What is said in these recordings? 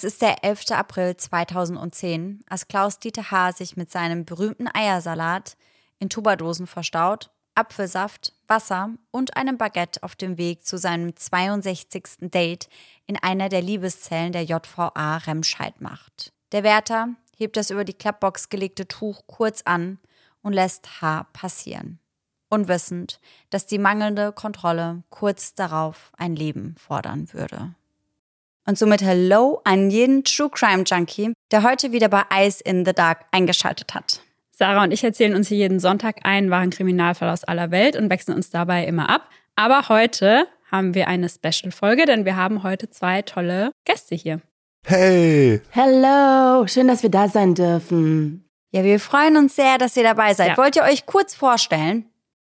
Es ist der 11. April 2010, als Klaus-Dieter H. sich mit seinem berühmten Eiersalat in Tuberdosen verstaut, Apfelsaft, Wasser und einem Baguette auf dem Weg zu seinem 62. Date in einer der Liebeszellen der JVA Remscheid macht. Der Wärter hebt das über die Klappbox gelegte Tuch kurz an und lässt H. passieren. Unwissend, dass die mangelnde Kontrolle kurz darauf ein Leben fordern würde. Und somit Hello an jeden True Crime Junkie, der heute wieder bei Eyes in the Dark eingeschaltet hat. Sarah und ich erzählen uns hier jeden Sonntag einen wahren Kriminalfall aus aller Welt und wechseln uns dabei immer ab. Aber heute haben wir eine Special-Folge, denn wir haben heute zwei tolle Gäste hier. Hey! Hello, schön, dass wir da sein dürfen. Ja, wir freuen uns sehr, dass ihr dabei seid. Ja. Wollt ihr euch kurz vorstellen?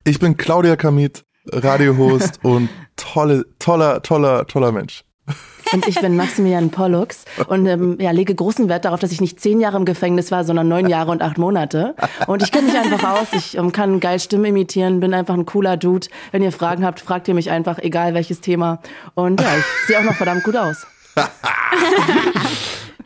Ich bin Claudia Kamit, Radiohost und tolle, toller, toller, toller Mensch. Und ich bin Maximilian Pollux und ähm, ja, lege großen Wert darauf, dass ich nicht zehn Jahre im Gefängnis war, sondern neun Jahre und acht Monate. Und ich kenne mich einfach aus. Ich ähm, kann geil Stimme imitieren, bin einfach ein cooler Dude. Wenn ihr Fragen habt, fragt ihr mich einfach, egal welches Thema. Und ja, ich sehe auch noch verdammt gut aus.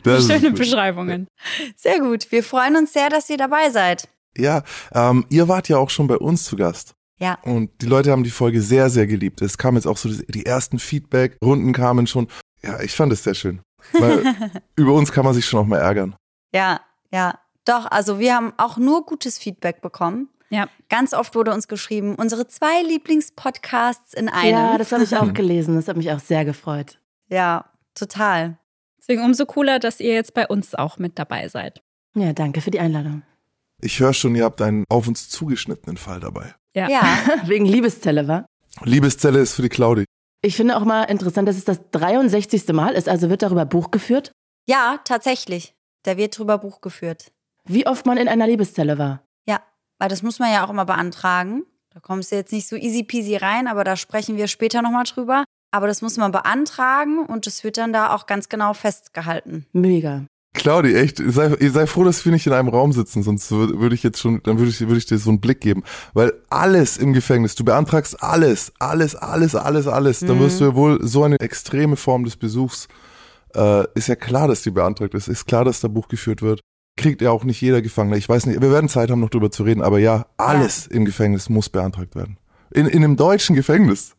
Schöne. Beschreibungen. Sehr gut. Wir freuen uns sehr, dass ihr dabei seid. Ja, ähm, ihr wart ja auch schon bei uns zu Gast. Ja. Und die Leute haben die Folge sehr, sehr geliebt. Es kam jetzt auch so, die ersten Feedback-Runden kamen schon. Ja, ich fand es sehr schön. Weil über uns kann man sich schon auch mal ärgern. Ja, ja. Doch, also wir haben auch nur gutes Feedback bekommen. Ja. Ganz oft wurde uns geschrieben, unsere zwei Lieblingspodcasts in einem. Ja, das habe ich auch gelesen. Das hat mich auch sehr gefreut. Ja, total. Deswegen umso cooler, dass ihr jetzt bei uns auch mit dabei seid. Ja, danke für die Einladung. Ich höre schon, ihr habt einen auf uns zugeschnittenen Fall dabei. Ja. Ja, Wegen Liebeszelle, wa? Liebeszelle ist für die Claudi. Ich finde auch mal interessant, dass es das 63. Mal ist, also wird darüber Buch geführt, ja, tatsächlich. Da wird drüber Buch geführt. wie oft man in einer Liebeszelle war. Ja, weil das muss man ja auch immer beantragen. Da kommst du jetzt nicht so easy peasy rein, aber da sprechen wir später nochmal drüber. Aber das muss man beantragen und das wird dann da auch ganz genau festgehalten. Mega. Claudi, echt, sei, sei froh, dass wir nicht in einem Raum sitzen, sonst würde würd ich jetzt schon, dann würde ich, würde ich dir so einen Blick geben. Weil alles im Gefängnis, du beantragst alles, alles, alles, alles, alles. Dann wirst du ja wohl so eine extreme Form des Besuchs, äh, ist ja klar, dass die beantragt ist, ist klar, dass da Buch geführt wird. Kriegt ja auch nicht jeder Gefangene. Ich weiß nicht, wir werden Zeit haben, noch drüber zu reden, aber ja, alles im Gefängnis muss beantragt werden. In, in einem deutschen Gefängnis.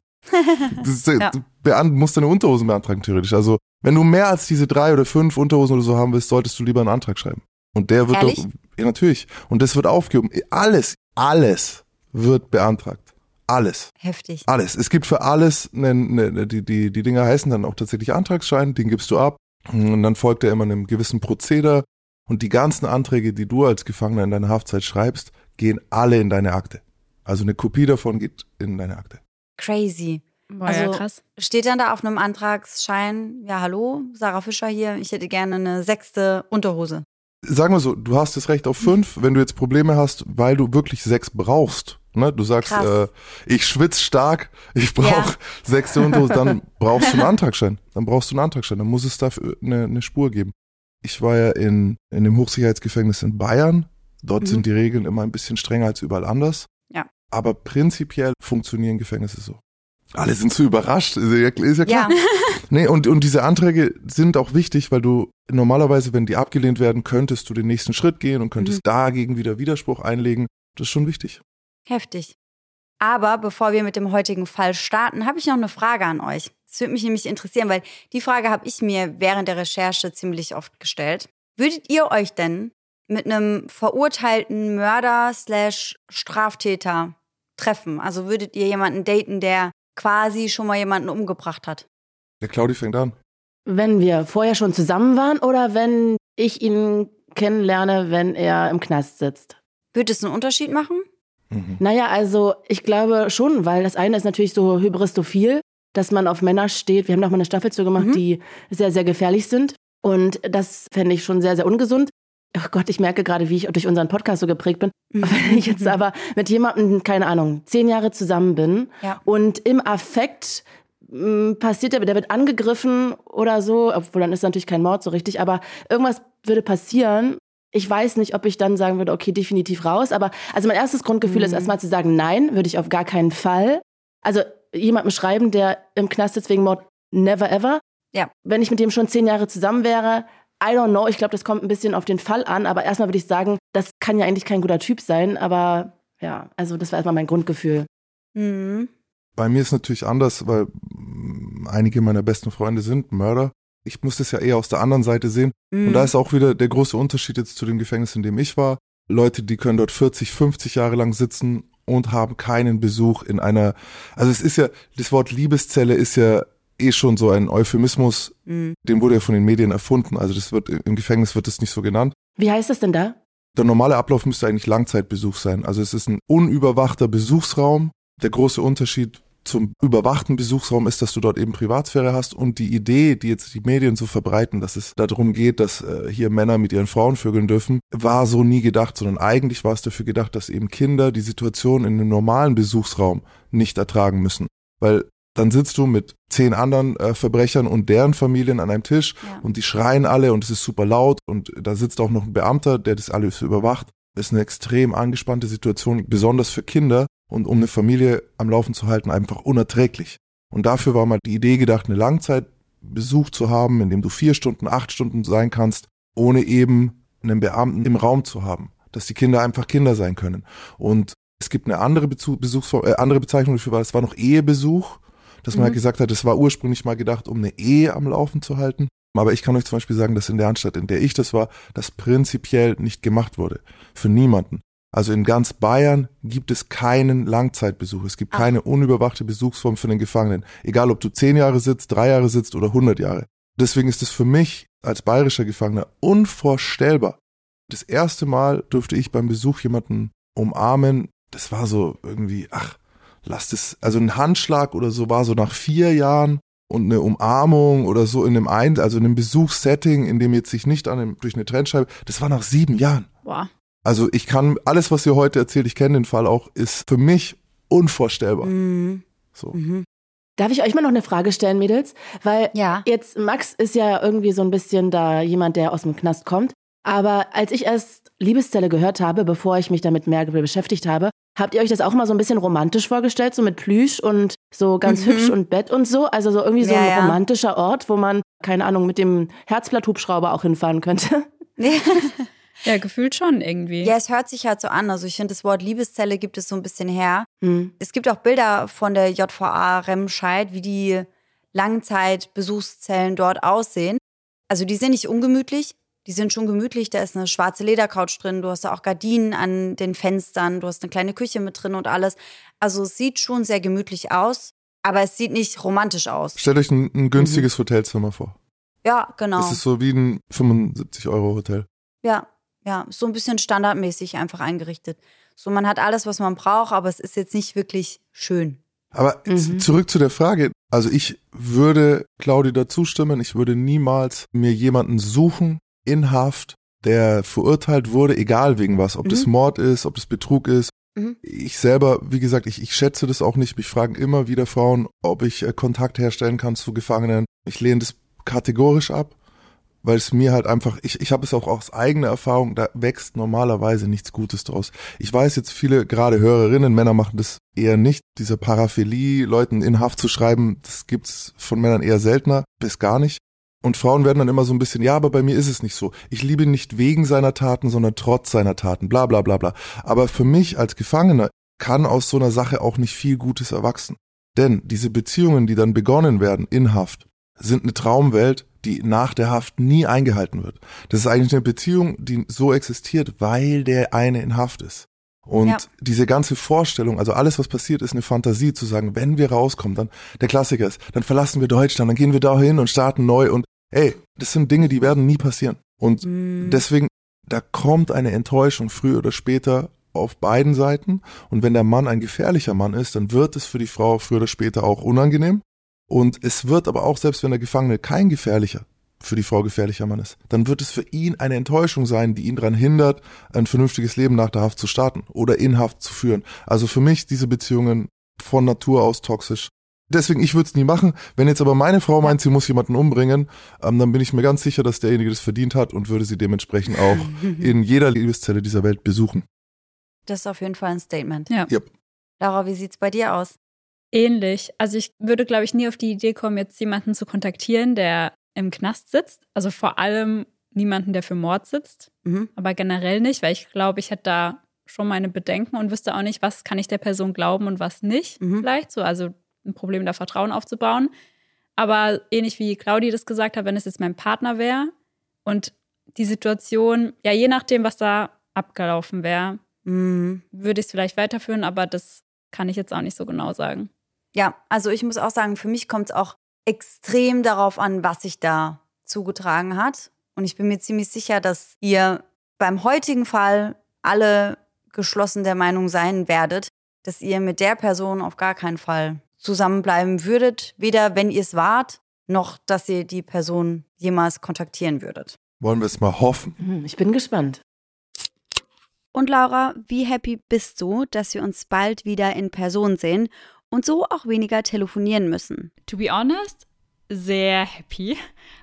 Das Ja. Du musst deine Unterhosen beantragen, theoretisch. Also, wenn du mehr als diese drei oder fünf Unterhosen oder so haben willst, solltest du lieber einen Antrag schreiben. Und der wird Ehrlich? doch, ja, natürlich. Und das wird aufgehoben. Alles, alles wird beantragt. Alles. Heftig. Alles. Es gibt für alles, eine, eine, die, die, die Dinger heißen dann auch tatsächlich Antragsschein, den gibst du ab. Und dann folgt er immer einem gewissen Prozeder. Und die ganzen Anträge, die du als Gefangener in deiner Haftzeit schreibst, gehen alle in deine Akte. Also eine Kopie davon geht in deine Akte. Crazy. Boah, Also- ja, krass. Steht dann da auf einem Antragsschein, ja, hallo, Sarah Fischer hier, ich hätte gerne eine sechste Unterhose. Sagen wir so, du hast das Recht auf fünf, wenn du jetzt Probleme hast, weil du wirklich sechs brauchst. Ne? Du sagst, äh, ich schwitz stark, ich brauche Ja. sechste Unterhose, dann brauchst du einen Antragsschein. Dann brauchst du einen Antragsschein, dann muss es dafür eine, eine Spur geben. Ich war ja in, in dem Hochsicherheitsgefängnis in Bayern. Dort Mhm. sind die Regeln immer ein bisschen strenger als überall anders. Aber prinzipiell funktionieren Gefängnisse so. Alle sind so überrascht, ist ja, ist ja klar. Ja, Nee, und, und diese Anträge sind auch wichtig, weil du normalerweise, wenn die abgelehnt werden, könntest du den nächsten Schritt gehen und könntest Mhm. dagegen wieder Widerspruch einlegen. Das ist schon wichtig. heftig. Aber bevor wir mit dem heutigen Fall starten, habe ich noch eine Frage an euch. Das würde mich nämlich interessieren, weil die Frage habe ich mir während der Recherche ziemlich oft gestellt. Würdet ihr euch denn mit einem verurteilten Mörder slash Straftäter treffen? Also würdet ihr jemanden daten, der quasi schon mal jemanden umgebracht hat? Der Claudi fängt an. Wenn wir vorher schon zusammen waren oder wenn ich ihn kennenlerne, wenn er im Knast sitzt? Würde es einen Unterschied machen? Mhm. Naja, also ich glaube schon, weil das eine ist natürlich so hybristophil, dass man auf Männer steht. Wir haben noch mal eine Staffel zu gemacht, Mhm. die sehr, sehr gefährlich sind. Und das fände ich schon sehr, sehr ungesund. Oh Gott, ich merke gerade, wie ich durch unseren Podcast so geprägt bin. Wenn ich jetzt aber mit jemandem, keine Ahnung, zehn Jahre zusammen bin Ja. und im Affekt mh, passiert der, der wird angegriffen oder so, obwohl dann ist natürlich kein Mord so richtig, aber irgendwas würde passieren. Ich weiß nicht, ob ich dann sagen würde, okay, definitiv raus. Aber also mein erstes Grundgefühl ist Mhm. erstmal zu sagen, nein, würde ich auf gar keinen Fall. Also jemandem schreiben, der im Knast sitzt wegen Mord, never ever. Ja. Wenn ich mit dem schon zehn Jahre zusammen wäre, I don't know, ich glaube, das kommt ein bisschen auf den Fall an, aber erstmal würde ich sagen, das kann ja eigentlich kein guter Typ sein, aber ja, also das war erstmal mein Grundgefühl. Mhm. Bei mir ist natürlich anders, weil mm, einige meiner besten Freunde sind Mörder. Ich muss das ja eher aus der anderen Seite sehen. Mhm. Und da ist auch wieder der große Unterschied jetzt zu dem Gefängnis, in dem ich war. Leute, die können dort 40, 50 Jahre lang sitzen und haben keinen Besuch in einer, also es ist ja, das Wort Liebeszelle ist ja eh schon so ein Euphemismus, Mhm. den wurde ja von den Medien erfunden. Also das wird, im Gefängnis wird das nicht so genannt. Wie heißt das denn da? Der normale Ablauf müsste eigentlich Langzeitbesuch sein. Also es ist ein unüberwachter Besuchsraum. Der große Unterschied zum überwachten Besuchsraum ist, dass du dort eben Privatsphäre hast und die Idee, die jetzt die Medien so verbreiten, dass es darum geht, dass äh, hier Männer mit ihren Frauen vögeln dürfen, war so nie gedacht, sondern eigentlich war es dafür gedacht, dass eben Kinder die Situation in einem normalen Besuchsraum nicht ertragen müssen. Weil dann sitzt du mit zehn anderen äh, Verbrechern und deren Familien an einem Tisch Ja. und die schreien alle und es ist super laut und da sitzt auch noch ein Beamter, der das alles überwacht. Das ist eine extrem angespannte Situation, besonders für Kinder und um eine Familie am Laufen zu halten, einfach unerträglich. Und dafür war mal die Idee gedacht, eine Langzeitbesuch zu haben, in dem du vier Stunden, acht Stunden sein kannst, ohne eben einen Beamten im Raum zu haben. Dass die Kinder einfach Kinder sein können. Und es gibt eine andere, Bezu Besuchsform, äh, andere Bezeichnung dafür, weil es war noch Ehebesuch, dass man Mhm. halt gesagt hat, es war ursprünglich mal gedacht, um eine Ehe am Laufen zu halten. Aber ich kann euch zum Beispiel sagen, dass in der Anstalt, in der ich das war, das prinzipiell nicht gemacht wurde. Für niemanden. Also in ganz Bayern gibt es keinen Langzeitbesuch. Es gibt Ach. keine unüberwachte Besuchsform für den Gefangenen. Egal, ob du zehn Jahre sitzt, drei Jahre sitzt oder hundert Jahre. Deswegen ist es für mich als bayerischer Gefangener unvorstellbar. Das erste Mal durfte ich beim Besuch jemanden umarmen. Das war so irgendwie, ach, lass das, also ein Handschlag oder so war so nach vier Jahren und eine Umarmung oder so in einem Ein, also in einem Besuchssetting, in dem jetzt sich nicht an einem, durch eine Trennscheibe, das war nach sieben Jahren. Boah. Also ich kann, alles, was ihr heute erzählt, ich kenne den Fall auch, ist für mich unvorstellbar. Mhm. So. Mhm. Darf ich euch mal noch eine Frage stellen, Mädels? Weil Ja. jetzt Max ist ja irgendwie so ein bisschen da jemand, der aus dem Knast kommt. Aber als ich erst Liebeszelle gehört habe, bevor ich mich damit mehr beschäftigt habe, habt ihr euch das auch mal so ein bisschen romantisch vorgestellt, so mit Plüsch und so ganz Mhm. hübsch und Bett und so? Also so irgendwie so Ja, ein ja. romantischer Ort, wo man, keine Ahnung, mit dem Herzblatthubschrauber auch hinfahren könnte. Ja, gefühlt schon irgendwie. Ja, es hört sich halt so an. Also ich finde, das Wort Liebeszelle gibt es so ein bisschen her. Hm. Es gibt auch Bilder von der JVA Remscheid, wie die Langzeitbesuchszellen dort aussehen. Also die sind nicht ungemütlich, die sind schon gemütlich. Da ist eine schwarze Ledercouch drin, du hast da auch Gardinen an den Fenstern, du hast eine kleine Küche mit drin und alles. Also es sieht schon sehr gemütlich aus, aber es sieht nicht romantisch aus. Stellt euch ein, ein günstiges Hotelzimmer vor. Ja, genau. Das ist so wie ein 75 Euro Hotel. Ja, ja, so ein bisschen standardmäßig einfach eingerichtet. So, man hat alles, was man braucht, aber es ist jetzt nicht wirklich schön. Aber Mhm. zurück zu der Frage. Also ich würde Claudi dazu stimmen. Ich würde niemals mir jemanden suchen in Haft, der verurteilt wurde, egal wegen was. Ob das Mhm. Mord ist, ob das Betrug ist. Mhm. Ich selber, wie gesagt, ich, ich schätze das auch nicht. Mich fragen immer wieder Frauen, ob ich äh, Kontakt herstellen kann zu Gefangenen. Ich lehne das kategorisch ab, weil es mir halt einfach, ich, ich habe es auch aus eigener Erfahrung, da wächst normalerweise nichts Gutes draus. Ich weiß jetzt, viele, gerade Hörerinnen, Männer machen das eher nicht. Diese Paraphilie, Leuten in Haft zu schreiben, das gibt's von Männern eher seltener, bis gar nicht. Und Frauen werden dann immer so ein bisschen, ja, aber bei mir ist es nicht so. Ich liebe nicht wegen seiner Taten, sondern trotz seiner Taten, bla bla bla bla. Aber für mich als Gefangener kann aus so einer Sache auch nicht viel Gutes erwachsen. Denn diese Beziehungen, die dann begonnen werden in Haft, sind eine Traumwelt, die nach der Haft nie eingehalten wird. Das ist eigentlich eine Beziehung, die so existiert, weil der eine in Haft ist. Und Ja. diese ganze Vorstellung, also alles, was passiert, ist eine Fantasie zu sagen, wenn wir rauskommen, dann, der Klassiker ist, dann verlassen wir Deutschland, dann gehen wir dahin und starten neu und, ey, das sind Dinge, die werden nie passieren. Und Mhm. deswegen, da kommt eine Enttäuschung früher oder später auf beiden Seiten. Und wenn der Mann ein gefährlicher Mann ist, dann wird es für die Frau früher oder später auch unangenehm. Und es wird aber auch, selbst wenn der Gefangene kein gefährlicher, für die Frau gefährlicher Mann ist, dann wird es für ihn eine Enttäuschung sein, die ihn daran hindert, ein vernünftiges Leben nach der Haft zu starten oder in Haft zu führen. Also für mich diese Beziehungen von Natur aus toxisch. Deswegen, ich würde es nie machen. Wenn jetzt aber meine Frau meint, sie muss jemanden umbringen, ähm, dann bin ich mir ganz sicher, dass derjenige das verdient hat und würde sie dementsprechend auch in jeder Liebeszelle dieser Welt besuchen. Das ist auf jeden Fall ein Statement. Ja. Yep. Laura, wie sieht's bei dir aus? Ähnlich. Also ich würde, glaube ich, nie auf die Idee kommen, jetzt jemanden zu kontaktieren, der im Knast sitzt. Also vor allem niemanden, der für Mord sitzt. Mhm. Aber generell nicht, weil ich glaube, ich hätte da schon meine Bedenken und wüsste auch nicht, was kann ich der Person glauben und was nicht. Mhm. Vielleicht so, also ein Problem da Vertrauen aufzubauen. Aber ähnlich wie Claudi das gesagt hat, wenn es jetzt mein Partner wäre und die Situation, ja, je nachdem, was da abgelaufen wäre, Mhm. würde ich es vielleicht weiterführen, aber das kann ich jetzt auch nicht so genau sagen. Ja, also ich muss auch sagen, für mich kommt es auch extrem darauf an, was sich da zugetragen hat. Und ich bin mir ziemlich sicher, dass ihr beim heutigen Fall alle geschlossen der Meinung sein werdet, dass ihr mit der Person auf gar keinen Fall zusammenbleiben würdet, weder wenn ihr es wart, noch dass ihr die Person jemals kontaktieren würdet. Wollen wir es mal hoffen? Hm, Ich bin gespannt. Und Laura, wie happy bist du, dass wir uns bald wieder in Person sehen und so auch weniger telefonieren müssen? To be honest, sehr happy.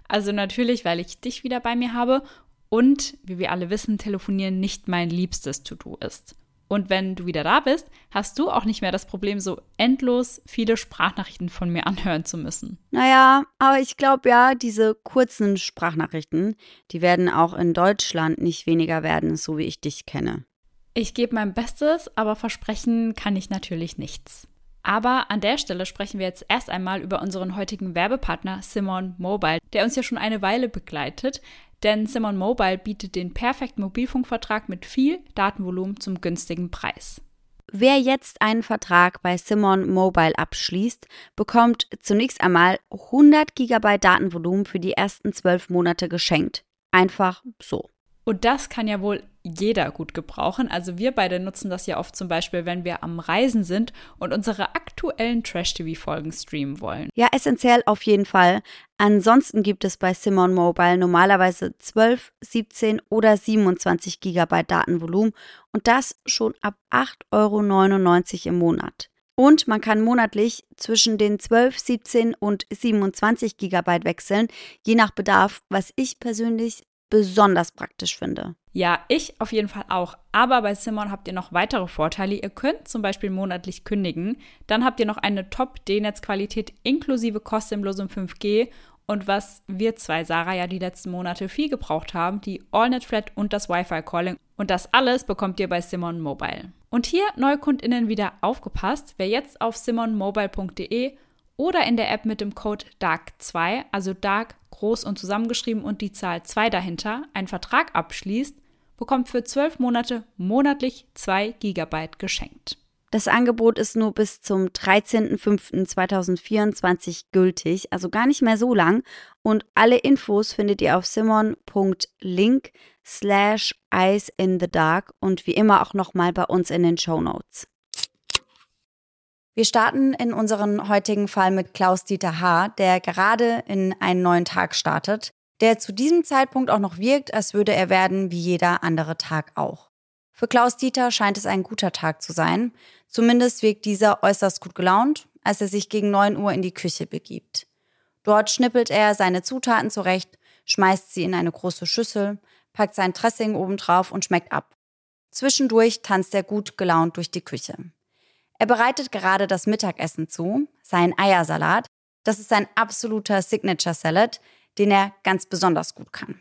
Also natürlich, weil ich dich wieder bei mir habe und, wie wir alle wissen, telefonieren nicht mein liebstes To-Do ist. Und wenn du wieder da bist, hast du auch nicht mehr das Problem, so endlos viele Sprachnachrichten von mir anhören zu müssen. Naja, aber ich glaube ja, diese kurzen Sprachnachrichten, die werden auch in Deutschland nicht weniger werden, so wie ich dich kenne. Ich gebe mein Bestes, aber versprechen kann ich natürlich nichts. Aber an der Stelle sprechen wir jetzt erst einmal über unseren heutigen Werbepartner Simon Mobile, der uns ja schon eine Weile begleitet. Denn Simon Mobile bietet den perfekten Mobilfunkvertrag mit viel Datenvolumen zum günstigen Preis. Wer jetzt einen Vertrag bei Simon Mobile abschließt, bekommt zunächst einmal 100 GB Datenvolumen für die ersten 12 Monate geschenkt. Einfach so. Und das kann ja wohl jeder gut gebrauchen. Also wir beide nutzen das ja oft zum Beispiel, wenn wir am Reisen sind und unsere aktuellen Trash-TV-Folgen streamen wollen. Ja, essentiell auf jeden Fall. Ansonsten gibt es bei Simon Mobile normalerweise 12, 17 oder 27 GB Datenvolumen und das schon ab 8,99 Euro im Monat. Und man kann monatlich zwischen den 12, 17 und 27 GB wechseln, je nach Bedarf, was ich persönlich besonders praktisch finde. Ja, ich auf jeden Fall auch. Aber bei Simon habt ihr noch weitere Vorteile. Ihr könnt zum Beispiel monatlich kündigen. Dann habt ihr noch eine Top-D-Netzqualität inklusive kostenlosem 5G. Und was wir zwei, Sarah, ja die letzten Monate viel gebraucht haben, die AllNet Flat und das Wi-Fi-Calling. Und das alles bekommt ihr bei Simon Mobile. Und hier NeukundInnen wieder aufgepasst. Wer jetzt auf simonmobile.de oder in der App mit dem Code DARK2, also DARK groß und zusammengeschrieben und die Zahl 2 dahinter, einen Vertrag abschließt, bekommt für 12 Monate monatlich 2 GB geschenkt. Das Angebot ist nur bis zum 13.05.2024 gültig, also gar nicht mehr so lang. Und alle Infos findet ihr auf simon.link slash eyes in the dark und wie immer auch nochmal bei uns in den Show Notes. Wir starten in unseren heutigen Fall mit Klaus-Dieter H., der gerade in einen neuen Tag startet, der zu diesem Zeitpunkt auch noch wirkt, als würde er werden wie jeder andere Tag auch. Für Klaus-Dieter scheint es ein guter Tag zu sein. Zumindest wirkt dieser äußerst gut gelaunt, als er sich gegen 9 Uhr in die Küche begibt. Dort schnippelt er seine Zutaten zurecht, schmeißt sie in eine große Schüssel, packt sein Dressing obendrauf und schmeckt ab. Zwischendurch tanzt er gut gelaunt durch die Küche. Er bereitet gerade das Mittagessen zu, seinen Eiersalat. Das ist sein absoluter Signature Salad, den er ganz besonders gut kann.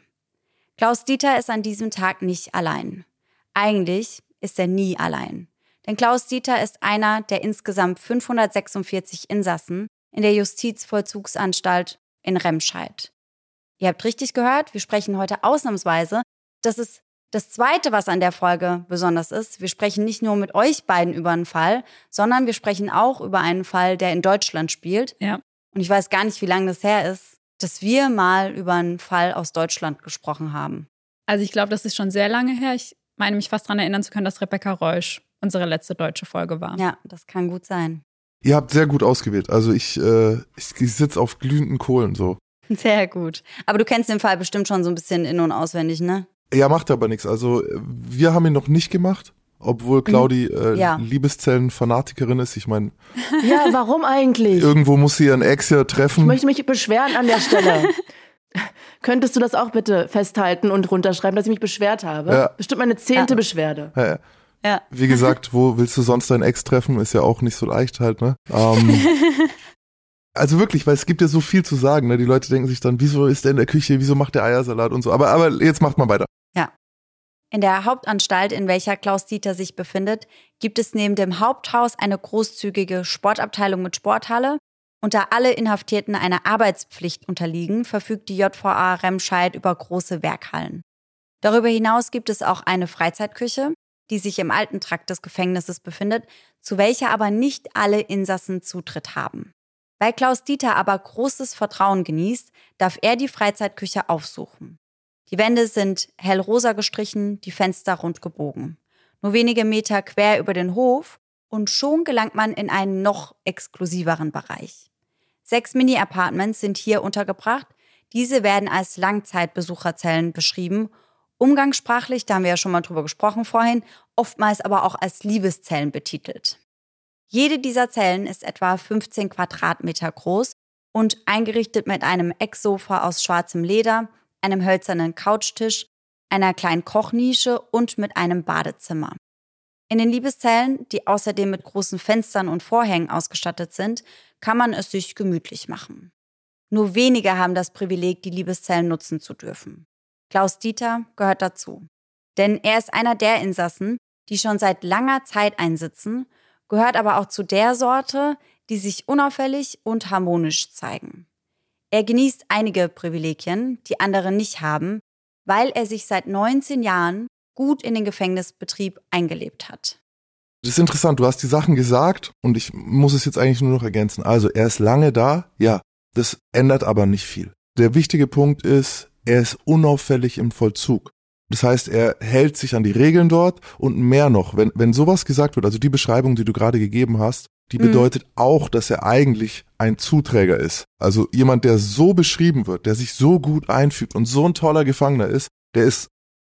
Klaus Dieter ist an diesem Tag nicht allein. Eigentlich ist er nie allein. Denn Klaus Dieter ist einer der insgesamt 546 Insassen in der Justizvollzugsanstalt in Remscheid. Ihr habt richtig gehört, wir sprechen heute ausnahmsweise. Das ist das Zweite, was an der Folge besonders ist. Wir sprechen nicht nur mit euch beiden über einen Fall, sondern wir sprechen auch über einen Fall, der in Deutschland spielt. Ja. Und ich weiß gar nicht, wie lange das her ist, dass wir mal über einen Fall aus Deutschland gesprochen haben. Also ich glaube, das ist schon sehr lange her. Ich meine mich fast daran erinnern zu können, dass Rebecca Reusch unsere letzte deutsche Folge war. Ja, das kann gut sein. Ihr habt sehr gut ausgewählt. Also ich, äh, ich, ich sitze auf glühenden Kohlen so. Sehr gut. Aber du kennst den Fall bestimmt schon so ein bisschen in- und auswendig, ne? Ja, macht aber nichts. Also wir haben ihn noch nicht gemacht, obwohl Claudi äh, Ja. Liebeszellen-Fanatikerin ist. Ich meine, Ja, warum eigentlich? irgendwo muss sie ihren Ex ja Ich treffen. möchte mich beschweren an der Stelle. Könntest du das auch bitte festhalten und runterschreiben, dass ich mich beschwert habe? Ja. Bestimmt meine zehnte Ja. Beschwerde. Ja, ja. Ja. Wie gesagt, wo willst du sonst deinen Ex treffen? Ist ja auch nicht so leicht halt, ne? Ähm, also wirklich, weil es gibt ja so viel zu sagen, ne? Die Leute denken sich dann, wieso ist der in der Küche, wieso macht der Eiersalat und so. Aber, aber jetzt macht mal weiter. In der Hauptanstalt, in welcher Klaus Dieter sich befindet, gibt es neben dem Haupthaus eine großzügige Sportabteilung mit Sporthalle. Und da alle Inhaftierten einer Arbeitspflicht unterliegen, verfügt die JVA Remscheid über große Werkhallen. Darüber hinaus gibt es auch eine Freizeitküche, die sich im alten Trakt des Gefängnisses befindet, zu welcher aber nicht alle Insassen Zutritt haben. Weil Klaus Dieter aber großes Vertrauen genießt, darf er die Freizeitküche aufsuchen. Die Wände sind hellrosa gestrichen, die Fenster rund gebogen. Nur wenige Meter quer über den Hof und schon gelangt man in einen noch exklusiveren Bereich. Sechs Mini-Apartments sind hier untergebracht. Diese werden als Langzeitbesucherzellen beschrieben. Umgangssprachlich, da haben wir ja schon mal drüber gesprochen vorhin, oftmals aber auch als Liebeszellen betitelt. Jede dieser Zellen ist etwa 15 Quadratmeter groß und eingerichtet mit einem Ecksofa aus schwarzem Leder, einem hölzernen Couchtisch, einer kleinen Kochnische und mit einem Badezimmer. In den Liebeszellen, die außerdem mit großen Fenstern und Vorhängen ausgestattet sind, kann man es sich gemütlich machen. Nur wenige haben das Privileg, die Liebeszellen nutzen zu dürfen. Klaus Dieter gehört dazu. Denn er ist einer der Insassen, die schon seit langer Zeit einsitzen, gehört aber auch zu der Sorte, die sich unauffällig und harmonisch zeigen. Er genießt einige Privilegien, die andere nicht haben, weil er sich seit 19 Jahren gut in den Gefängnisbetrieb eingelebt hat. Das ist interessant, du hast die Sachen gesagt und ich muss es jetzt eigentlich nur noch ergänzen. Also er ist lange da, ja, das ändert aber nicht viel. Der wichtige Punkt ist, er ist unauffällig im Vollzug. Das heißt, er hält sich an die Regeln dort und mehr noch, wenn, wenn sowas gesagt wird, also die Beschreibung, die du gerade gegeben hast, die Mhm. bedeutet auch, dass er eigentlich ein Zuträger ist. Also jemand, der so beschrieben wird, der sich so gut einfügt und so ein toller Gefangener ist, der ist,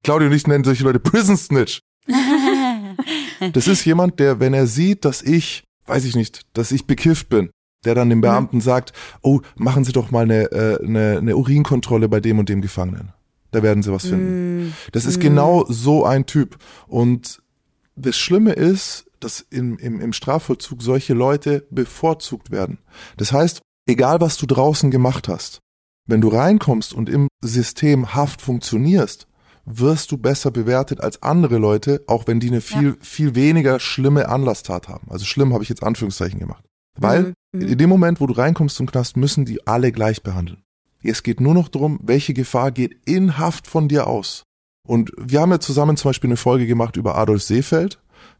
Claudio und ich nennen solche Leute Prison Snitch. Das ist jemand, der, wenn er sieht, dass ich, weiß ich nicht, dass ich bekifft bin, der dann dem Beamten sagt, oh, machen Sie doch mal eine, äh, eine, eine Urinkontrolle bei dem und dem Gefangenen. Da werden Sie was finden. Das ist genau so ein Typ. Und das Schlimme ist, dass im, im, im Strafvollzug solche Leute bevorzugt werden. Das heißt, egal was du draußen gemacht hast, wenn du reinkommst und im System Haft funktionierst, wirst du besser bewertet als andere Leute, auch wenn die eine viel, viel weniger schlimme Anlasstat haben. Also schlimm habe ich jetzt Anführungszeichen gemacht. Weil Mhm. in dem Moment, wo du reinkommst zum Knast, müssen die alle gleich behandeln. Es geht nur noch darum, welche Gefahr geht in Haft von dir aus. Und wir haben ja zusammen zum Beispiel eine Folge gemacht über Adolf Seefeld,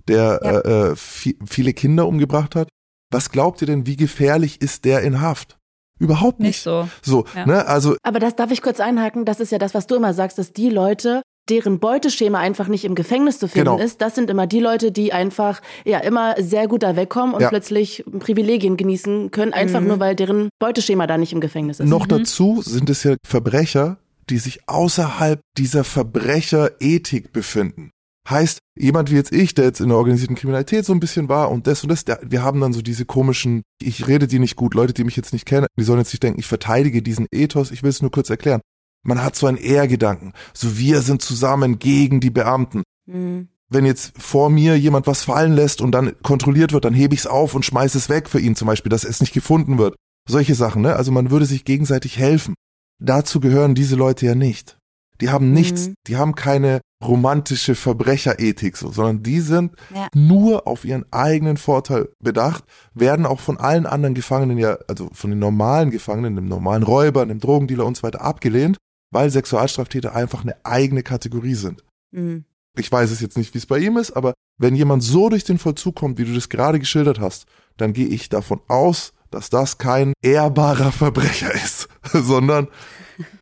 der Ja. äh, äh, vi- viele Kinder umgebracht hat. Was glaubt ihr denn, wie gefährlich ist der in Haft? Überhaupt nicht. Nicht so. So, Ja. ne, also Aber das darf ich kurz einhaken. Das ist ja das, was du immer sagst, dass die Leute, deren Beuteschema einfach nicht im Gefängnis zu finden Genau. ist, das sind immer die Leute, die einfach ja immer sehr gut da wegkommen und Ja. plötzlich Privilegien genießen können, einfach Mhm. nur weil deren Beuteschema da nicht im Gefängnis ist. Noch dazu sind es ja Verbrecher, die sich außerhalb dieser Verbrecherethik befinden. Heißt, jemand wie jetzt ich, der jetzt in der organisierten Kriminalität so ein bisschen war und das und das, der, wir haben dann so diese komischen, ich rede die nicht gut, Leute, die mich jetzt nicht kennen, die sollen jetzt nicht denken, ich verteidige diesen Ethos, ich will es nur kurz erklären. Man hat so einen Ehrgedanken, so wir sind zusammen gegen die Beamten. Mhm. Wenn jetzt vor mir jemand was fallen lässt und dann kontrolliert wird, dann hebe ich es auf und schmeiße es weg für ihn zum Beispiel, dass es nicht gefunden wird. Solche Sachen, ne? Also man würde sich gegenseitig helfen. Dazu gehören diese Leute ja nicht. Die haben nichts, Mhm. die haben keine romantische Verbrecherethik so, sondern die sind Ja. nur auf ihren eigenen Vorteil bedacht, werden auch von allen anderen Gefangenen ja, also von den normalen Gefangenen, dem normalen Räuber, dem Drogendealer und so weiter abgelehnt, weil Sexualstraftäter einfach eine eigene Kategorie sind Mhm. ich weiß es jetzt nicht, wie es bei ihm ist, aber wenn jemand so durch den Vollzug kommt, wie du das gerade geschildert hast, dann gehe ich davon aus, dass das kein ehrbarer Verbrecher ist, sondern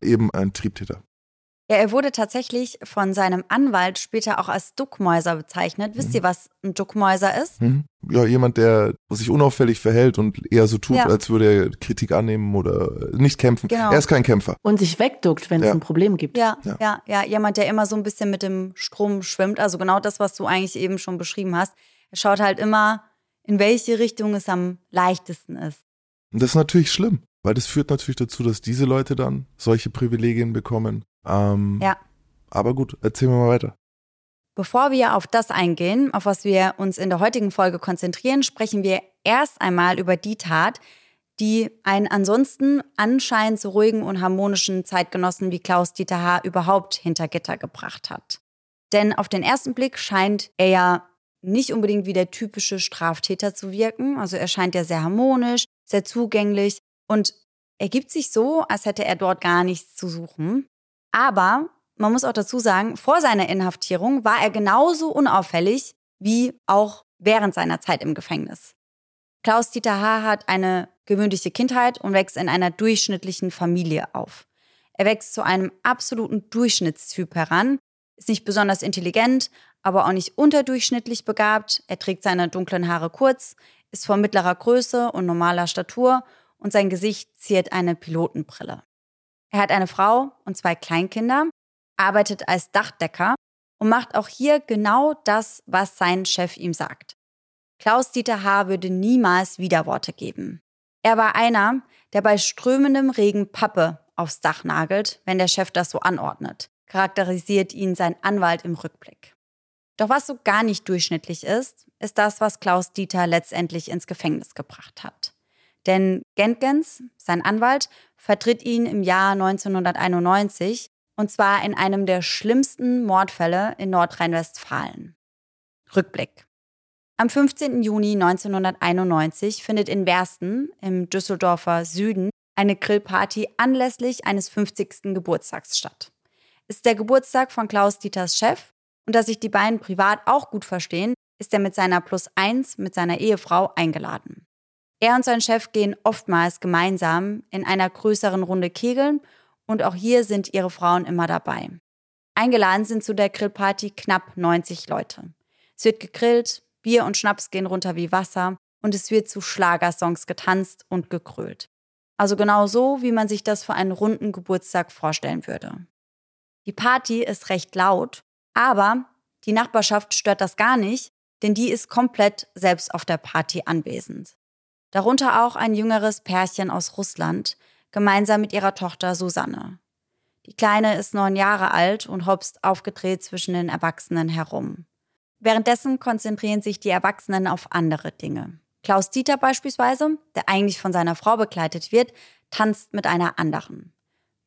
eben ein Triebtäter. Ja, er wurde tatsächlich von seinem Anwalt später auch als Duckmäuser bezeichnet. Wisst ihr, was ein Duckmäuser ist? Mhm. Ja, jemand, der sich unauffällig verhält und eher so tut, Ja. als würde er Kritik annehmen oder nicht kämpfen. Genau. Er ist kein Kämpfer. Und sich wegduckt, wenn es Ja. ein Problem gibt. Ja, Ja. ja, ja, jemand, der immer so ein bisschen mit dem Strom schwimmt. Also genau das, was du eigentlich eben schon beschrieben hast. Er schaut halt immer, in welche Richtung es am leichtesten ist. Und das ist natürlich schlimm, weil das führt natürlich dazu, dass diese Leute dann solche Privilegien bekommen. Ähm, Ja. Aber gut, erzähl mir mal weiter. Bevor wir auf das eingehen, auf was wir uns in der heutigen Folge konzentrieren, sprechen wir erst einmal über die Tat, die einen ansonsten anscheinend so ruhigen und harmonischen Zeitgenossen wie Klaus-Dieter H. überhaupt hinter Gitter gebracht hat. Denn auf den ersten Blick scheint er ja nicht unbedingt wie der typische Straftäter zu wirken. Also er scheint ja sehr harmonisch, sehr zugänglich und er gibt sich so, als hätte er dort gar nichts zu suchen. Aber man muss auch dazu sagen, vor seiner Inhaftierung war er genauso unauffällig wie auch während seiner Zeit im Gefängnis. Klaus-Dieter H. hat eine gewöhnliche Kindheit und wächst in einer durchschnittlichen Familie auf. Er wächst zu einem absoluten Durchschnittstyp heran, ist nicht besonders intelligent, aber auch nicht unterdurchschnittlich begabt. Er trägt seine dunklen Haare kurz, ist von mittlerer Größe und normaler Statur und sein Gesicht ziert eine Pilotenbrille. Er hat eine Frau und zwei Kleinkinder, arbeitet als Dachdecker und macht auch hier genau das, was sein Chef ihm sagt. Klaus-Dieter H. würde niemals Widerworte geben. Er war einer, der bei strömendem Regen Pappe aufs Dach nagelt, wenn der Chef das so anordnet, charakterisiert ihn sein Anwalt im Rückblick. Doch was so gar nicht durchschnittlich ist, ist das, was Klaus Dieter letztendlich ins Gefängnis gebracht hat. Denn Gentgens, sein Anwalt, vertritt ihn im Jahr 1991 und zwar in einem der schlimmsten Mordfälle in Nordrhein-Westfalen. Rückblick. Am 15. Juni 1991 findet in Wersten im Düsseldorfer Süden eine Grillparty anlässlich eines 50. Geburtstags statt. Ist der Geburtstag von Klaus Dieters Chef und dass sich die beiden privat auch gut verstehen, ist er mit seiner Plus 1 mit seiner Ehefrau eingeladen. Er und sein Chef gehen oftmals gemeinsam in einer größeren Runde kegeln und auch hier sind ihre Frauen immer dabei. Eingeladen sind zu der Grillparty knapp 90 Leute. Es wird gegrillt, Bier und Schnaps gehen runter wie Wasser und es wird zu Schlagersongs getanzt und gekrölt. Also genau so, wie man sich das für einen runden Geburtstag vorstellen würde. Die Party ist recht laut, aber die Nachbarschaft stört das gar nicht, denn die ist komplett selbst auf der Party anwesend. Darunter auch ein jüngeres Pärchen aus Russland, gemeinsam mit ihrer Tochter Susanne. Die Kleine ist neun Jahre alt und hopst aufgedreht zwischen den Erwachsenen herum. Währenddessen konzentrieren sich die Erwachsenen auf andere Dinge. Klaus Dieter beispielsweise, der eigentlich von seiner Frau begleitet wird, tanzt mit einer anderen.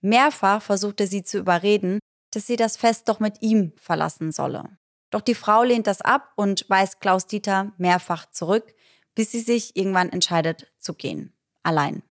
Mehrfach versucht er sie zu überreden, dass sie das Fest doch mit ihm verlassen solle. Doch die Frau lehnt das ab und weist Klaus Dieter mehrfach zurück, bis sie sich irgendwann entscheidet zu gehen. Allein.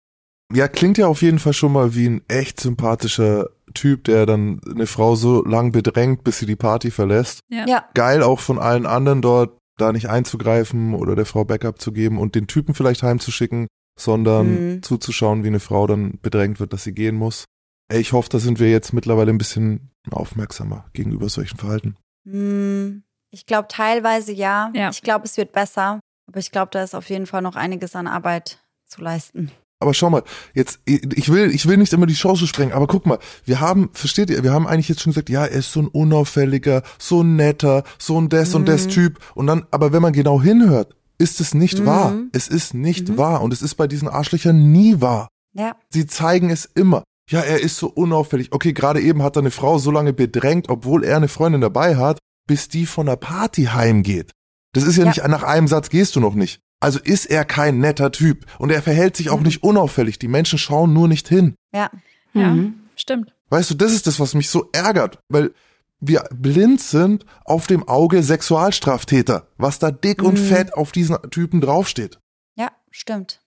Ja, klingt ja auf jeden Fall schon mal wie ein echt sympathischer Typ, der dann eine Frau so lang bedrängt, bis sie die Party verlässt. Ja. Ja, Geil auch von allen anderen dort, da nicht einzugreifen oder der Frau Backup zu geben und den Typen vielleicht heimzuschicken, sondern Mhm. zuzuschauen, wie eine Frau dann bedrängt wird, dass sie gehen muss. Ey, ich hoffe, da sind wir jetzt mittlerweile ein bisschen aufmerksamer gegenüber solchen Verhalten. Hm, ich glaube teilweise ja. Ja. Ich glaube, es wird besser. Aber ich glaube, da ist auf jeden Fall noch einiges an Arbeit zu leisten. Aber schau mal, jetzt, ich will, ich will nicht immer die Chance sprengen, aber guck mal, wir haben, versteht ihr, wir haben eigentlich jetzt schon gesagt, ja, er ist so ein unauffälliger, so ein netter, so ein des und des Typ. Und dann, aber wenn man genau hinhört, ist es nicht wahr. Es ist nicht wahr. Und es ist bei diesen Arschlöchern nie wahr. Ja, Sie zeigen es immer. Ja, er ist so unauffällig. Okay, gerade eben hat er eine Frau so lange bedrängt, obwohl er eine Freundin dabei hat, bis die von der Party heimgeht. Das ist ja, Ja. nicht, nach einem Satz gehst du noch nicht. Also ist er kein netter Typ. Und er verhält sich auch nicht unauffällig. Die Menschen schauen nur nicht hin. ja. Ja, Mhm. stimmt. Weißt du, das ist das, was mich so ärgert, weil wir blind sind auf dem Auge Sexualstraftäter, was da dick und fett auf diesen Typen draufsteht. Ja, stimmt.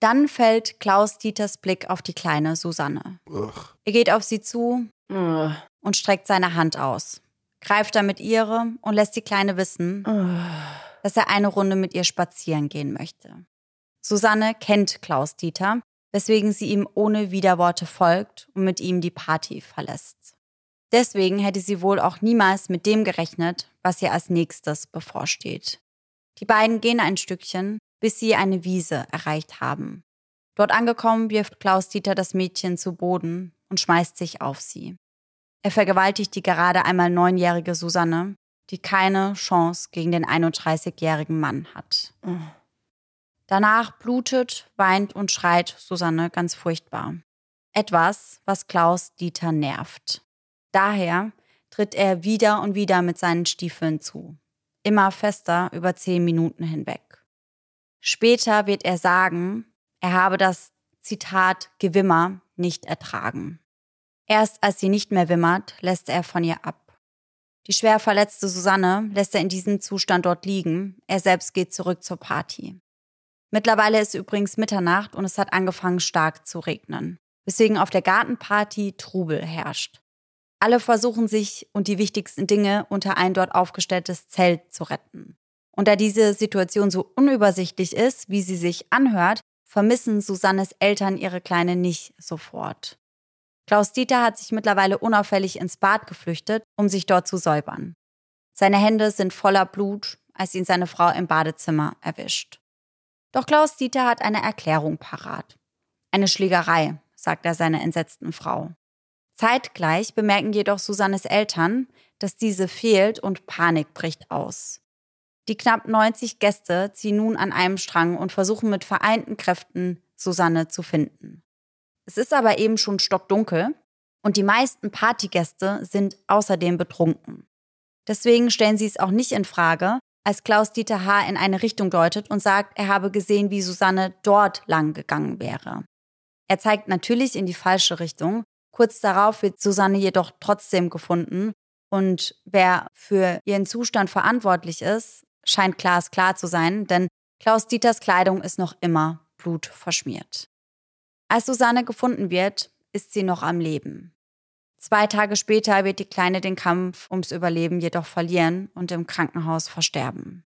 Dann fällt Klaus Dieters Blick auf die kleine Susanne. Ugh. Er geht auf sie zu Ugh. und streckt seine Hand aus, greift damit ihre und lässt die Kleine wissen, dass er eine Runde mit ihr spazieren gehen möchte. Susanne kennt Klaus Dieter, weswegen sie ihm ohne Widerworte folgt und mit ihm die Party verlässt. Deswegen hätte sie wohl auch niemals mit dem gerechnet, was ihr als nächstes bevorsteht. Die beiden gehen ein Stückchen, bis sie eine Wiese erreicht haben. Dort angekommen wirft Klaus Dieter das Mädchen zu Boden und schmeißt sich auf sie. Er vergewaltigt die gerade einmal neunjährige Susanne, die keine Chance gegen den 31-jährigen Mann hat. Danach blutet, weint und schreit Susanne ganz furchtbar. Etwas, was Klaus Dieter nervt. Daher, tritt er wieder und wieder mit seinen Stiefeln zu. Immer fester über zehn Minuten hinweg. Später wird er sagen, er habe das Zitat Gewimmer nicht ertragen. Erst als sie nicht mehr wimmert, lässt er von ihr ab. Die schwer verletzte Susanne lässt er in diesem Zustand dort liegen. Er selbst geht zurück zur Party. Mittlerweile ist übrigens Mitternacht und es hat angefangen stark zu regnen, weswegen auf der Gartenparty Trubel herrscht. Alle versuchen sich und die wichtigsten Dinge unter ein dort aufgestelltes Zelt zu retten. Und da diese Situation so unübersichtlich ist, wie sie sich anhört, vermissen Susannes Eltern ihre Kleine nicht sofort. Klaus Dieter hat sich mittlerweile unauffällig ins Bad geflüchtet, um sich dort zu säubern. Seine Hände sind voller Blut, als ihn seine Frau im Badezimmer erwischt. Doch Klaus Dieter hat eine Erklärung parat. Eine Schlägerei, sagt er seiner entsetzten Frau. Zeitgleich bemerken jedoch Susannes Eltern, dass diese fehlt und Panik bricht aus. Die knapp 90 Gäste ziehen nun an einem Strang und versuchen mit vereinten Kräften Susanne zu finden. Es ist aber eben schon stockdunkel und die meisten Partygäste sind außerdem betrunken. Deswegen stellen sie es auch nicht in Frage, als Klaus-Dieter H. in eine Richtung deutet und sagt, er habe gesehen, wie Susanne dort lang gegangen wäre. Er zeigt natürlich in die falsche Richtung. Kurz darauf wird Susanne jedoch trotzdem gefunden und wer für ihren Zustand verantwortlich ist, scheint glasklar zu sein, denn Klaus Dieters Kleidung ist noch immer blutverschmiert. Als Susanne gefunden wird, ist sie noch am Leben. Zwei Tage später wird die Kleine den Kampf ums Überleben jedoch verlieren und im Krankenhaus versterben.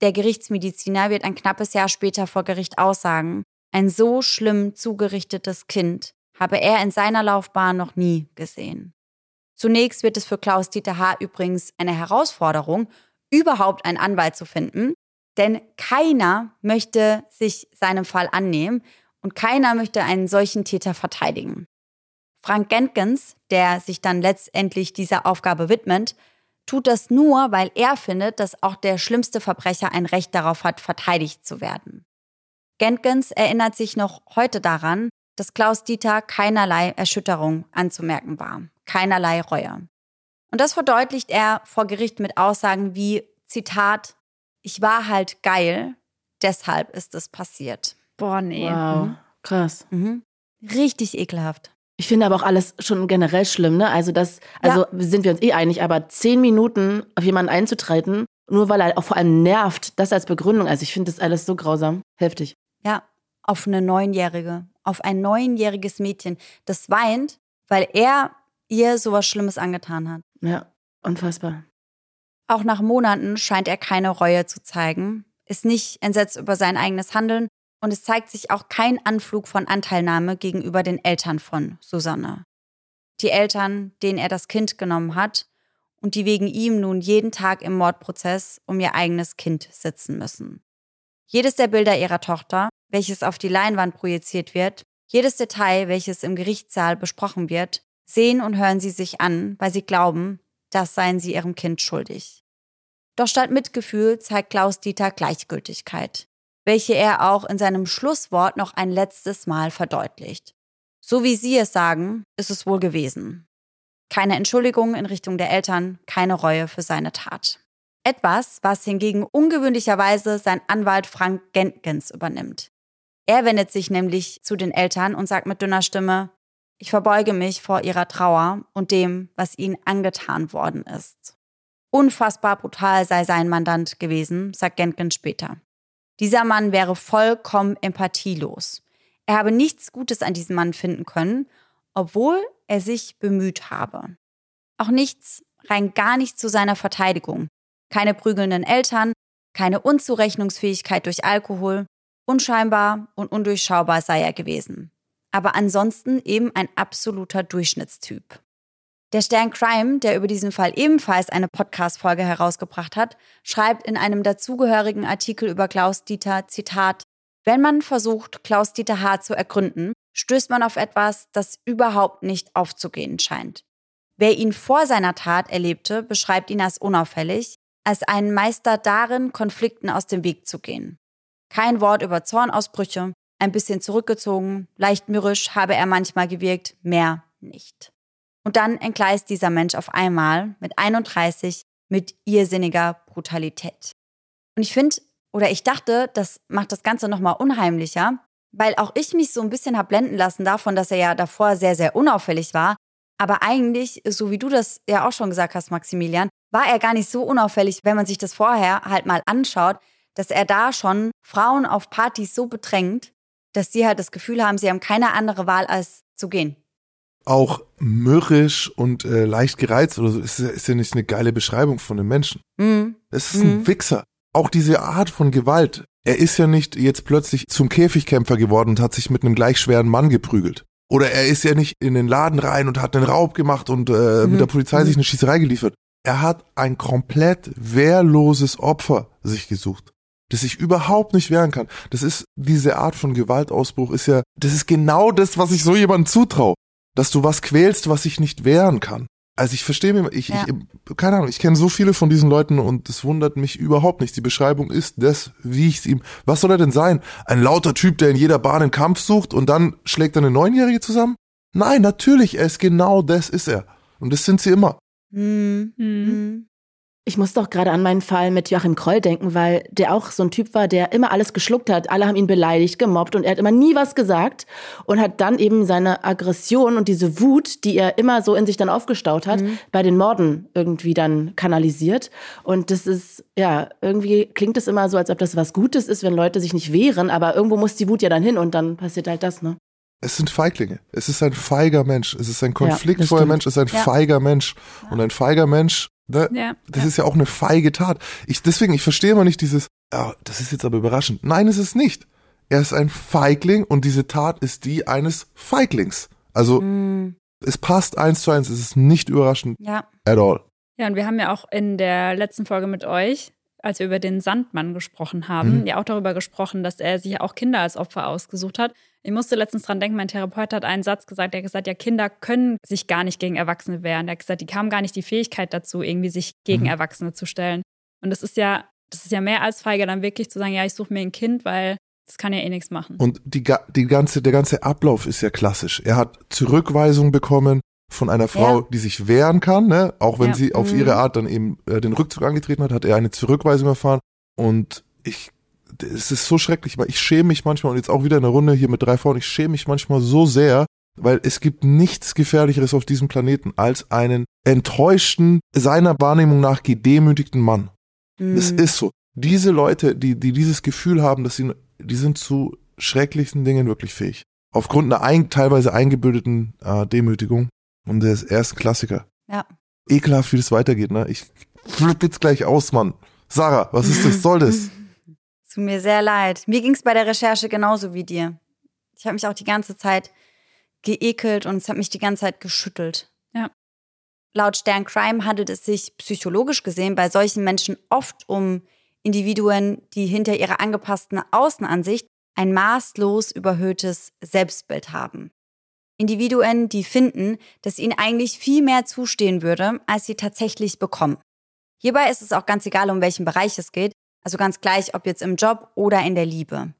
Der Gerichtsmediziner wird ein knappes Jahr später vor Gericht aussagen, ein so schlimm zugerichtetes Kind habe er in seiner Laufbahn noch nie gesehen. Zunächst wird es für Klaus-Dieter H. übrigens eine Herausforderung, überhaupt einen Anwalt zu finden, denn keiner möchte sich seinem Fall annehmen und keiner möchte einen solchen Täter verteidigen. Frank Genkens, der sich dann letztendlich dieser Aufgabe widmet, tut das nur, weil er findet, dass auch der schlimmste Verbrecher ein Recht darauf hat, verteidigt zu werden. Genkens erinnert sich noch heute daran, dass Klaus Dieter keinerlei Erschütterung anzumerken war, keinerlei Reue. Und das verdeutlicht er vor Gericht mit Aussagen wie, Zitat, ich war halt geil, deshalb ist es passiert. Boah, nee. Wow, mhm. krass. Mhm. Richtig ekelhaft. Ich finde aber auch alles schon generell schlimm, ne? Also das, also ja. sind wir uns eh einig, aber zehn Minuten auf jemanden einzutreten, nur weil er auch vor allem nervt, das als Begründung. Also ich finde das alles so grausam. Heftig. Ja, auf eine Neunjährige, auf ein neunjähriges Mädchen, das weint, weil er ihr sowas Schlimmes angetan hat. Ja, unfassbar. Auch nach Monaten scheint er keine Reue zu zeigen, ist nicht entsetzt über sein eigenes Handeln und es zeigt sich auch kein Anflug von Anteilnahme gegenüber den Eltern von Susanne. Die Eltern, denen er das Kind genommen hat und die wegen ihm nun jeden Tag im Mordprozess um ihr eigenes Kind sitzen müssen. Jedes der Bilder ihrer Tochter, welches auf die Leinwand projiziert wird, jedes Detail, welches im Gerichtssaal besprochen wird, sehen und hören sie sich an, weil sie glauben, das seien sie ihrem Kind schuldig. Doch statt Mitgefühl zeigt Klaus Dieter Gleichgültigkeit welche er auch in seinem Schlusswort noch ein letztes Mal verdeutlicht. So wie Sie es sagen, ist es wohl gewesen. Keine Entschuldigung in Richtung der Eltern, keine Reue für seine Tat. Etwas, was hingegen ungewöhnlicherweise sein Anwalt Frank Gentgens übernimmt. Er wendet sich nämlich zu den Eltern und sagt mit dünner Stimme, ich verbeuge mich vor ihrer Trauer und dem, was ihnen angetan worden ist. Unfassbar brutal sei sein Mandant gewesen, sagt Gentgens später. Dieser Mann wäre vollkommen empathielos. Er habe nichts Gutes an diesem Mann finden können, obwohl er sich bemüht habe. Auch nichts, rein gar nichts zu seiner Verteidigung. Keine prügelnden Eltern, keine Unzurechnungsfähigkeit durch Alkohol, unscheinbar und undurchschaubar sei er gewesen. Aber ansonsten eben ein absoluter Durchschnittstyp. Der Stern Crime, der über diesen Fall ebenfalls eine Podcast-Folge herausgebracht hat, schreibt in einem dazugehörigen Artikel über Klaus Dieter, Zitat, wenn man versucht, Klaus Dieter H. zu ergründen, stößt man auf etwas, das überhaupt nicht aufzugehen scheint. Wer ihn vor seiner Tat erlebte, beschreibt ihn als unauffällig, als einen Meister darin, Konflikten aus dem Weg zu gehen. Kein Wort über Zornausbrüche, ein bisschen zurückgezogen, leicht mürrisch habe er manchmal gewirkt, mehr nicht. Und dann entgleist dieser Mensch auf einmal mit 31 mit irrsinniger Brutalität. Und ich finde, oder ich dachte, das macht das Ganze nochmal unheimlicher, weil auch ich mich so ein bisschen habe blenden lassen davon, dass er ja davor sehr, sehr unauffällig war. Aber eigentlich, so wie du das ja auch schon gesagt hast, Maximilian, war er gar nicht so unauffällig, wenn man sich das vorher halt mal anschaut, dass er da schon Frauen auf Partys so bedrängt, dass sie halt das Gefühl haben, sie haben keine andere Wahl als zu gehen. Auch mürrisch und äh, leicht gereizt oder so ist, ist ja nicht eine geile Beschreibung von einem Menschen. Mhm. Es ist ein Mhm. Wichser. Auch diese Art von Gewalt. Er ist ja nicht jetzt plötzlich zum Käfigkämpfer geworden und hat sich mit einem gleich schweren Mann geprügelt. Oder er ist ja nicht in den Laden rein und hat einen Raub gemacht und äh, Mhm. mit der Polizei sich eine Schießerei geliefert. Er hat ein komplett wehrloses Opfer sich gesucht, das sich überhaupt nicht wehren kann. Das ist diese Art von Gewaltausbruch ist ja, das ist genau das, was ich so jemandem zutraue, dass du was quälst, was sich nicht wehren kann. Also ich verstehe mir, ich, Ja. ich keine Ahnung, ich kenne so viele von diesen Leuten und es wundert mich überhaupt nicht. Die Beschreibung ist das, wie ich es ihm. Was soll er denn sein? Ein lauter Typ, der in jeder Bahn einen Kampf sucht und dann schlägt er eine Neunjährige zusammen? Nein, natürlich, er ist genau das ist er. Und das sind sie immer. Mhm. Mhm. Mhm. Ich muss doch gerade an meinen Fall mit Joachim Kroll denken, weil der auch so ein Typ war, der immer alles geschluckt hat. Alle haben ihn beleidigt, gemobbt und er hat immer nie was gesagt und hat dann eben seine Aggression und diese Wut, die er immer so in sich dann aufgestaut hat, bei den Morden irgendwie dann kanalisiert. Und das ist, ja, irgendwie klingt es immer so, als ob das was Gutes ist, wenn Leute sich nicht wehren, aber irgendwo muss die Wut ja dann hin und dann passiert halt das, ne? Es sind Feiglinge. Es ist ein feiger Mensch. Es ist ein konfliktvoller stimmt. Mensch. Es ist ein Ja. feiger Mensch. Und ein feiger Mensch, ne, Ja. das ist ja auch eine feige Tat. Ich, deswegen, ich verstehe immer nicht dieses, ja, das ist jetzt aber überraschend. Nein, es ist nicht. Er ist ein Feigling und diese Tat ist die eines Feiglings. Also, Mhm. es passt eins zu eins. Es ist nicht überraschend Ja. at all. Ja, und wir haben ja auch in der letzten Folge mit euch, als wir über den Sandmann gesprochen haben, Mhm. ja auch darüber gesprochen, dass er sich auch Kinder als Opfer ausgesucht hat. Ich musste letztens dran denken, mein Therapeut hat einen Satz gesagt, der hat gesagt, ja, Kinder können sich gar nicht gegen Erwachsene wehren. Er hat gesagt, die haben gar nicht die Fähigkeit dazu, irgendwie sich gegen Mhm. Erwachsene zu stellen. Und das ist ja, das ist ja mehr als feige, dann wirklich zu sagen, ja, ich suche mir ein Kind, weil das kann ja eh nichts machen. Und die, die ganze, der ganze Ablauf ist ja klassisch. Er hat Zurückweisung bekommen von einer Frau, Ja. die sich wehren kann, ne? Auch wenn Ja. sie auf Mhm. ihre Art dann eben äh, den Rückzug angetreten hat, hat er eine Zurückweisung erfahren. Und ich, es ist so schrecklich, weil ich schäme mich manchmal und jetzt auch wieder in der Runde hier mit drei Frauen, ich schäme mich manchmal so sehr, weil es gibt nichts Gefährlicheres auf diesem Planeten als einen enttäuschten, seiner Wahrnehmung nach gedemütigten Mann. Es Mhm. ist so. Diese Leute, die, die dieses Gefühl haben, dass sie, die sind zu schrecklichsten Dingen wirklich fähig. Aufgrund einer ein, teilweise eingebildeten äh, Demütigung. Und der ist erst Klassiker. Ja. Ekelhaft, wie das weitergeht, ne? Ich flipp jetzt gleich aus, Mann. Sarah, was ist das? Soll das? Tut mir sehr leid. Mir ging es bei der Recherche genauso wie dir. Ich habe mich auch die ganze Zeit geekelt und es hat mich die ganze Zeit geschüttelt. Ja. Laut Stern Crime handelt es sich psychologisch gesehen bei solchen Menschen oft um Individuen, die hinter ihrer angepassten Außenansicht ein maßlos überhöhtes Selbstbild haben. Individuen, die finden, dass ihnen eigentlich viel mehr zustehen würde, als sie tatsächlich bekommen. Hierbei ist es auch ganz egal, um welchen Bereich es geht, also ganz gleich, ob jetzt im Job oder in der Liebe.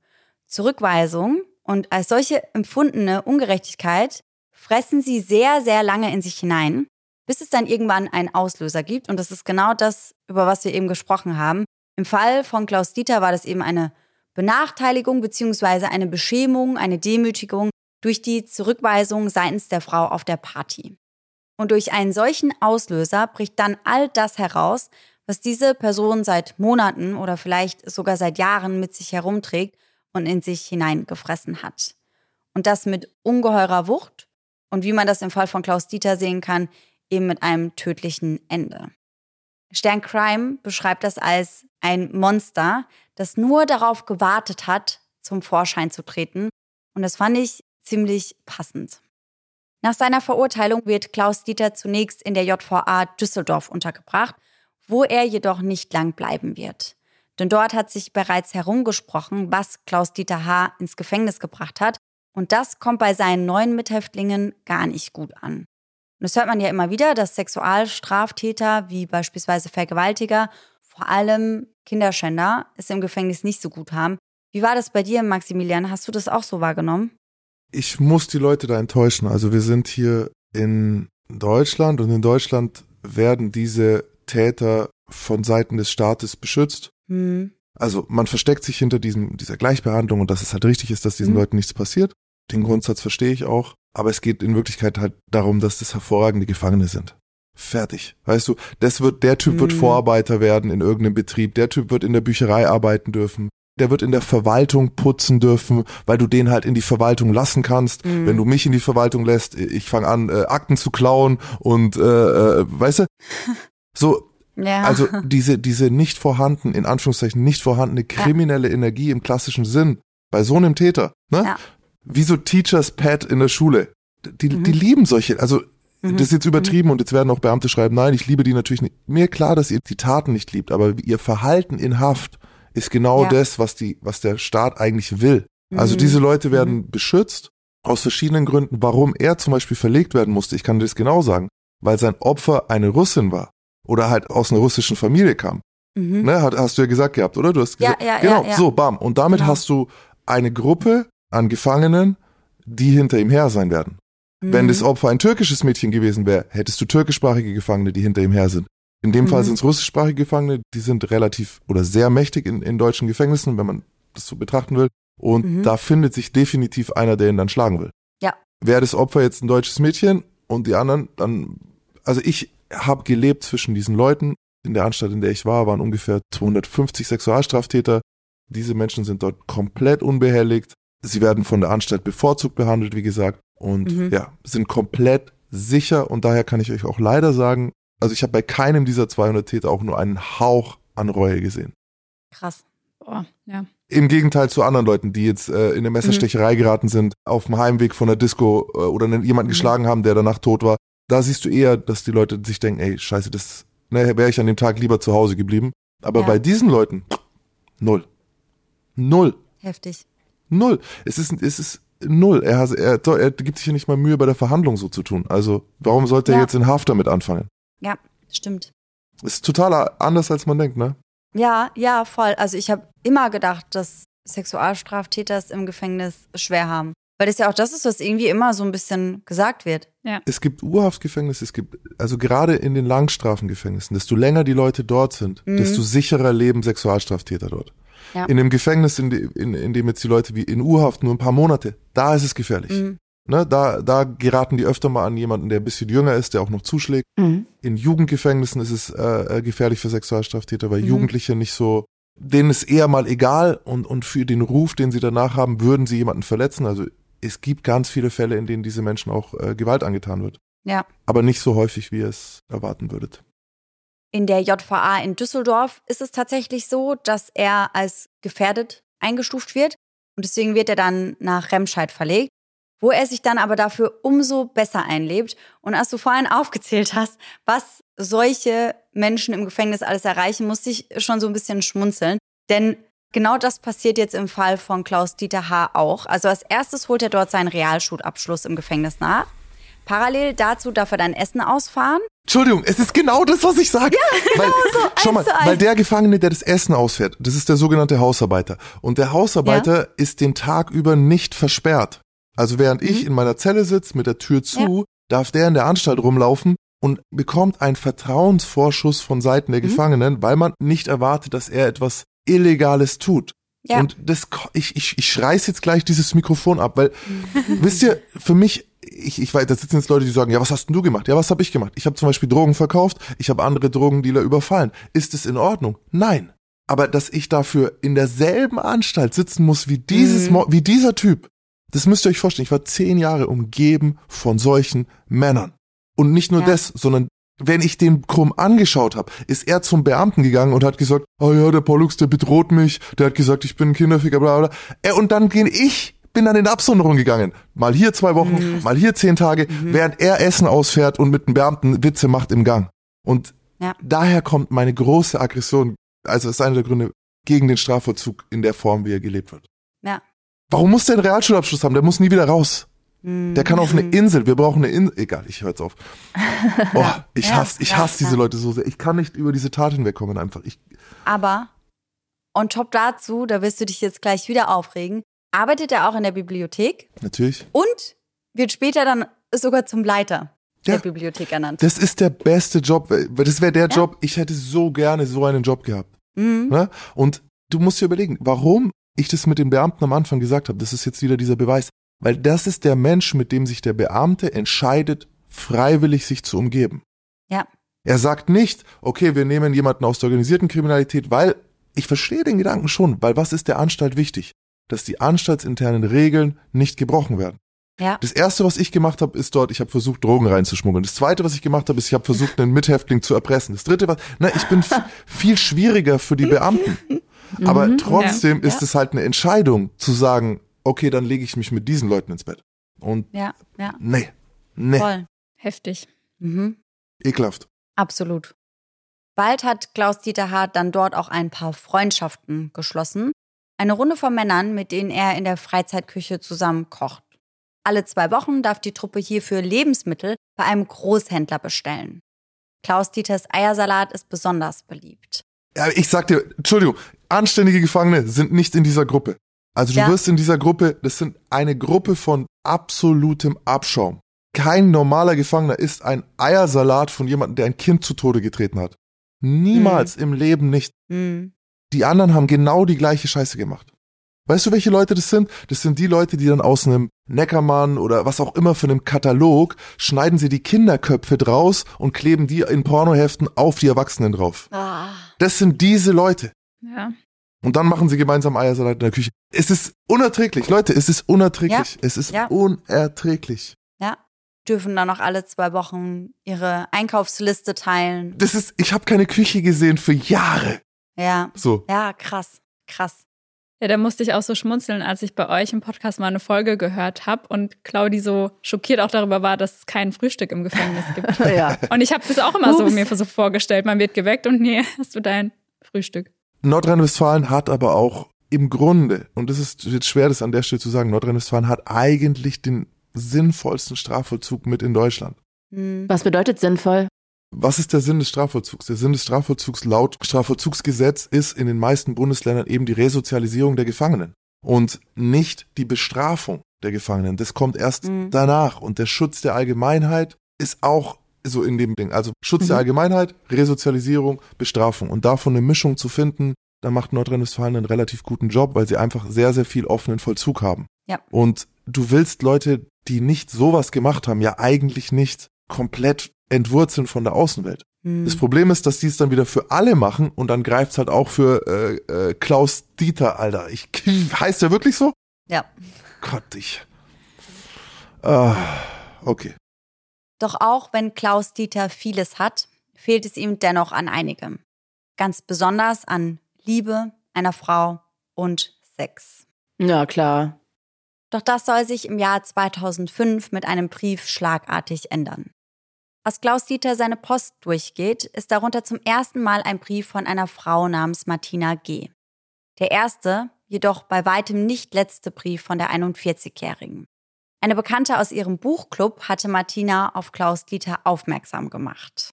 Zurückweisung und als solche empfundene Ungerechtigkeit fressen sie sehr, sehr lange in sich hinein, bis es dann irgendwann einen Auslöser gibt. Und das ist genau das, über was wir eben gesprochen haben. Im Fall von Klaus Dieter war das eben eine Benachteiligung beziehungsweise eine Beschämung, eine Demütigung durch die Zurückweisung seitens der Frau auf der Party. Und durch einen solchen Auslöser bricht dann all das heraus, was diese Person seit Monaten oder vielleicht sogar seit Jahren mit sich herumträgt und in sich hineingefressen hat. Und das mit ungeheurer Wucht und wie man das im Fall von Klaus Dieter sehen kann, eben mit einem tödlichen Ende. Stern Crime beschreibt das als ein Monster, das nur darauf gewartet hat, zum Vorschein zu treten. Und das fand ich ziemlich passend. Nach seiner Verurteilung wird Klaus Dieter zunächst in der JVA Düsseldorf untergebracht, wo er jedoch nicht lang bleiben wird. Denn dort hat sich bereits herumgesprochen, was Klaus Dieter H. ins Gefängnis gebracht hat. Und das kommt bei seinen neuen Mithäftlingen gar nicht gut an. Und das hört man ja immer wieder, dass Sexualstraftäter wie beispielsweise Vergewaltiger, vor allem Kinderschänder, es im Gefängnis nicht so gut haben. Wie war das bei dir, Maximilian? Hast du das auch so wahrgenommen? Ich muss die Leute da enttäuschen. Also wir sind hier in Deutschland und in Deutschland werden diese Täter von Seiten des Staates beschützt. Hm. Also man versteckt sich hinter diesem, dieser Gleichbehandlung und dass es halt richtig ist, dass diesen Mhm. Leuten nichts passiert. Den Grundsatz verstehe ich auch. Aber es geht in Wirklichkeit halt darum, dass das hervorragende Gefangene sind. Fertig. Weißt du, das wird, der Typ wird Mhm. Vorarbeiter werden in irgendeinem Betrieb. Der Typ wird in der Bücherei arbeiten dürfen. Der wird in der Verwaltung putzen dürfen, weil du den halt in die Verwaltung lassen kannst. Mhm. Wenn du mich in die Verwaltung lässt, ich fange an, äh, Akten zu klauen und, äh, äh, weißt du, so, Ja. also diese, diese nicht vorhanden, in Anführungszeichen nicht vorhandene kriminelle Energie im klassischen Sinn bei so einem Täter, ne? Ja. Wie so Teachers Pad in der Schule. Die, Mhm. die lieben solche, also Mhm. das ist jetzt übertrieben und jetzt werden auch Beamte schreiben, nein, ich liebe die natürlich nicht. Mir klar, dass ihr die Taten nicht liebt, aber ihr Verhalten in Haft ist genau Ja. das, was die, was der Staat eigentlich will. Also Mhm. diese Leute werden beschützt aus verschiedenen Gründen. Warum er zum Beispiel verlegt werden musste, ich kann dir das genau sagen, weil sein Opfer eine Russin war oder halt aus einer russischen Familie kam. Mhm. Ne, hat, hast du ja gesagt gehabt, oder? Du hast Ja, gesagt, ja, genau, ja, ja. so, bam. Und damit Genau. hast du eine Gruppe an Gefangenen, die hinter ihm her sein werden. Wenn Mhm. das Opfer ein türkisches Mädchen gewesen wäre, hättest du türkischsprachige Gefangene, die hinter ihm her sind. In dem Fall Mhm. sind es russischsprachige Gefangene, die sind relativ oder sehr mächtig in, in deutschen Gefängnissen, wenn man das so betrachten will. Und Mhm. da findet sich definitiv einer, der ihn dann schlagen will. Ja. Wäre das Opfer jetzt ein deutsches Mädchen und die anderen, dann, also ich habe gelebt zwischen diesen Leuten. In der Anstalt, in der ich war, waren ungefähr 250 Sexualstraftäter. Diese Menschen sind dort komplett unbehelligt. Sie werden von der Anstalt bevorzugt behandelt, wie gesagt, und Mhm. ja, sind komplett sicher. Und daher kann ich euch auch leider sagen, also ich habe bei keinem dieser 200 Täter auch nur einen Hauch an Reue gesehen. Krass. Boah, ja. Im Gegenteil zu anderen Leuten, die jetzt äh, in eine Messerstecherei geraten sind, auf dem Heimweg von der Disco äh, oder jemanden Mhm. geschlagen haben, der danach tot war. Da siehst du eher, dass die Leute sich denken, ey, scheiße, das ne, wäre ich an dem Tag lieber zu Hause geblieben. Aber Ja. bei diesen Leuten, null. Null. Heftig. Null. Es ist, es ist null. Er, has- er, er gibt sich ja nicht mal Mühe, bei der Verhandlung so zu tun. Also, warum sollte er Ja. jetzt in Haft damit anfangen? Ja, stimmt. Ist total anders, als man denkt, ne? Ja, ja, voll. Also ich habe immer gedacht, dass Sexualstraftäter es im Gefängnis schwer haben. Weil das ja auch das ist, was irgendwie immer so ein bisschen gesagt wird. Es gibt Urhaftgefängnisse, es gibt, also gerade in den Langstrafengefängnissen, desto länger die Leute dort sind, Mhm. desto sicherer leben Sexualstraftäter dort. Ja. In dem Gefängnis, in, in, in dem jetzt die Leute wie in Urhaft nur ein paar Monate, da ist es gefährlich. Mhm. Ne, da, da geraten die öfter mal an jemanden, der ein bisschen jünger ist, der auch noch zuschlägt. Mhm. In Jugendgefängnissen ist es äh, äh, gefährlich für Sexualstraftäter, weil Mhm. Jugendliche nicht so, denen ist eher mal egal und, und für den Ruf, den sie danach haben, würden sie jemanden verletzen. Also es gibt ganz viele Fälle, in denen diese Menschen auch äh, Gewalt angetan wird. Ja. Aber nicht so häufig, wie ihr es erwarten würdet. In der JVA in Düsseldorf ist es tatsächlich so, dass er als gefährdet eingestuft wird und deswegen wird er dann nach Remscheid verlegt, wo er sich dann aber dafür umso besser einlebt. Und als du vorhin aufgezählt hast, was solche Menschen im Gefängnis alles erreichen, musste ich schon so ein bisschen schmunzeln. Denn genau das passiert jetzt im Fall von Klaus-Dieter H. auch. Also als erstes holt er dort seinen Realschulabschluss im Gefängnis nach. Parallel dazu darf er dann Essen ausfahren. Entschuldigung, es ist genau das, was ich sage. Ja, weil, Schau mal, weil der Gefangene, der das Essen ausfährt, das ist der sogenannte Hausarbeiter. Und der Hausarbeiter ist den Tag über nicht versperrt. Also während ich in meiner Zelle sitze mit der Tür zu, darf der in der Anstalt rumlaufen und bekommt einen Vertrauensvorschuss von Seiten der Gefangenen, weil man nicht erwartet, dass er etwas Illegales tut. Ja. Und das, ich, ich, ich schreiß jetzt gleich dieses Mikrofon ab, weil, wisst ihr, für mich, ich, ich weiß, da sitzen jetzt Leute, die sagen, ja, was hast denn du gemacht? Ja, was habe ich gemacht? Ich habe zum Beispiel Drogen verkauft, ich habe andere Drogendealer überfallen. Ist es in Ordnung? Nein. Aber dass ich dafür in derselben Anstalt sitzen muss wie dieses, Mo- wie dieser Typ, das müsst ihr euch vorstellen. Ich war zehn Jahre umgeben von solchen Männern. Und nicht nur Ja. das, sondern wenn ich den krumm angeschaut habe, ist er zum Beamten gegangen und hat gesagt, oh ja, der Pollux, der bedroht mich, der hat gesagt, ich bin ein Kinderficker, bla bla. Äh, und dann gehen ich, bin dann in Absonderung gegangen. Mal hier zwei Wochen, mal hier zehn Tage, während er Essen ausfährt und mit einem Beamten Witze macht im Gang. Und Ja. daher kommt meine große Aggression, also ist einer der Gründe gegen den Strafvollzug in der Form, wie er gelebt wird. Ja. Warum muss der einen Realschulabschluss haben? Der muss nie wieder raus. Der kann auf eine Insel. Wir brauchen eine Insel. Egal, ich höre jetzt auf. Oh, ich Ja, hasse, ich ja, hasse diese ja. Leute so sehr. Ich kann nicht über diese Tat hinwegkommen einfach. Ich, Aber on top dazu, da wirst du dich jetzt gleich wieder aufregen, arbeitet er auch in der Bibliothek natürlich. und wird später dann sogar zum Leiter. der Ja. Bibliothek ernannt. Das ist der beste Job. weil Das wäre der Job, ich hätte so gerne so einen Job gehabt. Mhm. Ne? Und du musst dir überlegen, warum ich das mit den Beamten am Anfang gesagt habe. Das ist jetzt wieder dieser Beweis. Weil das ist der Mensch, mit dem sich der Beamte entscheidet, freiwillig sich zu umgeben. Ja. Er sagt nicht, okay, wir nehmen jemanden aus der organisierten Kriminalität, weil ich verstehe den Gedanken schon, weil was ist der Anstalt wichtig? Dass die anstaltsinternen Regeln nicht gebrochen werden. Ja. Das erste, was ich gemacht habe, ist dort, ich habe versucht, Drogen reinzuschmuggeln. Das zweite, was ich gemacht habe, ist, ich habe versucht, einen Mithäftling zu erpressen. Das dritte, was, na, ich bin viel schwieriger für die Beamten. Aber trotzdem ist Ja. es halt eine Entscheidung, zu sagen, okay, dann lege ich mich mit diesen Leuten ins Bett. Und Ja, ja, nee, nee, voll. Heftig. Mhm. ekelhaft. Absolut. Bald hat Klaus-Dieter Hart dann dort auch ein paar Freundschaften geschlossen. Eine Runde von Männern, mit denen er in der Freizeitküche zusammen kocht. Alle zwei Wochen darf die Truppe hierfür Lebensmittel bei einem Großhändler bestellen. Klaus-Dieters Eiersalat ist besonders beliebt. Ja, ich sag dir, Entschuldigung, anständige Gefangene sind nicht in dieser Gruppe. Also du Ja. wirst in dieser Gruppe, das sind eine Gruppe von absolutem Abschaum. Kein normaler Gefangener isst ein Eiersalat von jemandem, der ein Kind zu Tode getreten hat. Niemals im Leben nicht. Hm. Die anderen haben genau die gleiche Scheiße gemacht. Weißt du, welche Leute das sind? Das sind die Leute, die dann aus einem Neckermann oder was auch immer für einem Katalog schneiden sie die Kinderköpfe draus und kleben die in Pornoheften auf die Erwachsenen drauf. Ah. Das sind diese Leute. Ja. Und dann machen sie gemeinsam Eiersalat in der Küche. Es ist unerträglich, Leute, es ist unerträglich. Es ist Ja. unerträglich. Ja. Dürfen dann noch alle zwei Wochen ihre Einkaufsliste teilen. Das ist, ich habe keine Küche gesehen für Jahre. Ja. So. Ja, krass. Krass. Ja, da musste ich auch so schmunzeln, als ich bei euch im Podcast mal eine Folge gehört habe und Claudi so schockiert auch darüber war, dass es kein Frühstück im Gefängnis gibt. Ja. Und ich habe das auch immer so Ups. mir so vorgestellt. Man wird geweckt und nee, hast du dein Frühstück. Nordrhein-Westfalen hat aber auch im Grunde, und das ist jetzt schwer, das an der Stelle zu sagen, Nordrhein-Westfalen hat eigentlich den sinnvollsten Strafvollzug mit in Deutschland. Hm. Was bedeutet sinnvoll? Was ist der Sinn des Strafvollzugs? Der Sinn des Strafvollzugs laut Strafvollzugsgesetz ist in den meisten Bundesländern eben die Resozialisierung der Gefangenen und nicht die Bestrafung der Gefangenen. Das kommt erst Mhm. danach. Und der Schutz der Allgemeinheit ist auch so in dem Ding. Also Schutz der Mhm. Allgemeinheit, Resozialisierung, Bestrafung. Und davon eine Mischung zu finden, da macht Nordrhein-Westfalen einen relativ guten Job, weil sie einfach sehr, sehr viel offenen Vollzug haben. Ja. Und du willst Leute, die nicht sowas gemacht haben, ja eigentlich nicht komplett entwurzeln von der Außenwelt. Hm. Das Problem ist, dass die es dann wieder für alle machen und dann greift's halt auch für äh, äh, Klaus Dieter, Alter. Ich heißt der wirklich so? Ja. Gott, ich. Ah, okay. Doch auch wenn Klaus Dieter vieles hat, fehlt es ihm dennoch an einigem. Ganz besonders an Liebe, einer Frau und Sex. Ja, klar. Doch das soll sich im Jahr 2005 mit einem Brief schlagartig ändern. Als Klaus Dieter seine Post durchgeht, ist darunter zum ersten Mal ein Brief von einer Frau namens Martina G. Der erste, jedoch bei weitem nicht letzte Brief von der 41-Jährigen. Eine Bekannte aus ihrem Buchclub hatte Martina auf Klaus Dieter aufmerksam gemacht.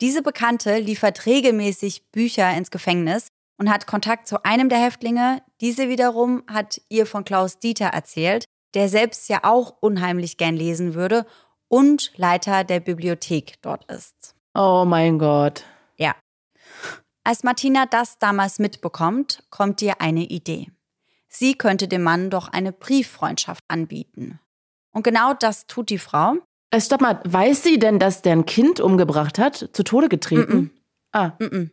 Diese Bekannte liefert regelmäßig Bücher ins Gefängnis und hat Kontakt zu einem der Häftlinge. Diese wiederum hat ihr von Klaus Dieter erzählt, der selbst ja auch unheimlich gern lesen würde und Leiter der Bibliothek dort ist. Oh mein Gott. Ja. Als Martina das damals mitbekommt, kommt ihr eine Idee. Sie könnte dem Mann doch eine Brieffreundschaft anbieten. Und genau das tut die Frau. Äh, stopp mal, weiß sie denn, dass der ein Kind umgebracht hat, zu Tode getreten? Mm-mm. Ah, Mm-mm.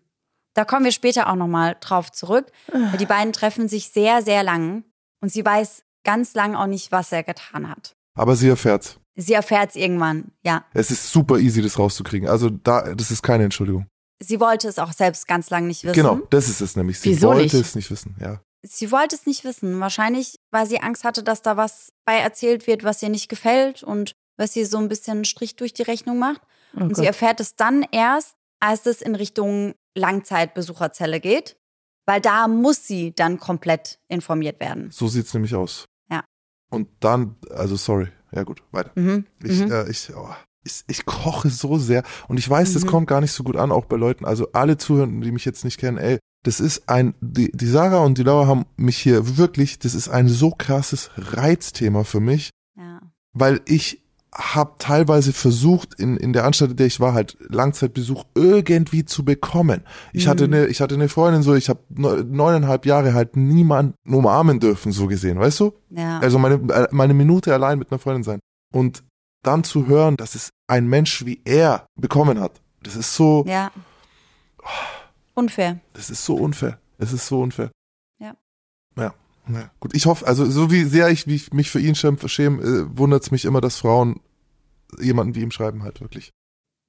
Da kommen wir später auch nochmal drauf zurück. Weil die beiden treffen sich sehr, sehr lang und sie weiß ganz lang auch nicht, was er getan hat. Aber sie erfährt's. Sie erfährt es irgendwann, ja. Es ist super easy, das rauszukriegen. Also da, das ist keine Entschuldigung. Sie wollte es auch selbst ganz lang nicht wissen. Genau, das ist es nämlich. Sie Wieso wollte nicht? es nicht wissen, ja. Sie wollte es nicht wissen. Wahrscheinlich, weil sie Angst hatte, dass da was bei erzählt wird, was ihr nicht gefällt und was ihr so ein bisschen einen Strich durch die Rechnung macht. oh und sie Gott. erfährt es dann erst, als es in Richtung Langzeitbesucherzelle geht, weil da muss sie dann komplett informiert werden. So sieht's nämlich aus. Ja. Und dann, also sorry. Ja gut, weiter. Mhm. Ich, mhm. äh, ich, oh, ich, ich koche so sehr und ich weiß, das Mhm. kommt gar nicht so gut an, auch bei Leuten. Also alle Zuhörenden, die mich jetzt nicht kennen, ey, das ist ein, die, die Sarah und die Laura haben mich hier wirklich, das ist ein so krasses Reizthema für mich, ja. weil ich habe teilweise versucht, in, in der Anstalt, in der ich war, halt Langzeitbesuch irgendwie zu bekommen. Ich hatte eine, ich hatte eine Freundin so, ich habe neuneinhalb Jahre halt niemanden umarmen dürfen, so gesehen, weißt du? Ja. Also meine, äh, meine Minute allein mit einer Freundin sein. Und dann zu hören, dass es ein Mensch wie er bekommen hat, das ist so, ja. Unfair. das ist so unfair. Es ist so unfair. Ja. Ja. Ja, gut, ich hoffe, also so wie sehr ich wie ich mich für ihn schäme, schäme äh, wundert es mich immer, dass Frauen jemanden wie ihm schreiben halt wirklich.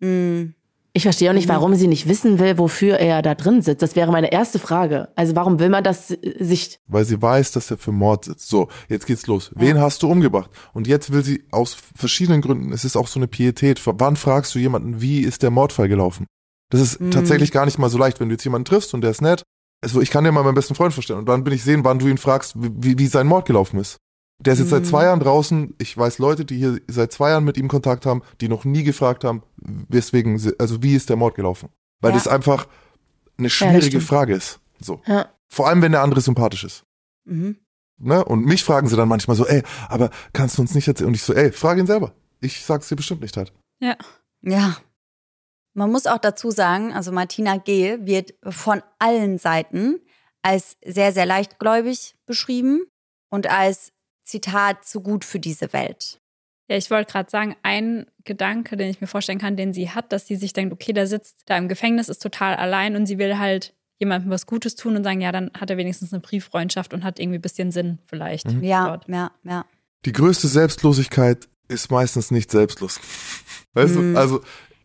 Mm. Ich verstehe auch nicht, Mhm. warum sie nicht wissen will, wofür er da drin sitzt. Das wäre meine erste Frage. Also warum will man das äh, sich Weil sie weiß, dass er für Mord sitzt. So, jetzt geht's los. Wen hast du umgebracht? Und jetzt will sie aus verschiedenen Gründen, es ist auch so eine Pietät. Wann fragst du jemanden, wie ist der Mordfall gelaufen? Das ist Mhm. tatsächlich gar nicht mal so leicht, wenn du jetzt jemanden triffst und der ist nett. Also ich kann dir mal meinen besten Freund vorstellen und dann bin ich sehen, wann du ihn fragst, wie, wie sein Mord gelaufen ist. Der ist jetzt seit Mhm. zwei Jahren draußen. Ich weiß Leute, die hier seit zwei Jahren mit ihm Kontakt haben, die noch nie gefragt haben, weswegen, sie, also wie ist der Mord gelaufen? Weil Ja. das einfach eine schwierige stimmt. Frage ist. So. Ja. Vor allem, wenn der andere sympathisch ist. Mhm. Ne? Und mich fragen sie dann manchmal so, ey, aber kannst du uns nicht erzählen? Und ich so, ey, frag ihn selber. Ich sag's dir bestimmt nicht halt. Ja. Ja. Man muss auch dazu sagen, also Martina G. wird von allen Seiten als sehr, sehr leichtgläubig beschrieben und als Zitat zu gut für diese Welt. Ja, ich wollte gerade sagen, ein Gedanke, den ich mir vorstellen kann, den sie hat, dass sie sich denkt, okay, der sitzt da im Gefängnis, ist total allein und sie will halt jemandem was Gutes tun und sagen, ja, dann hat er wenigstens eine Brieffreundschaft und hat irgendwie ein bisschen Sinn vielleicht. Ja, dort. ja, ja. Die größte Selbstlosigkeit ist meistens nicht selbstlos. Weißt Mhm. du, also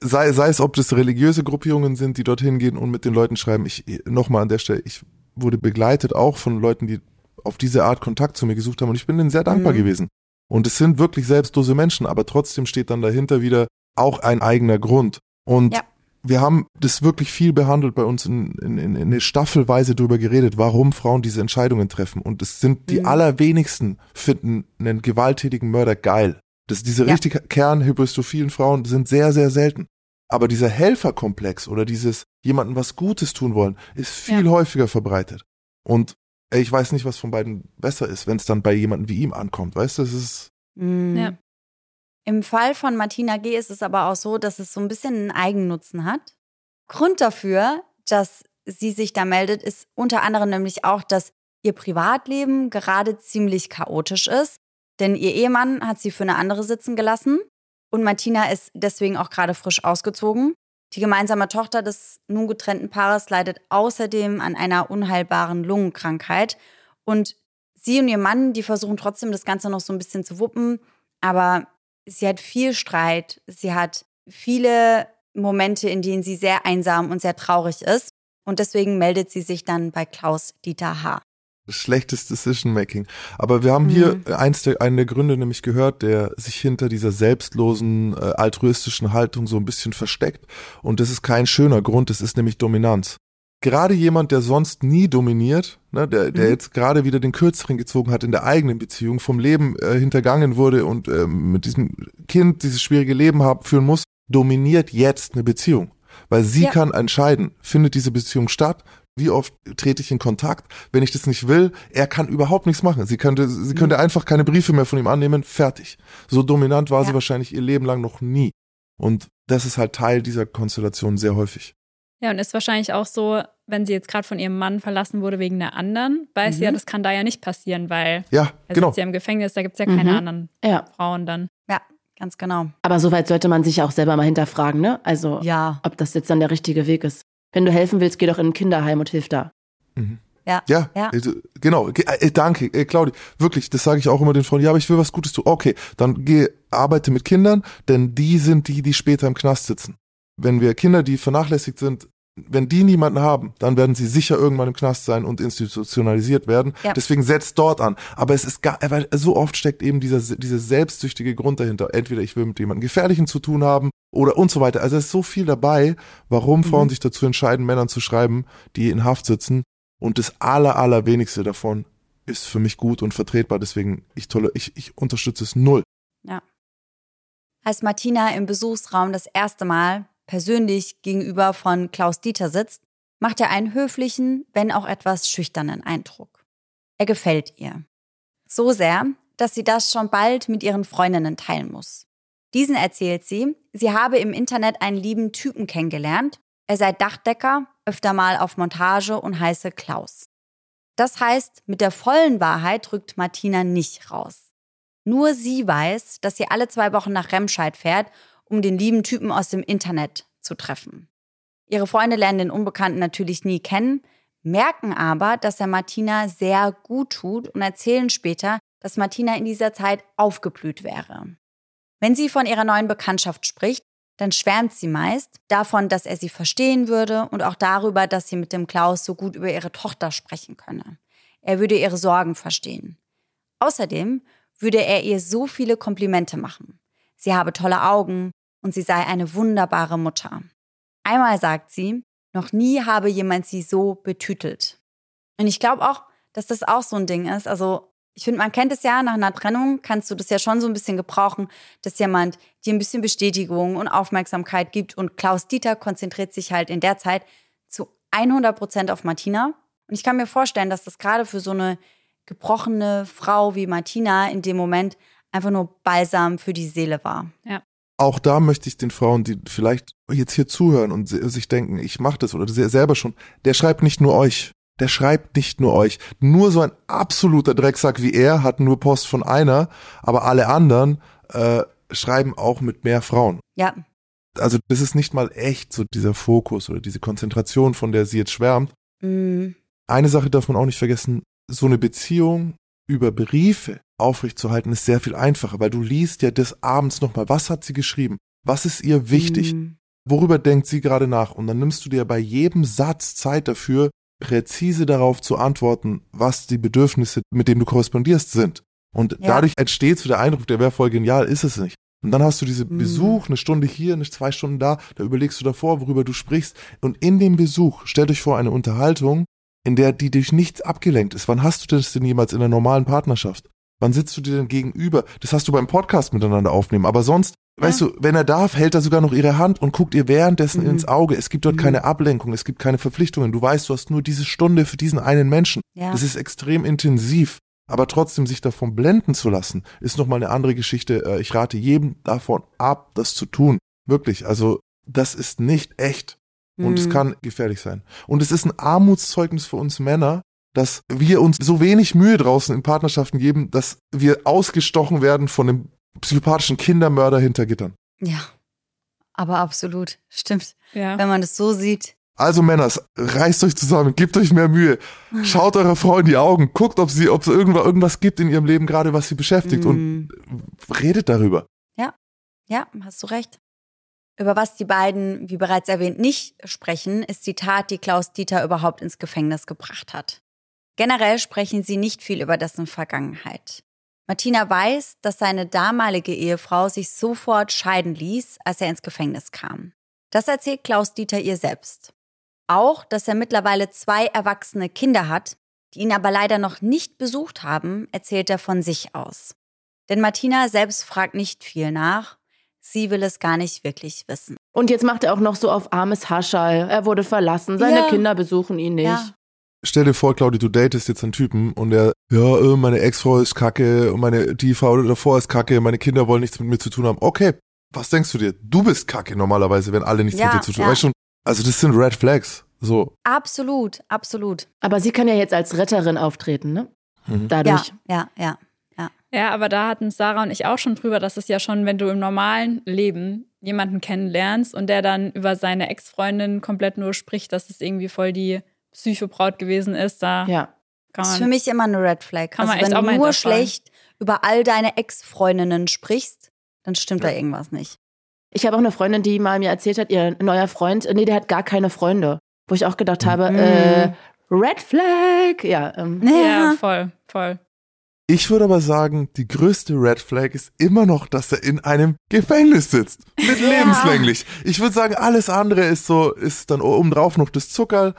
sei, sei es, ob das religiöse Gruppierungen sind, die dorthin gehen und mit den Leuten schreiben. Ich, nochmal an der Stelle, ich wurde begleitet auch von Leuten, die auf diese Art Kontakt zu mir gesucht haben und ich bin denen sehr dankbar Mhm. gewesen. Und es sind wirklich selbstlose Menschen, aber trotzdem steht dann dahinter wieder auch ein eigener Grund. Und Ja. wir haben das wirklich viel behandelt bei uns in, in, in, in eine Staffelweise drüber geredet, warum Frauen diese Entscheidungen treffen. Und es sind die Mhm. allerwenigsten finden einen gewalttätigen Mörder geil. Das, diese Ja. richtig kernhybristophilen Frauen sind sehr, sehr selten. Aber dieser Helferkomplex oder dieses jemandem was Gutes tun wollen, ist viel Ja. häufiger verbreitet. Und ey, ich weiß nicht, was von beiden besser ist, wenn es dann bei jemandem wie ihm ankommt. Weißt du, es ist, Mhm. Ja. Im Fall von Martina G. ist es aber auch so, dass es so ein bisschen einen Eigennutzen hat. Grund dafür, dass sie sich da meldet, ist unter anderem nämlich auch, dass ihr Privatleben gerade ziemlich chaotisch ist. Denn ihr Ehemann hat sie für eine andere sitzen gelassen und Martina ist deswegen auch gerade frisch ausgezogen. Die gemeinsame Tochter des nun getrennten Paares leidet außerdem an einer unheilbaren Lungenkrankheit. Und sie und ihr Mann, die versuchen trotzdem das Ganze noch so ein bisschen zu wuppen. Aber sie hat viel Streit. Sie hat viele Momente, in denen sie sehr einsam und sehr traurig ist. Und deswegen meldet sie sich dann bei Klaus Dieter H. schlechtes Decision Making. Aber wir haben hier eins der, einen der Gründe nämlich gehört, der sich hinter dieser selbstlosen, äh, altruistischen Haltung so ein bisschen versteckt. Und das ist kein schöner Grund, das ist nämlich Dominanz. Gerade jemand, der sonst nie dominiert, ne, der, der Mhm. jetzt gerade wieder den Kürzeren gezogen hat in der eigenen Beziehung, vom Leben äh, hintergangen wurde und ähm, mit diesem Kind dieses schwierige Leben haben, führen muss, dominiert jetzt eine Beziehung. Weil sie Ja. kann entscheiden, findet diese Beziehung statt, wie oft trete ich in Kontakt? Wenn ich das nicht will, er kann überhaupt nichts machen. Sie könnte, sie Mhm. könnte einfach keine Briefe mehr von ihm annehmen, fertig. So dominant war sie Ja. wahrscheinlich ihr Leben lang noch nie. Und das ist halt Teil dieser Konstellation sehr häufig. Ja, und ist wahrscheinlich auch so, wenn sie jetzt gerade von ihrem Mann verlassen wurde wegen einer anderen, weiß sie ja, Mhm. das kann da ja nicht passieren, weil Ja, er genau. sitzt ja im Gefängnis, da gibt es ja keine Mhm. anderen Ja. Frauen dann. Ja, ganz genau. Aber soweit sollte man sich auch selber mal hinterfragen, ne? Also, Ja. ob das jetzt dann der richtige Weg ist. Wenn du helfen willst, geh doch in ein Kinderheim und hilf da. Ja. Ja, Ja. äh, genau. Ge- äh, danke, äh, Claudi. Wirklich, das sage ich auch immer den Frauen. Ja, aber ich will was Gutes tun. Okay, dann geh, arbeite mit Kindern, denn die sind die, die später im Knast sitzen. Wenn wir Kinder, die vernachlässigt sind, wenn die niemanden haben, dann werden sie sicher irgendwann im Knast sein und institutionalisiert werden. Ja. Deswegen setzt dort an. Aber es ist gar, weil so oft steckt eben dieser, dieser selbstsüchtige Grund dahinter. Entweder ich will mit jemandem Gefährlichen zu tun haben oder und so weiter. Also es ist so viel dabei, warum Frauen Mhm. sich dazu entscheiden, Männern zu schreiben, die in Haft sitzen. Und das aller, allerwenigste davon ist für mich gut und vertretbar. Deswegen, ich, tolle, ich, ich unterstütze es null. Als Martina im Besuchsraum das erste Mal persönlich gegenüber von Klaus Dieter sitzt, macht er einen höflichen, wenn auch etwas schüchternen Eindruck. Er gefällt ihr. So sehr, dass sie das schon bald mit ihren Freundinnen teilen muss. Diesen erzählt sie, sie habe im Internet einen lieben Typen kennengelernt. Er sei Dachdecker, öfter mal auf Montage und heiße Klaus. Das heißt, mit der vollen Wahrheit rückt Martina nicht raus. Nur sie weiß, dass sie alle zwei Wochen nach Remscheid fährt, um den lieben Typen aus dem Internet zu treffen. Ihre Freunde lernen den Unbekannten natürlich nie kennen, merken aber, dass er Martina sehr gut tut und erzählen später, dass Martina in dieser Zeit aufgeblüht wäre. Wenn sie von ihrer neuen Bekanntschaft spricht, dann schwärmt sie meist davon, dass er sie verstehen würde und auch darüber, dass sie mit dem Klaus so gut über ihre Tochter sprechen könne. Er würde ihre Sorgen verstehen. Außerdem würde er ihr so viele Komplimente machen. Sie habe tolle Augen und sie sei eine wunderbare Mutter. Einmal sagt sie, noch nie habe jemand sie so betütelt. Und ich glaube auch, dass das auch so ein Ding ist. Also ich finde, man kennt es ja, nach einer Trennung kannst du das ja schon so ein bisschen gebrauchen, dass jemand dir ein bisschen Bestätigung und Aufmerksamkeit gibt. Und Klaus Dieter konzentriert sich halt in der Zeit zu 100 Prozent auf Martina. Und ich kann mir vorstellen, dass das gerade für so eine gebrochene Frau wie Martina in dem Moment einfach nur Balsam für die Seele war. Ja. Auch da möchte ich den Frauen, die vielleicht jetzt hier zuhören und sich denken, ich mache das oder selber schon, der schreibt nicht nur euch der schreibt nicht nur euch. Nur so ein absoluter Drecksack wie er hat nur Post von einer, aber alle anderen äh, schreiben auch mit mehr Frauen. Ja. Also das ist nicht mal echt so dieser Fokus oder diese Konzentration, von der sie jetzt schwärmt. Mhm. Eine Sache darf man auch nicht vergessen, so eine Beziehung über Briefe aufrechtzuerhalten ist sehr viel einfacher, weil du liest ja des Abends nochmal, was hat sie geschrieben? Was ist ihr wichtig? Mhm. Worüber denkt sie gerade nach? Und dann nimmst du dir bei jedem Satz Zeit dafür, präzise darauf zu antworten, was die Bedürfnisse, mit denen du korrespondierst, sind. Und Ja. dadurch entsteht so der Eindruck, der wäre voll genial, ist es nicht. Und dann hast du diese Mhm. Besuch, eine Stunde hier, eine zwei Stunden da, da überlegst du davor, worüber du sprichst. Und in dem Besuch, stell dich vor, eine Unterhaltung, in der die durch nichts abgelenkt ist. Wann hast du das denn jemals in einer normalen Partnerschaft? Wann sitzt du dir denn gegenüber? Das hast du beim Podcast miteinander aufnehmen. Aber sonst, weißt du, wenn er darf, hält er sogar noch ihre Hand und guckt ihr währenddessen Mhm. ins Auge. Es gibt dort Mhm. keine Ablenkung, es gibt keine Verpflichtungen. Du weißt, du hast nur diese Stunde für diesen einen Menschen. Ja. Das ist extrem intensiv. Aber trotzdem sich davon blenden zu lassen, ist nochmal eine andere Geschichte. Äh, Ich rate jedem davon ab, das zu tun. Wirklich. Also, das ist nicht echt. Und es Mhm. kann gefährlich sein. Und es ist ein Armutszeugnis für uns Männer, dass wir uns so wenig Mühe draußen in Partnerschaften geben, dass wir ausgestochen werden von einem psychopathischen Kindermörder hinter Gittern. Ja. Aber absolut. Stimmt. Ja. Wenn man das so sieht. Also Männers, reißt euch zusammen, gebt euch mehr Mühe, schaut eurer Frau in die Augen, guckt, ob sie, ob es irgendwas, irgendwas gibt in ihrem Leben gerade, was sie beschäftigt und Mhm. redet darüber. Ja, hast du recht. Über was die beiden, wie bereits erwähnt, nicht sprechen, ist die Tat, die Klaus Dieter überhaupt ins Gefängnis gebracht hat. Generell sprechen sie nicht viel über dessen Vergangenheit. Martina weiß, dass seine damalige Ehefrau sich sofort scheiden ließ, als er ins Gefängnis kam. Das erzählt Klaus Dieter ihr selbst. Auch, dass er mittlerweile zwei erwachsene Kinder hat, die ihn aber leider noch nicht besucht haben, erzählt er von sich aus. Denn Martina selbst fragt nicht viel nach. Sie will es gar nicht wirklich wissen. Und jetzt macht er auch noch so auf armes Haschall. Er wurde verlassen, seine Ja. Kinder besuchen ihn nicht. Ja. Stell dir vor, Claudia, du datest jetzt einen Typen und der, ja, äh, meine Ex-Frau ist kacke und meine, die Frau davor ist kacke, meine Kinder wollen nichts mit mir zu tun haben. Okay, was denkst du dir? Du bist kacke normalerweise, wenn alle nichts Ja, mit dir zu tun haben. ja. Schon, also das sind Red Flags. So. Absolut, absolut. Aber sie kann ja jetzt als Retterin auftreten, ne? Mhm. Ja, Dadurch. ja, ja. Ja, aber da hatten Sarah und ich auch schon drüber, dass es ja schon, wenn du im normalen Leben jemanden kennenlernst und der dann über seine Ex-Freundin komplett nur spricht, dass es irgendwie voll die Psychobraut gewesen ist, da Ja. Kann Das ist für man. mich immer eine Red Flag. Kann man also echt wenn auch du nur schlecht über all deine Ex-Freundinnen sprichst, dann stimmt da irgendwas nicht. Ich habe auch eine Freundin, die mal mir erzählt hat, ihr neuer Freund, äh, nee, der hat gar keine Freunde. Wo ich auch gedacht habe, Mhm. äh, Red Flag. Ja, ähm, Ja, voll, voll. Ich würde aber sagen, die größte Red Flag ist immer noch, dass er in einem Gefängnis sitzt. Mit Ja. lebenslänglich. Ich würde sagen, alles andere ist so, ist dann obendrauf noch das Zuckerl,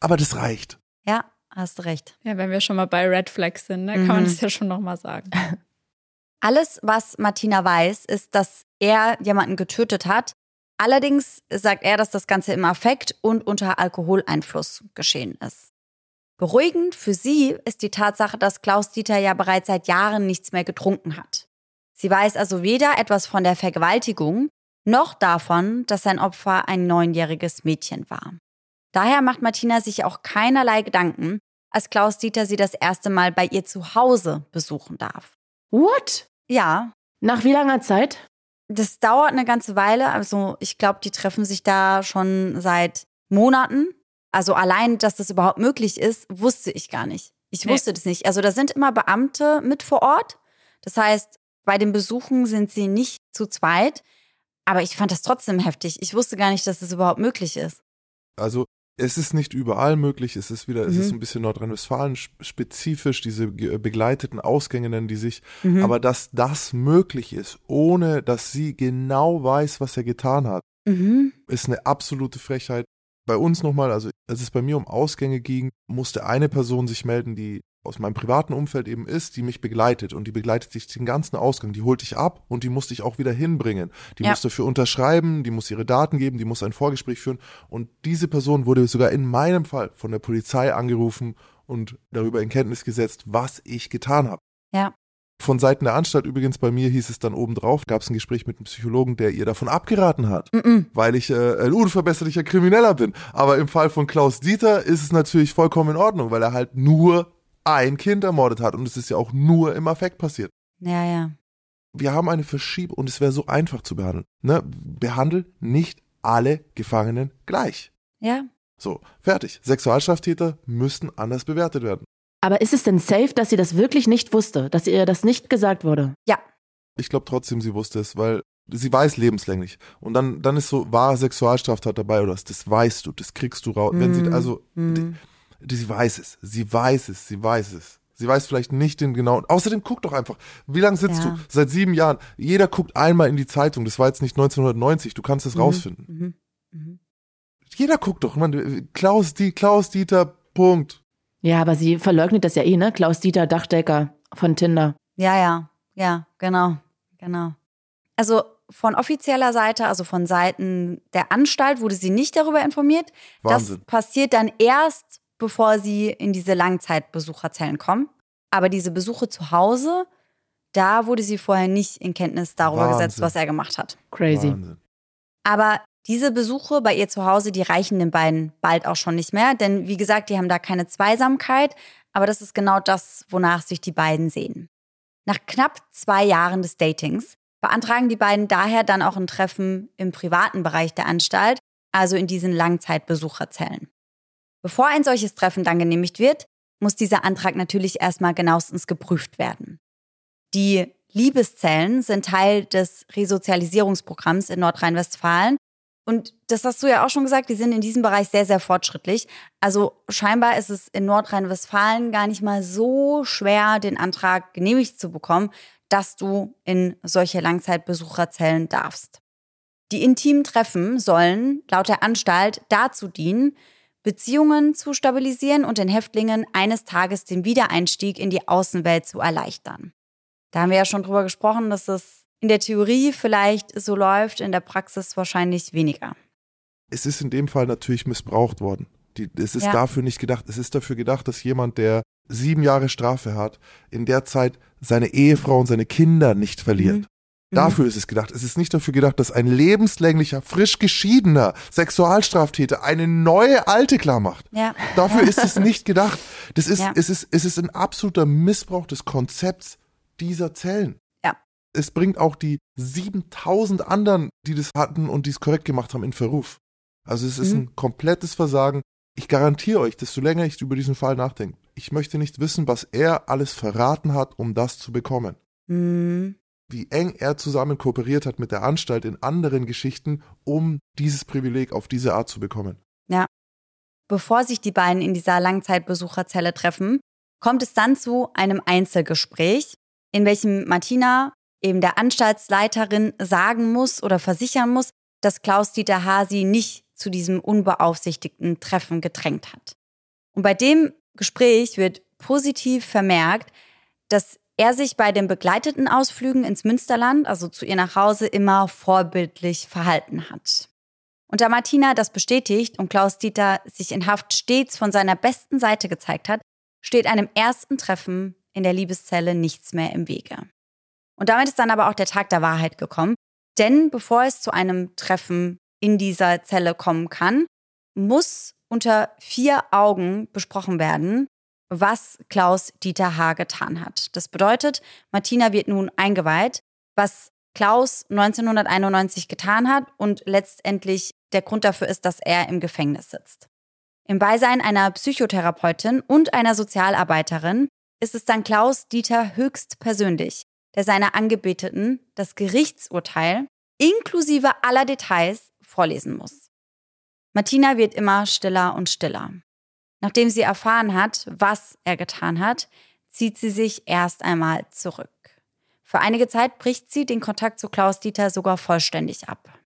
aber das reicht. Ja, hast du recht. Ja, wenn wir schon mal bei Red Flags sind, ne, kann man Mhm. das ja schon nochmal sagen. Alles, was Martina weiß, ist, dass er jemanden getötet hat. Allerdings sagt er, dass das Ganze im Affekt und unter Alkoholeinfluss geschehen ist. Beruhigend für sie ist die Tatsache, dass Klaus Dieter ja bereits seit Jahren nichts mehr getrunken hat. Sie weiß also weder etwas von der Vergewaltigung noch davon, dass sein Opfer ein neunjähriges Mädchen war. Daher macht Martina sich auch keinerlei Gedanken, als Klaus Dieter sie das erste Mal bei ihr zu Hause besuchen darf. What? Ja, Nach wie langer Zeit? das dauert eine ganze Weile. Also ich glaube, die treffen sich da schon seit Monaten. Also allein, dass das überhaupt möglich ist, wusste ich gar nicht. Ich Nee. wusste das nicht. Also da sind immer Beamte mit vor Ort. Das heißt, bei den Besuchen sind sie nicht zu zweit. Aber ich fand das trotzdem heftig. Ich wusste gar nicht, dass das überhaupt möglich ist. Also es ist nicht überall möglich, es ist wieder, es Mhm. ist ein bisschen Nordrhein-Westfalen spezifisch, diese begleiteten Ausgänge nennen die sich, Mhm. aber dass das möglich ist, ohne dass sie genau weiß, was er getan hat, Mhm. ist eine absolute Frechheit. Bei uns nochmal, also als es bei mir um Ausgänge ging, musste eine Person sich melden, die aus meinem privaten Umfeld eben ist, die mich begleitet und die begleitet dich den ganzen Ausgang, die holt dich ab und die muss dich auch wieder hinbringen. Die Ja. muss dafür unterschreiben, die muss ihre Daten geben, die muss ein Vorgespräch führen und diese Person wurde sogar in meinem Fall von der Polizei angerufen und darüber in Kenntnis gesetzt, was ich getan habe. Ja. Von Seiten der Anstalt übrigens bei mir hieß es dann obendrauf, gab es ein Gespräch mit einem Psychologen, der ihr davon abgeraten hat Mhm. weil ich äh, ein unverbesserlicher Krimineller bin. Aber im Fall von Klaus Dieter ist es natürlich vollkommen in Ordnung, weil er halt nur ein Kind ermordet hat und es ist ja auch nur im Affekt passiert. Ja, ja. Wir haben eine Verschiebung und es wäre so einfach zu behandeln. Ne? Behandel nicht alle Gefangenen gleich. Ja. So, fertig. Sexualstraftäter müssten anders bewertet werden. Aber ist es denn safe, dass sie das wirklich nicht wusste, dass ihr das nicht gesagt wurde? Ich glaube trotzdem, sie wusste es, weil sie weiß lebenslänglich. Und dann, dann ist so, war Sexualstraftat dabei oder was, das weißt du, das kriegst du raus. Wenn sie, also, Mhm. Die- Sie weiß es, sie weiß es, sie weiß es. Sie weiß vielleicht nicht den genauen. Außerdem guck doch einfach. Wie lange sitzt Ja. du? Seit sieben Jahren. Jeder guckt einmal in die Zeitung. Das war jetzt nicht 1990. Du kannst es rausfinden. Mhm. Mhm. Jeder guckt doch. Man, Klaus, die, Klaus Dieter, Punkt. Ja, aber sie verleugnet das ja eh, ne? Klaus Dieter Dachdecker von Tinder. Ja, ja, ja, genau, genau. Also von offizieller Seite, also von Seiten der Anstalt, wurde sie nicht darüber informiert. Wahnsinn. Das passiert dann erst, bevor sie in diese Langzeitbesucherzellen kommen. Aber diese Besuche zu Hause, da wurde sie vorher nicht in Kenntnis darüber Wahnsinn. gesetzt, was er gemacht hat. Crazy. Wahnsinn. Aber diese Besuche bei ihr zu Hause, die reichen den beiden bald auch schon nicht mehr. Denn wie gesagt, die haben da keine Zweisamkeit. Aber das ist genau das, wonach sich die beiden sehen. Nach knapp zwei Jahren des Datings beantragen die beiden daher dann auch ein Treffen im privaten Bereich der Anstalt, also in diesen Langzeitbesucherzellen. Bevor ein solches Treffen dann genehmigt wird, muss dieser Antrag natürlich erstmal genauestens geprüft werden. Die Liebeszellen sind Teil des Resozialisierungsprogramms in Nordrhein-Westfalen. Und das hast du ja auch schon gesagt, die sind in diesem Bereich sehr, sehr fortschrittlich. Also scheinbar ist es in Nordrhein-Westfalen gar nicht mal so schwer, den Antrag genehmigt zu bekommen, dass du in solche Langzeitbesucherzellen darfst. Die intimen Treffen sollen laut der Anstalt dazu dienen, Beziehungen zu stabilisieren und den Häftlingen eines Tages den Wiedereinstieg in die Außenwelt zu erleichtern. Da haben wir ja schon drüber gesprochen, dass es in der Theorie vielleicht so läuft, in der Praxis wahrscheinlich weniger. Es ist in dem Fall natürlich missbraucht worden. Die, es ist Ja. dafür nicht gedacht. Es ist dafür gedacht, dass jemand, der sieben Jahre Strafe hat, in der Zeit seine Ehefrau und seine Kinder nicht verliert. Mhm. Dafür ist es gedacht. Es ist nicht dafür gedacht, dass ein lebenslänglicher, frisch geschiedener Sexualstraftäter eine neue alte klar macht. Ja. Dafür ist es nicht gedacht. Das ist, Ja. es ist, es ist ein absoluter Missbrauch des Konzepts dieser Zellen. Ja. Es bringt auch die 7000 anderen, die das hatten und die es korrekt gemacht haben, in Verruf. Also es ist Mhm. ein komplettes Versagen. Ich garantiere euch, desto länger ich über diesen Fall nachdenke, ich möchte nicht wissen, was er alles verraten hat, um das zu bekommen. Mhm. Wie eng er zusammen kooperiert hat mit der Anstalt in anderen Geschichten, um dieses Privileg auf diese Art zu bekommen. Bevor sich die beiden in dieser Langzeitbesucherzelle treffen, kommt es dann zu einem Einzelgespräch, in welchem Martina eben der Anstaltsleiterin sagen muss oder versichern muss, dass Klaus-Dieter Hasi nicht zu diesem unbeaufsichtigten Treffen gedrängt hat. Und bei dem Gespräch wird positiv vermerkt, dass er sich bei den begleiteten Ausflügen ins Münsterland, also zu ihr nach Hause, immer vorbildlich verhalten hat. Und da Martina das bestätigt und Klaus Dieter sich in Haft stets von seiner besten Seite gezeigt hat, steht einem ersten Treffen in der Liebeszelle nichts mehr im Wege. Und damit ist dann aber auch der Tag der Wahrheit gekommen. Denn bevor es zu einem Treffen in dieser Zelle kommen kann, muss unter vier Augen besprochen werden, was Klaus Dieter H. getan hat. Das bedeutet, Martina wird nun eingeweiht, was Klaus 1991 getan hat und letztendlich der Grund dafür ist, dass er im Gefängnis sitzt. Im Beisein einer Psychotherapeutin und einer Sozialarbeiterin ist es dann Klaus Dieter höchst persönlich, der seiner Angebeteten das Gerichtsurteil inklusive aller Details vorlesen muss. Martina wird immer stiller und stiller. Nachdem sie erfahren hat, was er getan hat, zieht sie sich erst einmal zurück. Für einige Zeit bricht sie den Kontakt zu Klaus Dieter sogar vollständig ab.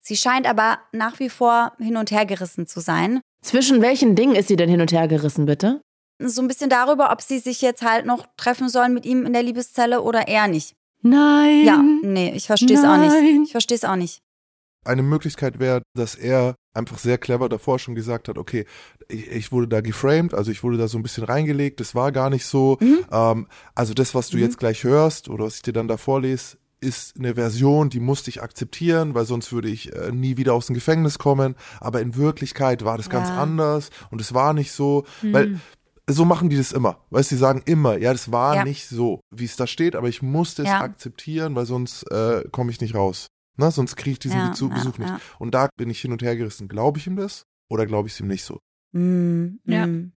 Sie scheint aber nach wie vor hin und her gerissen zu sein. Zwischen welchen Dingen ist sie denn hin und her gerissen, bitte? So ein bisschen darüber, ob sie sich jetzt halt noch treffen sollen mit ihm in der Liebeszelle oder eher nicht. Nein. Ja, nee, ich verstehe es auch nicht. Ich verstehe es auch nicht. Eine Möglichkeit wäre, dass er einfach sehr clever davor schon gesagt hat, okay, ich, ich, wurde da geframed, also ich wurde da so ein bisschen reingelegt, das war gar nicht so. Mhm. Ähm, also das, was du mhm. jetzt gleich hörst oder was ich dir dann da vorlese, ist eine Version, die musste ich akzeptieren, weil sonst würde ich äh, nie wieder aus dem Gefängnis kommen. Aber in Wirklichkeit war das ja. ganz anders und es war nicht so, mhm. weil so machen die das immer. Weißt du, die sagen immer, ja, das war ja. nicht so, wie es da steht, aber ich musste es ja. akzeptieren, weil sonst äh, komme ich nicht raus. Na, sonst kriege ich diesen ja, Besuch, Besuch nicht. Und da bin ich hin und her gerissen. Glaube ich ihm das oder glaube ich es ihm nicht so? Mm, ja. Mm.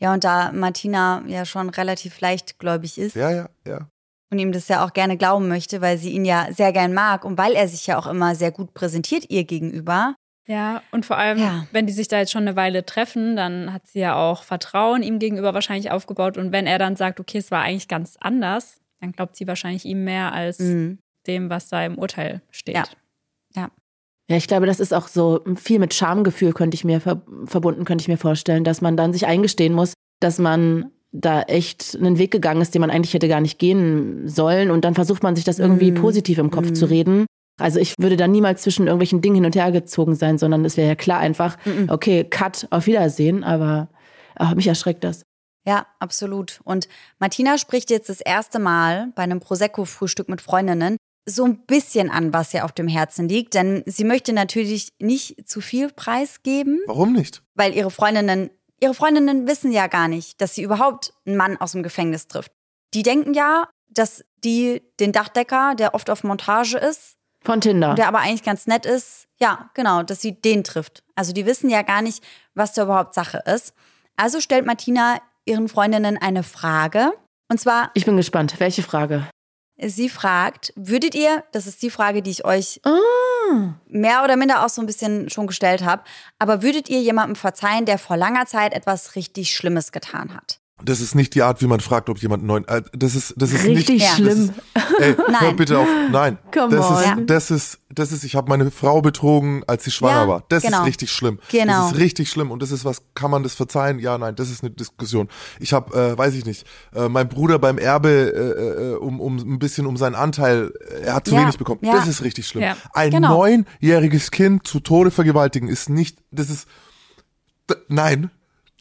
Ja, und da Martina ja schon relativ leichtgläubig ist. Ja, ja, ja. Und ihm das ja auch gerne glauben möchte, weil sie ihn ja sehr gern mag und weil er sich ja auch immer sehr gut präsentiert ihr gegenüber. Ja, und vor allem, ja. wenn die sich da jetzt schon eine Weile treffen, dann hat sie ja auch Vertrauen ihm gegenüber wahrscheinlich aufgebaut. Und wenn er dann sagt, okay, es war eigentlich ganz anders, dann glaubt sie wahrscheinlich ihm mehr als mhm. Dem, was da im Urteil steht. Ja. ja. Ja, ich glaube, das ist auch so viel mit Schamgefühl, könnte ich mir ver verbunden, könnte ich mir vorstellen, dass man dann sich eingestehen muss, dass man da echt einen Weg gegangen ist, den man eigentlich hätte gar nicht gehen sollen. Und dann versucht man sich das irgendwie mm. positiv im Kopf mm. zu reden. Also ich würde dann niemals zwischen irgendwelchen Dingen hin und her gezogen sein, sondern es wäre ja klar einfach, mm okay, Cut, auf Wiedersehen, aber oh, mich erschreckt das. Ja, absolut. Und Martina spricht jetzt das erste Mal bei einem Prosecco-Frühstück mit Freundinnen so ein bisschen an, was ihr auf dem Herzen liegt, denn sie möchte natürlich nicht zu viel preisgeben. Warum nicht? Weil ihre Freundinnen, ihre Freundinnen wissen ja gar nicht, dass sie überhaupt einen Mann aus dem Gefängnis trifft. Die denken ja, dass die den Dachdecker, der oft auf Montage ist, von Tinder. Der aber eigentlich ganz nett ist. Ja, genau, dass sie den trifft. Also die wissen ja gar nicht, was da überhaupt Sache ist. Also stellt Martina ihren Freundinnen eine Frage. Und zwar. Ich bin gespannt. Welche Frage? Sie fragt, würdet ihr, das ist die Frage, die ich euch ah. mehr oder minder auch so ein bisschen schon gestellt habe, aber würdet ihr jemandem verzeihen, der vor langer Zeit etwas richtig Schlimmes getan hat? Das ist nicht die Art, wie man fragt, ob jemand neuen. Äh, das ist das ist richtig nicht, schlimm. Das ist, ey, Nein. hört bitte auf. Nein. Come das on. ist das ist das ist. Ich habe meine Frau betrogen, als sie schwanger ja, war. Das genau. ist richtig schlimm. Genau. Das ist richtig schlimm und das ist was. Kann man das verzeihen? Ja, nein. Das ist eine Diskussion. Ich habe, äh, weiß ich nicht, äh, mein Bruder beim Erbe äh, äh, um um ein bisschen um seinen Anteil. Äh, er hat zu ja. wenig bekommen. Ja. Das ist richtig schlimm. Ein genau. neunjähriges Kind zu Tode vergewaltigen ist nicht. Das ist nein.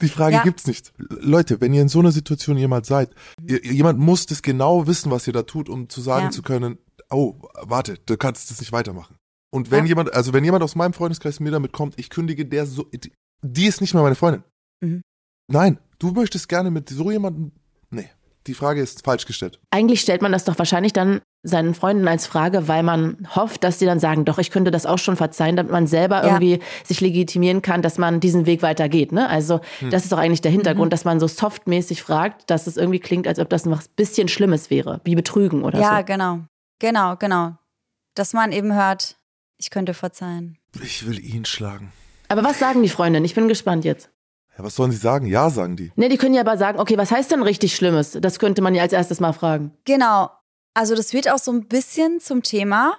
Die Frage ja. gibt's nicht. Leute, wenn ihr in so einer Situation jemals seid, ihr, jemand muss das genau wissen, was ihr da tut, um zu sagen ja. zu können, oh, warte, du kannst das nicht weitermachen. Und wenn ja. jemand, also wenn jemand aus meinem Freundeskreis mir damit kommt, ich kündige der so, die, die ist nicht mehr meine Freundin. Mhm. Nein, du möchtest gerne mit so jemandem, nee. Die Frage ist falsch gestellt. Eigentlich stellt man das doch wahrscheinlich dann seinen Freunden als Frage, weil man hofft, dass sie dann sagen, doch, ich könnte das auch schon verzeihen, damit man selber ja. irgendwie sich legitimieren kann, dass man diesen Weg weitergeht. Ne? Also hm. das ist doch eigentlich der Hintergrund, mhm. dass man so softmäßig fragt, dass es irgendwie klingt, als ob das noch ein bisschen Schlimmes wäre, wie Betrügen oder ja, so. Ja, genau. Genau, genau. Dass man eben hört, ich könnte verzeihen. Ich will ihn schlagen. Aber was sagen die Freundinnen? Ich bin gespannt jetzt. Ja, was sollen sie sagen? Ja, sagen die. Ne, die können ja aber sagen, okay, was heißt denn richtig Schlimmes? Das könnte man ja als erstes mal fragen. Genau. Also das wird auch so ein bisschen zum Thema.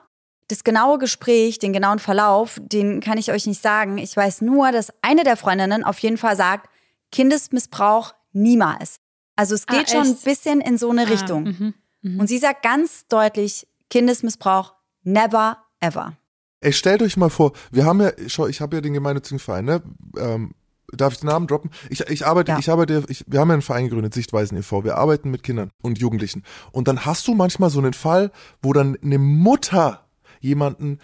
Das genaue Gespräch, den genauen Verlauf, den kann ich euch nicht sagen. Ich weiß nur, dass eine der Freundinnen auf jeden Fall sagt, Kindesmissbrauch niemals. Also es geht ah, schon ein bisschen in so eine ah, Richtung. Mh, mh. Und sie sagt ganz deutlich, Kindesmissbrauch never ever. Ey, stellt euch mal vor, wir haben ja, schau, ich habe ja den gemeinnützigen Verein, ne? Ähm, darf ich den Namen droppen? Ich, ich arbeite, Ja. ich arbeite, ich, wir haben ja einen Verein gegründet, Sichtweisen e.V. Wir arbeiten mit Kindern und Jugendlichen. Und dann hast du manchmal so einen Fall, wo dann eine Mutter jemanden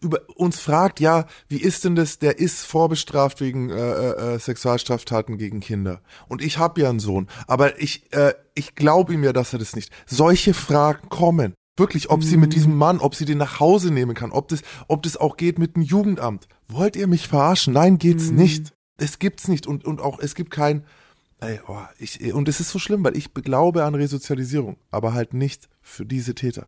über uns fragt, ja, wie ist denn das, der ist vorbestraft wegen äh, äh, äh, Sexualstraftaten gegen Kinder. Und ich habe ja einen Sohn, aber ich, äh, ich glaube ihm ja, dass er das nicht. Solche Fragen kommen. Wirklich, ob sie mit diesem Mann, ob sie den nach Hause nehmen kann, ob das, ob das auch geht mit dem Jugendamt. Wollt ihr mich verarschen? Nein, geht's nicht. Es gibt's nicht und, und auch, es gibt kein, ey, oh, ich, und es ist so schlimm, weil ich glaube an Resozialisierung, aber halt nicht für diese Täter.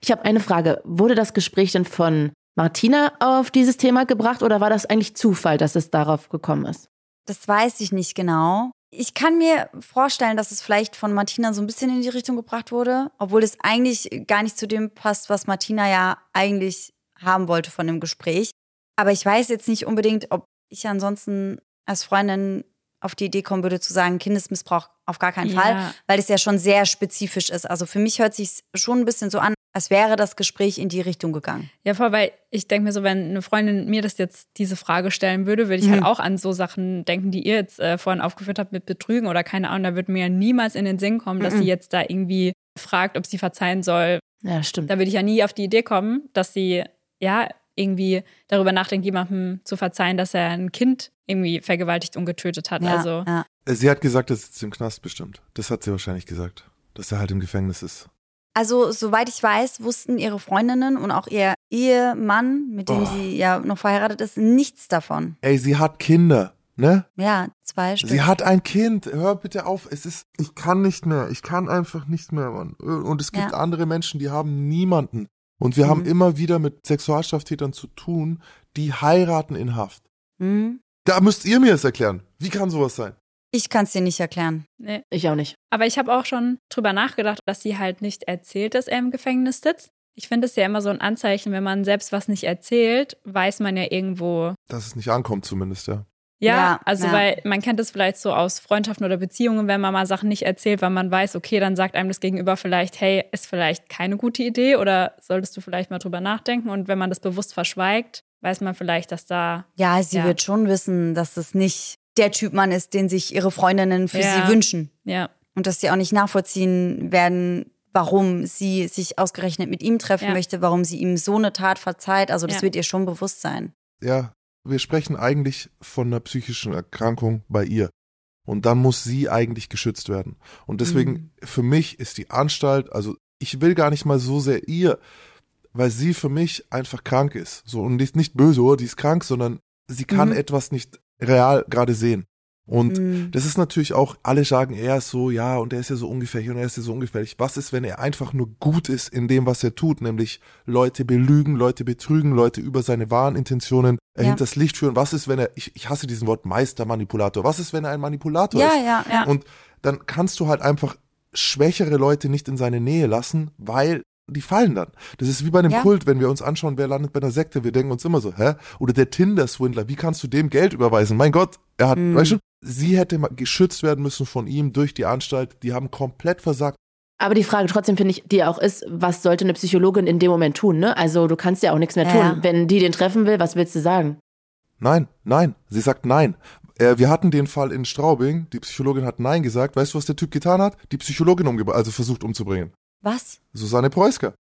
Ich habe eine Frage. Wurde das Gespräch denn von Martina auf dieses Thema gebracht oder war das eigentlich Zufall, dass es darauf gekommen ist? Das weiß ich nicht genau. Ich kann mir vorstellen, dass es vielleicht von Martina so ein bisschen in die Richtung gebracht wurde, obwohl es eigentlich gar nicht zu dem passt, was Martina ja eigentlich haben wollte von dem Gespräch. Aber ich weiß jetzt nicht unbedingt, ob ich ansonsten als Freundin auf die Idee kommen würde zu sagen, Kindesmissbrauch auf gar keinen Ja. Fall, weil es ja schon sehr spezifisch ist. Also für mich hört sich schon ein bisschen so an, als wäre das Gespräch in die Richtung gegangen. Ja, voll, weil ich denke mir so, wenn eine Freundin mir das jetzt diese Frage stellen würde, würde ich halt auch an so Sachen denken, die ihr jetzt äh, vorhin aufgeführt habt mit Betrügen oder keine Ahnung. Da würde mir ja niemals in den Sinn kommen, dass sie jetzt da irgendwie fragt, ob sie verzeihen soll. Ja, stimmt. Da würde ich ja nie auf die Idee kommen, dass sie ja irgendwie darüber nachdenkt, jemandem zu verzeihen, dass er ein Kind irgendwie vergewaltigt und getötet hat. Ja, also ja. Äh, Sie hat gesagt, er sitzt im Knast bestimmt. Das hat sie wahrscheinlich gesagt. Dass er halt im Gefängnis ist. Also, soweit ich weiß, wussten ihre Freundinnen und auch ihr Ehemann, mit dem Oh. sie ja noch verheiratet ist, nichts davon. Ey, sie hat Kinder, ne? Ja, zwei Stück. Sie hat ein Kind. Hör bitte auf. Es ist, ich kann nicht mehr. Ich kann einfach nicht mehr, Mann. Und es gibt Ja. andere Menschen, die haben niemanden. Und wir haben Mhm. immer wieder mit Sexualstraftätern zu tun, die heiraten in Haft. Hm? Da müsst ihr mir es erklären. Wie kann sowas sein? Ich kann es dir nicht erklären. nee. Ich auch nicht. Aber ich habe auch schon drüber nachgedacht, dass sie halt nicht erzählt, dass er im Gefängnis sitzt. Ich finde es ja immer so ein Anzeichen, wenn man selbst was nicht erzählt, weiß man ja irgendwo. Dass es nicht ankommt zumindest, ja. Ja, Ja, also ja. weil man kennt es vielleicht so aus Freundschaften oder Beziehungen, wenn man mal Sachen nicht erzählt, weil man weiß, okay, dann sagt einem das Gegenüber vielleicht, hey, ist vielleicht keine gute Idee oder solltest du vielleicht mal drüber nachdenken. Und wenn man das bewusst verschweigt, weiß man vielleicht, dass da Ja, sie Ja. wird schon wissen, dass es nicht der Typ Mann ist, den sich ihre Freundinnen für Ja. sie wünschen. ja Und dass sie auch nicht nachvollziehen werden, warum sie sich ausgerechnet mit ihm treffen Ja. möchte, warum sie ihm so eine Tat verzeiht. Also das Ja. wird ihr schon bewusst sein. Ja, wir sprechen eigentlich von einer psychischen Erkrankung bei ihr. Und dann muss sie eigentlich geschützt werden. Und deswegen, Mhm. für mich ist die Anstalt, also ich will gar nicht mal so sehr ihr, weil sie für mich einfach krank ist. So, und die ist nicht böse, oh, die ist krank, sondern sie kann Mhm. etwas nicht real gerade sehen. Und Mhm. das ist natürlich auch, alle sagen, er ist so, ja, und er ist ja so ungefährlich und er ist ja so ungefährlich. Was ist, wenn er einfach nur gut ist in dem, was er tut, nämlich Leute belügen, Leute betrügen, Leute über seine wahren Intentionen Ja. hinters Licht führen? Was ist, wenn er, ich, ich hasse diesen Wort Meistermanipulator, was ist, wenn er ein Manipulator Ja, ist? ja, ja. Und dann kannst du halt einfach schwächere Leute nicht in seine Nähe lassen, weil die fallen dann. Das ist wie bei einem Ja. Kult, wenn wir uns anschauen, wer landet bei einer Sekte, wir denken uns immer so, hä? Oder der Tinder-Swindler, wie kannst du dem Geld überweisen? Mein Gott, er hat, Mhm. weißt du, sie hätte geschützt werden müssen von ihm durch die Anstalt, die haben komplett versagt. Aber die Frage trotzdem finde ich, die auch ist, was sollte eine Psychologin in dem Moment tun, ne? Also du kannst ja auch nichts mehr tun. Ja. Wenn die den treffen will, was willst du sagen? Nein, nein, sie sagt nein. Äh, wir hatten den Fall in Straubing, die Psychologin hat nein gesagt. Weißt du, was der Typ getan hat? Die Psychologin umgebracht, also versucht umzubringen. Was? Susanne Preusker.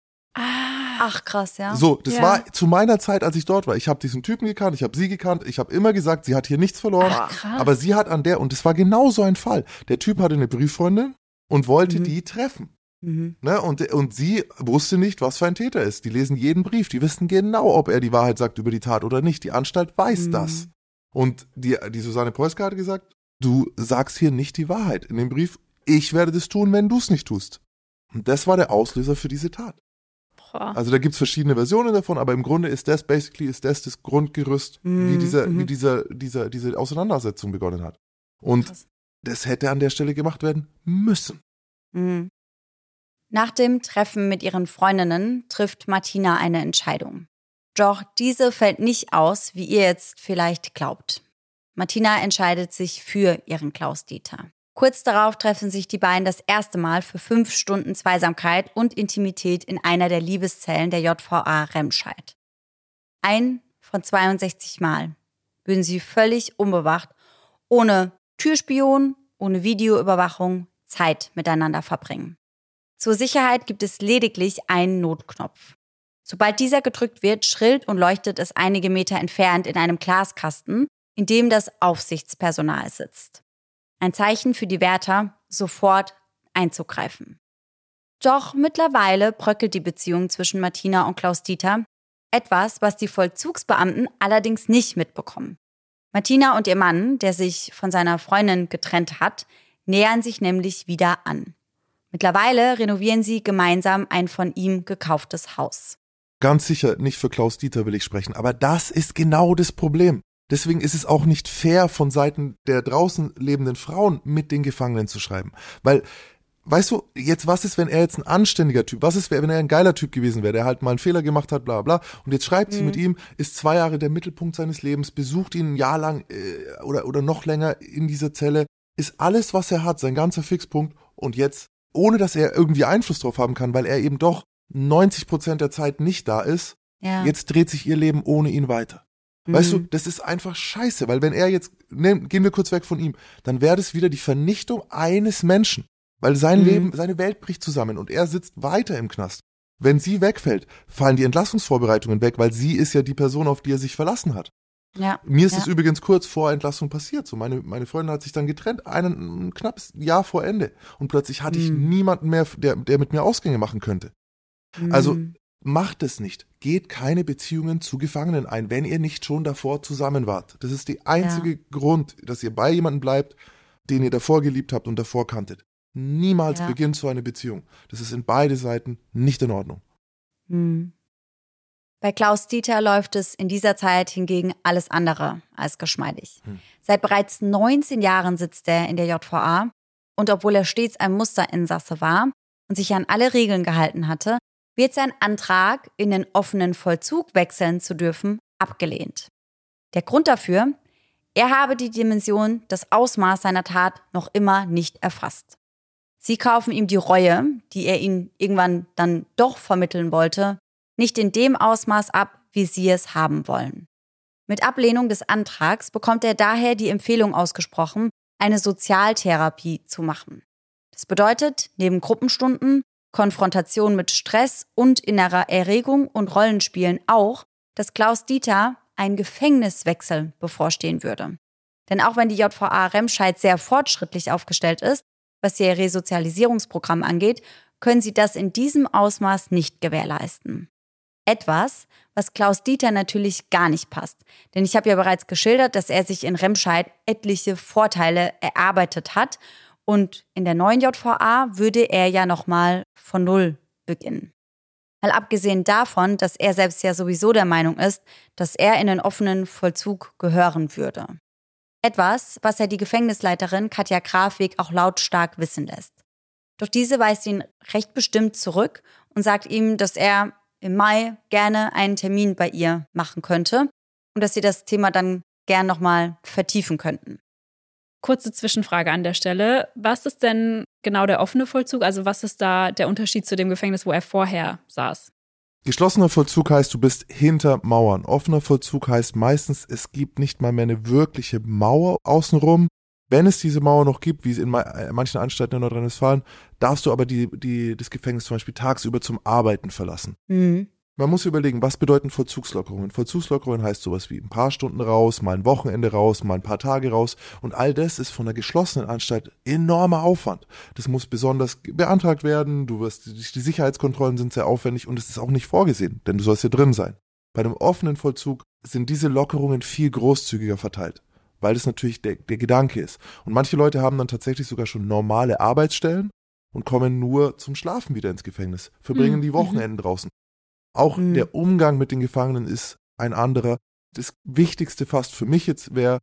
Ach, krass, ja. So, das Ja. war zu meiner Zeit, als ich dort war. Ich habe diesen Typen gekannt, ich habe sie gekannt, ich habe immer gesagt, sie hat hier nichts verloren. Ach, krass. Aber sie hat an der, und das war genau so ein Fall. Der Typ hatte eine Brieffreundin und wollte Mhm. die treffen. Mhm. Ne? Und, und sie wusste nicht, was für ein Täter ist. Die lesen jeden Brief, die wissen genau, ob er die Wahrheit sagt über die Tat oder nicht. Die Anstalt weiß Mhm. das. Und die, die Susanne Preusker hat gesagt, du sagst hier nicht die Wahrheit in dem Brief. Ich werde das tun, wenn du es nicht tust. Und das war der Auslöser für diese Tat. Boah. Also da gibt's verschiedene Versionen davon, aber im Grunde ist das basically ist das das Grundgerüst, wie Mhm, dieser, mhm. wie dieser, dieser, diese Auseinandersetzung begonnen hat. Und Krass. das hätte an der Stelle gemacht werden müssen. Mhm. Nach dem Treffen mit ihren Freundinnen trifft Martina eine Entscheidung. Doch diese fällt nicht aus, wie ihr jetzt vielleicht glaubt. Martina entscheidet sich für ihren Klaus-Dieter. Kurz darauf treffen sich die beiden das erste Mal für fünf Stunden Zweisamkeit und Intimität in einer der Liebeszellen der JVA Remscheid. Ein von 62 Mal würden sie völlig unbewacht ohne Türspion, ohne Videoüberwachung Zeit miteinander verbringen. Zur Sicherheit gibt es lediglich einen Notknopf. Sobald dieser gedrückt wird, schrillt und leuchtet es einige Meter entfernt in einem Glaskasten, in dem das Aufsichtspersonal sitzt. Ein Zeichen für die Wärter, sofort einzugreifen. Doch mittlerweile bröckelt die Beziehung zwischen Martina und Klaus Dieter, etwas, was die Vollzugsbeamten allerdings nicht mitbekommen. Martina und ihr Mann, der sich von seiner Freundin getrennt hat, nähern sich nämlich wieder an. Mittlerweile renovieren sie gemeinsam ein von ihm gekauftes Haus. Ganz sicher nicht für Klaus Dieter will ich sprechen, aber das ist genau das Problem. Deswegen ist es auch nicht fair von Seiten der draußen lebenden Frauen mit den Gefangenen zu schreiben. Weil, weißt du, jetzt was ist, wenn er jetzt ein anständiger Typ, was ist, wenn er ein geiler Typ gewesen wäre, der halt mal einen Fehler gemacht hat, bla bla, und jetzt schreibt mhm. sie mit ihm, ist zwei Jahre der Mittelpunkt seines Lebens, besucht ihn ein Jahr lang äh, oder, oder noch länger in dieser Zelle, ist alles, was er hat, sein ganzer Fixpunkt und jetzt, ohne dass er irgendwie Einfluss drauf haben kann, weil er eben doch 90 Prozent der Zeit nicht da ist, ja. jetzt dreht sich ihr Leben ohne ihn weiter. Weißt du, mhm. das ist einfach scheiße, weil wenn er jetzt, ne, gehen wir kurz weg von ihm, dann wäre das wieder die Vernichtung eines Menschen. Weil sein mhm. Leben, seine Welt bricht zusammen und er sitzt weiter im Knast. Wenn sie wegfällt, fallen die Entlassungsvorbereitungen weg, weil sie ist ja die Person, auf die er sich verlassen hat. Ja, Mir ist es ja. übrigens kurz vor Entlassung passiert. So meine, meine Freundin hat sich dann getrennt, einen, ein knappes Jahr vor Ende. Und plötzlich hatte ich mhm. niemanden mehr, der, der mit mir Ausgänge machen könnte. Also mhm. Macht es nicht. Geht keine Beziehungen zu Gefangenen ein, wenn ihr nicht schon davor zusammen wart. Das ist der einzige ja. Grund, dass ihr bei jemandem bleibt, den ihr davor geliebt habt und davor kanntet. Niemals ja. beginnt so eine Beziehung. Das ist in beide Seiten nicht in Ordnung. Hm. Bei Klaus Dieter läuft es in dieser Zeit hingegen alles andere als geschmeidig. Hm. Seit bereits 19 Jahren sitzt er in der JVA und obwohl er stets ein Musterinsasse war und sich an alle Regeln gehalten hatte, wird sein Antrag, in den offenen Vollzug wechseln zu dürfen, abgelehnt. Der Grund dafür, er habe die Dimension, das Ausmaß seiner Tat noch immer nicht erfasst. Sie kaufen ihm die Reue, die er ihnen irgendwann dann doch vermitteln wollte, nicht in dem Ausmaß ab, wie sie es haben wollen. Mit Ablehnung des Antrags bekommt er daher die Empfehlung ausgesprochen, eine Sozialtherapie zu machen. Das bedeutet, neben Gruppenstunden Konfrontation mit Stress und innerer Erregung und Rollenspielen auch, dass Klaus Dieter ein Gefängniswechsel bevorstehen würde. Denn auch wenn die JVA Remscheid sehr fortschrittlich aufgestellt ist, was ihr Resozialisierungsprogramm angeht, können sie das in diesem Ausmaß nicht gewährleisten. Etwas, was Klaus Dieter natürlich gar nicht passt. Denn ich habe ja bereits geschildert, dass er sich in Remscheid etliche Vorteile erarbeitet hat und in der neuen JVA würde er ja nochmal von Null beginnen. Mal abgesehen davon, dass er selbst ja sowieso der Meinung ist, dass er in den offenen Vollzug gehören würde. Etwas, was er die Gefängnisleiterin Katja Grafweg auch lautstark wissen lässt. Doch diese weist ihn recht bestimmt zurück und sagt ihm, dass er im Mai gerne einen Termin bei ihr machen könnte und dass sie das Thema dann gern nochmal vertiefen könnten. Kurze Zwischenfrage an der Stelle. Was ist denn genau der offene Vollzug? Also was ist da der Unterschied zu dem Gefängnis, wo er vorher saß? Geschlossener Vollzug heißt, du bist hinter Mauern. Offener Vollzug heißt meistens, es gibt nicht mal mehr eine wirkliche Mauer außenrum. Wenn es diese Mauer noch gibt, wie es in äh, manchen Anstalten in Nordrhein-Westfalen, darfst du aber die, die, das Gefängnis zum Beispiel tagsüber zum Arbeiten verlassen. Mhm. Man muss überlegen, was bedeuten Vollzugslockerungen? Vollzugslockerungen heißt sowas wie ein paar Stunden raus, mal ein Wochenende raus, mal ein paar Tage raus. Und all das ist von einer geschlossenen Anstalt enormer Aufwand. Das muss besonders beantragt werden. Du wirst, die Sicherheitskontrollen sind sehr aufwendig und es ist auch nicht vorgesehen, denn du sollst hier drin sein. Bei einem offenen Vollzug sind diese Lockerungen viel großzügiger verteilt, weil das natürlich der, der Gedanke ist. Und manche Leute haben dann tatsächlich sogar schon normale Arbeitsstellen und kommen nur zum Schlafen wieder ins Gefängnis, verbringen mhm. die Wochenenden draußen. Auch mhm. der Umgang mit den Gefangenen ist ein anderer. Das Wichtigste fast für mich jetzt wäre,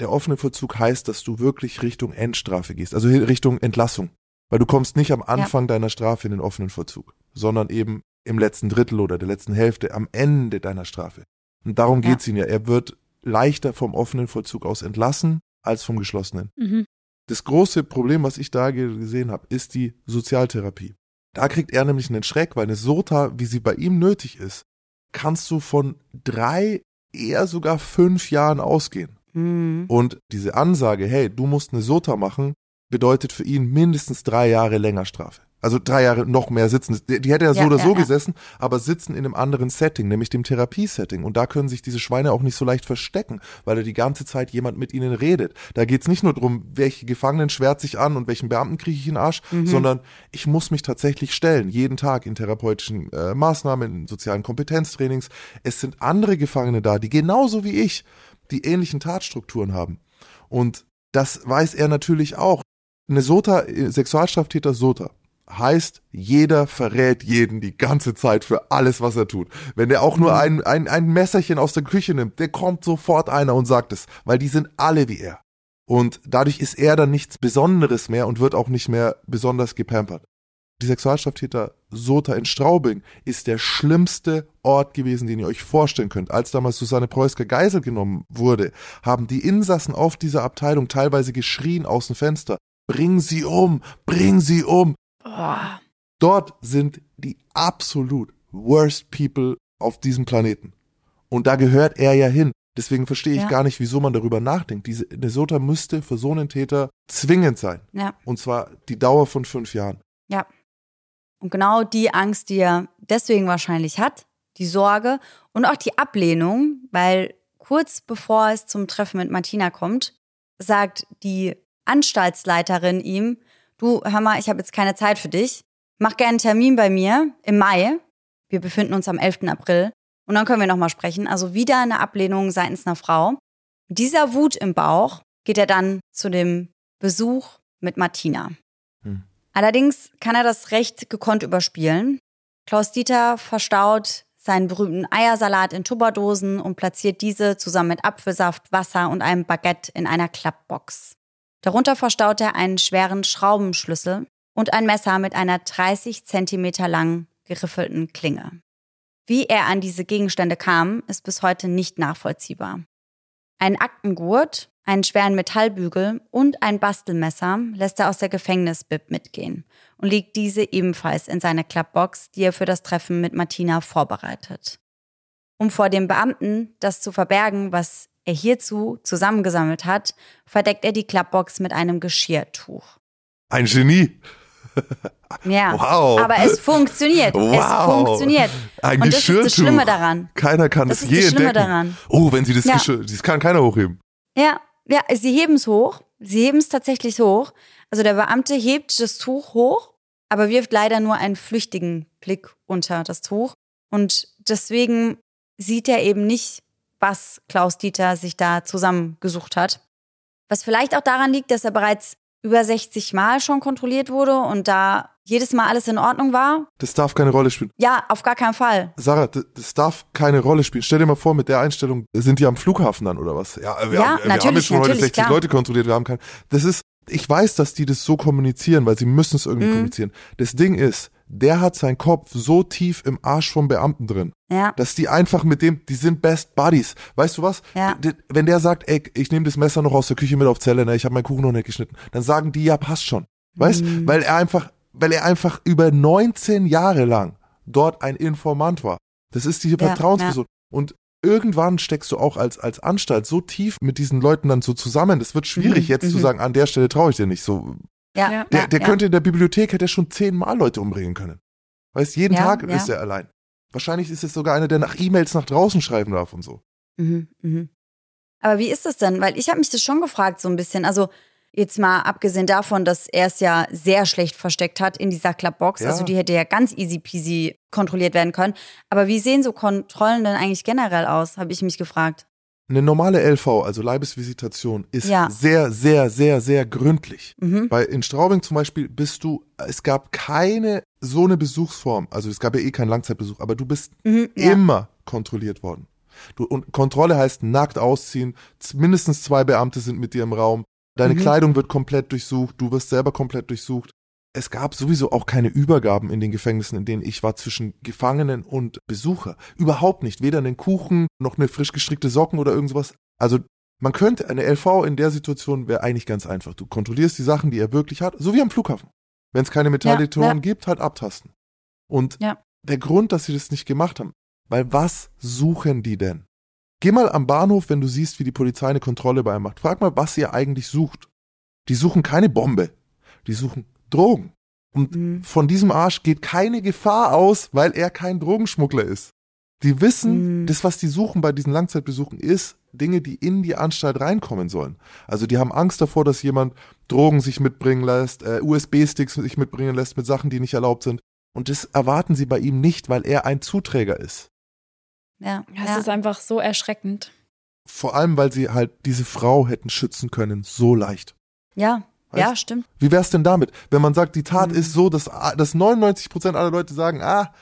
der offene Vollzug heißt, dass du wirklich Richtung Endstrafe gehst, also Richtung Entlassung. Weil du kommst nicht am Anfang ja. deiner Strafe in den offenen Vollzug, sondern eben im letzten Drittel oder der letzten Hälfte am Ende deiner Strafe. Und darum ja. geht's ihm ja. Er wird leichter vom offenen Vollzug aus entlassen als vom geschlossenen. Mhm. Das große Problem, was ich da gesehen habe, ist die Sozialtherapie. Da kriegt er nämlich einen Schreck, weil eine Sota, wie sie bei ihm nötig ist, kannst du von drei, eher sogar fünf Jahren ausgehen. Mhm. Und diese Ansage, hey, du musst eine SOTA machen, bedeutet für ihn mindestens drei Jahre länger Strafe. Also drei Jahre noch mehr sitzen. Die, die hätte ja so Ja, oder ja, so ja. gesessen, aber sitzen in einem anderen Setting, nämlich dem Therapiesetting. Und da können sich diese Schweine auch nicht so leicht verstecken, weil da die ganze Zeit jemand mit ihnen redet. Da geht's nicht nur drum, welche Gefangenen schwert sich an und welchen Beamten kriege ich in den Arsch, Mhm. sondern ich muss mich tatsächlich stellen, jeden Tag in therapeutischen äh, Maßnahmen, in sozialen Kompetenztrainings. Es sind andere Gefangene da, die genauso wie ich die ähnlichen Tatstrukturen haben. Und das weiß er natürlich auch. Eine SOTA, äh, Sexualstraftäter SOTA, heißt, jeder verrät jeden die ganze Zeit für alles, was er tut. Wenn der auch nur ein, ein, ein Messerchen aus der Küche nimmt, der kommt sofort einer und sagt es, weil die sind alle wie er. Und dadurch ist er dann nichts Besonderes mehr und wird auch nicht mehr besonders gepampert. Die Sexualstraftäter Sota in Straubing ist der schlimmste Ort gewesen, den ihr euch vorstellen könnt. Als damals Susanne Preusker Geisel genommen wurde, haben die Insassen auf dieser Abteilung teilweise geschrien aus dem Fenster, bring sie um, bring sie um. Boah. Dort sind die absolut worst people auf diesem Planeten. Und da gehört er ja hin. Deswegen verstehe ich Ja. gar nicht, wieso man darüber nachdenkt. Diese Nesota müsste für so einen Täter zwingend sein. Ja. Und zwar die Dauer von fünf Jahren. Ja. Und genau die Angst, die er deswegen wahrscheinlich hat, die Sorge und auch die Ablehnung, weil kurz bevor es zum Treffen mit Martina kommt, sagt die Anstaltsleiterin ihm, du, hör mal, ich habe jetzt keine Zeit für dich, mach gerne einen Termin bei mir im Mai. Wir befinden uns am 11. April und dann können wir nochmal sprechen. Also wieder eine Ablehnung seitens einer Frau. Mit dieser Wut im Bauch geht er dann zu dem Besuch mit Martina. Hm. Allerdings kann er das recht gekonnt überspielen. Klaus Dieter verstaut seinen berühmten Eiersalat in Tupperdosen und platziert diese zusammen mit Apfelsaft, Wasser und einem Baguette in einer Klappbox. Darunter verstaut er einen schweren Schraubenschlüssel und ein Messer mit einer 30 Zentimeter langen geriffelten Klinge. Wie er an diese Gegenstände kam, ist bis heute nicht nachvollziehbar. Ein Aktengurt, einen schweren Metallbügel und ein Bastelmesser lässt er aus der Gefängnisbib mitgehen und legt diese ebenfalls in seine Klappbox, die er für das Treffen mit Martina vorbereitet. Um vor dem Beamten das zu verbergen, was er hierzu zusammengesammelt hat, verdeckt er die Klappbox mit einem Geschirrtuch. Ein Genie. Ja, Wow. aber es funktioniert. Es Wow. funktioniert. Ein Und das ist das Schlimme daran. Keiner kann Das ist je das Schlimme entdecken. daran. Oh, wenn sie das Ja. Geschirr, das kann keiner hochheben. Ja, ja, sie heben es hoch. Sie heben es tatsächlich hoch. Also der Beamte hebt das Tuch hoch, aber wirft leider nur einen flüchtigen Blick unter das Tuch. Und deswegen sieht er eben nicht, was Klaus Dieter sich da zusammengesucht hat. Was vielleicht auch daran liegt, dass er bereits über 60 Mal schon kontrolliert wurde und da jedes Mal alles in Ordnung war. Das darf keine Rolle spielen. Ja, auf gar keinen Fall. Sarah, das, das darf keine Rolle spielen. Stell dir mal vor, mit der Einstellung sind die am Flughafen dann oder was? Ja, wir, Ja, haben, wir haben jetzt schon heute natürlich, 60 klar. Leute kontrolliert, wir haben kein. Das ist, ich weiß, dass die das so kommunizieren, weil sie müssen es irgendwie Mhm. kommunizieren. Das Ding ist, der hat seinen Kopf so tief im Arsch vom Beamten drin, Ja, dass die einfach mit dem, die sind Best Buddies. Weißt du was? Ja. Wenn der sagt, ey, ich nehme das Messer noch aus der Küche mit auf Zelle, ne, ich habe meinen Kuchen noch nicht geschnitten, dann sagen die, ja, passt schon. Weißt? Mhm. Weil er einfach, weil er einfach über 19 Jahre lang dort ein Informant war. Das ist die Ja, Vertrauensperson. Und irgendwann steckst du auch als, als Anstalt so tief mit diesen Leuten dann so zusammen. Das wird schwierig, Mhm, jetzt zu mhm. sagen, an der Stelle traue ich dir nicht. So, ja, Ja. der, der ja. könnte in der Bibliothek, hätte er schon zehnmal Leute umbringen können. Weißt, jeden Ja, Tag ja. ist er allein. Wahrscheinlich ist es sogar einer, der nach E-Mails nach draußen schreiben darf und so. Mhm, mhm. Aber wie ist das denn? Weil ich habe mich das schon gefragt so ein bisschen. Also jetzt mal abgesehen davon, dass er es ja sehr schlecht versteckt hat in dieser Klappbox. Ja. Also die hätte ja ganz easy peasy kontrolliert werden können. Aber wie sehen so Kontrollen denn eigentlich generell aus, habe ich mich gefragt. Eine normale LV, also Leibesvisitation, ist Ja. sehr, sehr, sehr, sehr gründlich. Mhm. Bei in Straubing zum Beispiel bist du, es gab keine so eine Besuchsform, also es gab ja eh keinen Langzeitbesuch, aber du bist Mhm, ja. immer kontrolliert worden. Du, und Kontrolle heißt nackt ausziehen, mindestens zwei Beamte sind mit dir im Raum, deine Mhm. Kleidung wird komplett durchsucht, du wirst selber komplett durchsucht. Es gab sowieso auch keine Übergaben in den Gefängnissen, in denen ich war, zwischen Gefangenen und Besucher. Überhaupt nicht. Weder einen Kuchen, noch eine frisch gestrickte Socken oder irgendwas. Also man könnte, eine LV in der Situation wäre eigentlich ganz einfach. Du kontrollierst die Sachen, die er wirklich hat, so wie am Flughafen. Wenn es keine Metalldetektoren ja. gibt, halt abtasten. Und Ja. der Grund, dass sie das nicht gemacht haben, weil was suchen die denn? Geh mal am Bahnhof, wenn du siehst, wie die Polizei eine Kontrolle bei ihm macht. Frag mal, was ihr eigentlich sucht. Die suchen keine Bombe. Die suchen Drogen. Und mhm. von diesem Arsch geht keine Gefahr aus, weil er kein Drogenschmuggler ist. Die wissen, mhm. das, was die suchen bei diesen Langzeitbesuchen, ist Dinge, die in die Anstalt reinkommen sollen. Also die haben Angst davor, dass jemand Drogen sich mitbringen lässt, äh, USB-Sticks sich mitbringen lässt mit Sachen, die nicht erlaubt sind. Und das erwarten sie bei ihm nicht, weil er ein Zuträger ist. Ja, das ja. ist einfach so erschreckend. Vor allem, weil sie halt diese Frau hätten schützen können, so leicht. Ja, weißt? ja, stimmt. Wie wär's denn damit, wenn man sagt, die Tat mhm. ist so, dass, dass 99 Prozent aller Leute sagen, ah,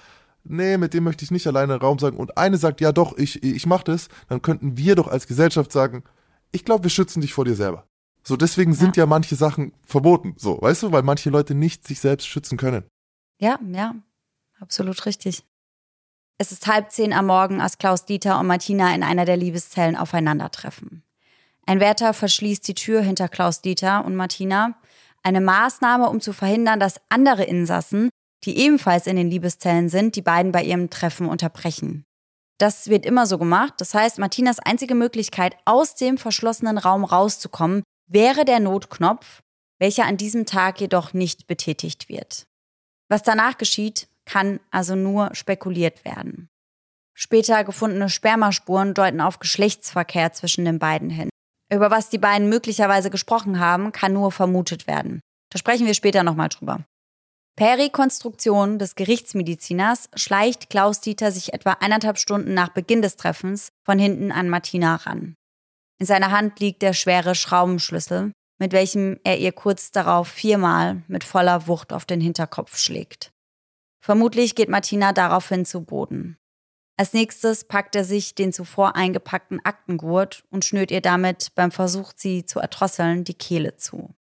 nee, mit dem möchte ich nicht alleine im Raum sagen und eine sagt, ja doch, ich, ich mach das, dann könnten wir doch als Gesellschaft sagen, ich glaube, wir schützen dich vor dir selber. So, deswegen sind ja. ja manche Sachen verboten, so, weißt du, weil manche Leute nicht sich selbst schützen können. Ja, ja, absolut richtig. Es ist halb zehn am Morgen, als Klaus Dieter und Martina in einer der Liebeszellen aufeinandertreffen. Ein Wärter verschließt die Tür hinter Klaus Dieter und Martina, eine Maßnahme, um zu verhindern, dass andere Insassen, die ebenfalls in den Liebeszellen sind, die beiden bei ihrem Treffen unterbrechen. Das wird immer so gemacht, das heißt, Martinas einzige Möglichkeit, aus dem verschlossenen Raum rauszukommen, wäre der Notknopf, welcher an diesem Tag jedoch nicht betätigt wird. Was danach geschieht, kann also nur spekuliert werden. Später gefundene Spermaspuren deuten auf Geschlechtsverkehr zwischen den beiden hin. Über was die beiden möglicherweise gesprochen haben, kann nur vermutet werden. Da sprechen wir später nochmal drüber. Per Rekonstruktion des Gerichtsmediziners schleicht Klaus Dieter sich etwa eineinhalb Stunden nach Beginn des Treffens von hinten an Martina ran. In seiner Hand liegt der schwere Schraubenschlüssel, mit welchem er ihr kurz darauf viermal mit voller Wucht auf den Hinterkopf schlägt. Vermutlich geht Martina daraufhin zu Boden. Als nächstes packt er sich den zuvor eingepackten Aktengurt und schnürt ihr damit beim Versuch, sie zu erdrosseln, die Kehle zu.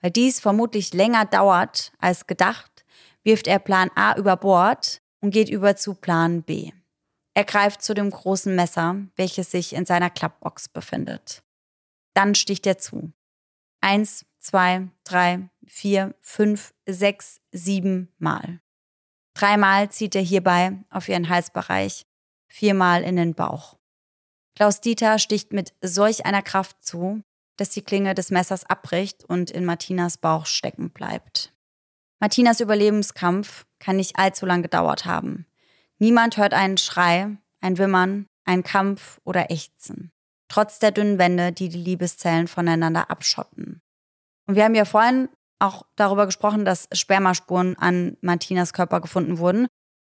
Weil dies vermutlich länger dauert als gedacht, wirft er Plan A über Bord und geht über zu Plan B. Er greift zu dem großen Messer, welches sich in seiner Klappbox befindet. Dann sticht er zu. Eins, zwei, drei, vier, fünf, sechs, sieben Mal. Dreimal zieht er hierbei auf ihren Halsbereich, viermal in den Bauch. Klaus Dieter sticht mit solch einer Kraft zu, dass die Klinge des Messers abbricht und in Martinas Bauch stecken bleibt. Martinas Überlebenskampf kann nicht allzu lang gedauert haben. Niemand hört einen Schrei, ein Wimmern, einen Kampf oder Ächzen. Trotz der dünnen Wände, die die Liebeszellen voneinander abschotten. Und wir haben ja vorhin auch darüber gesprochen, dass Spermaspuren an Martinas Körper gefunden wurden.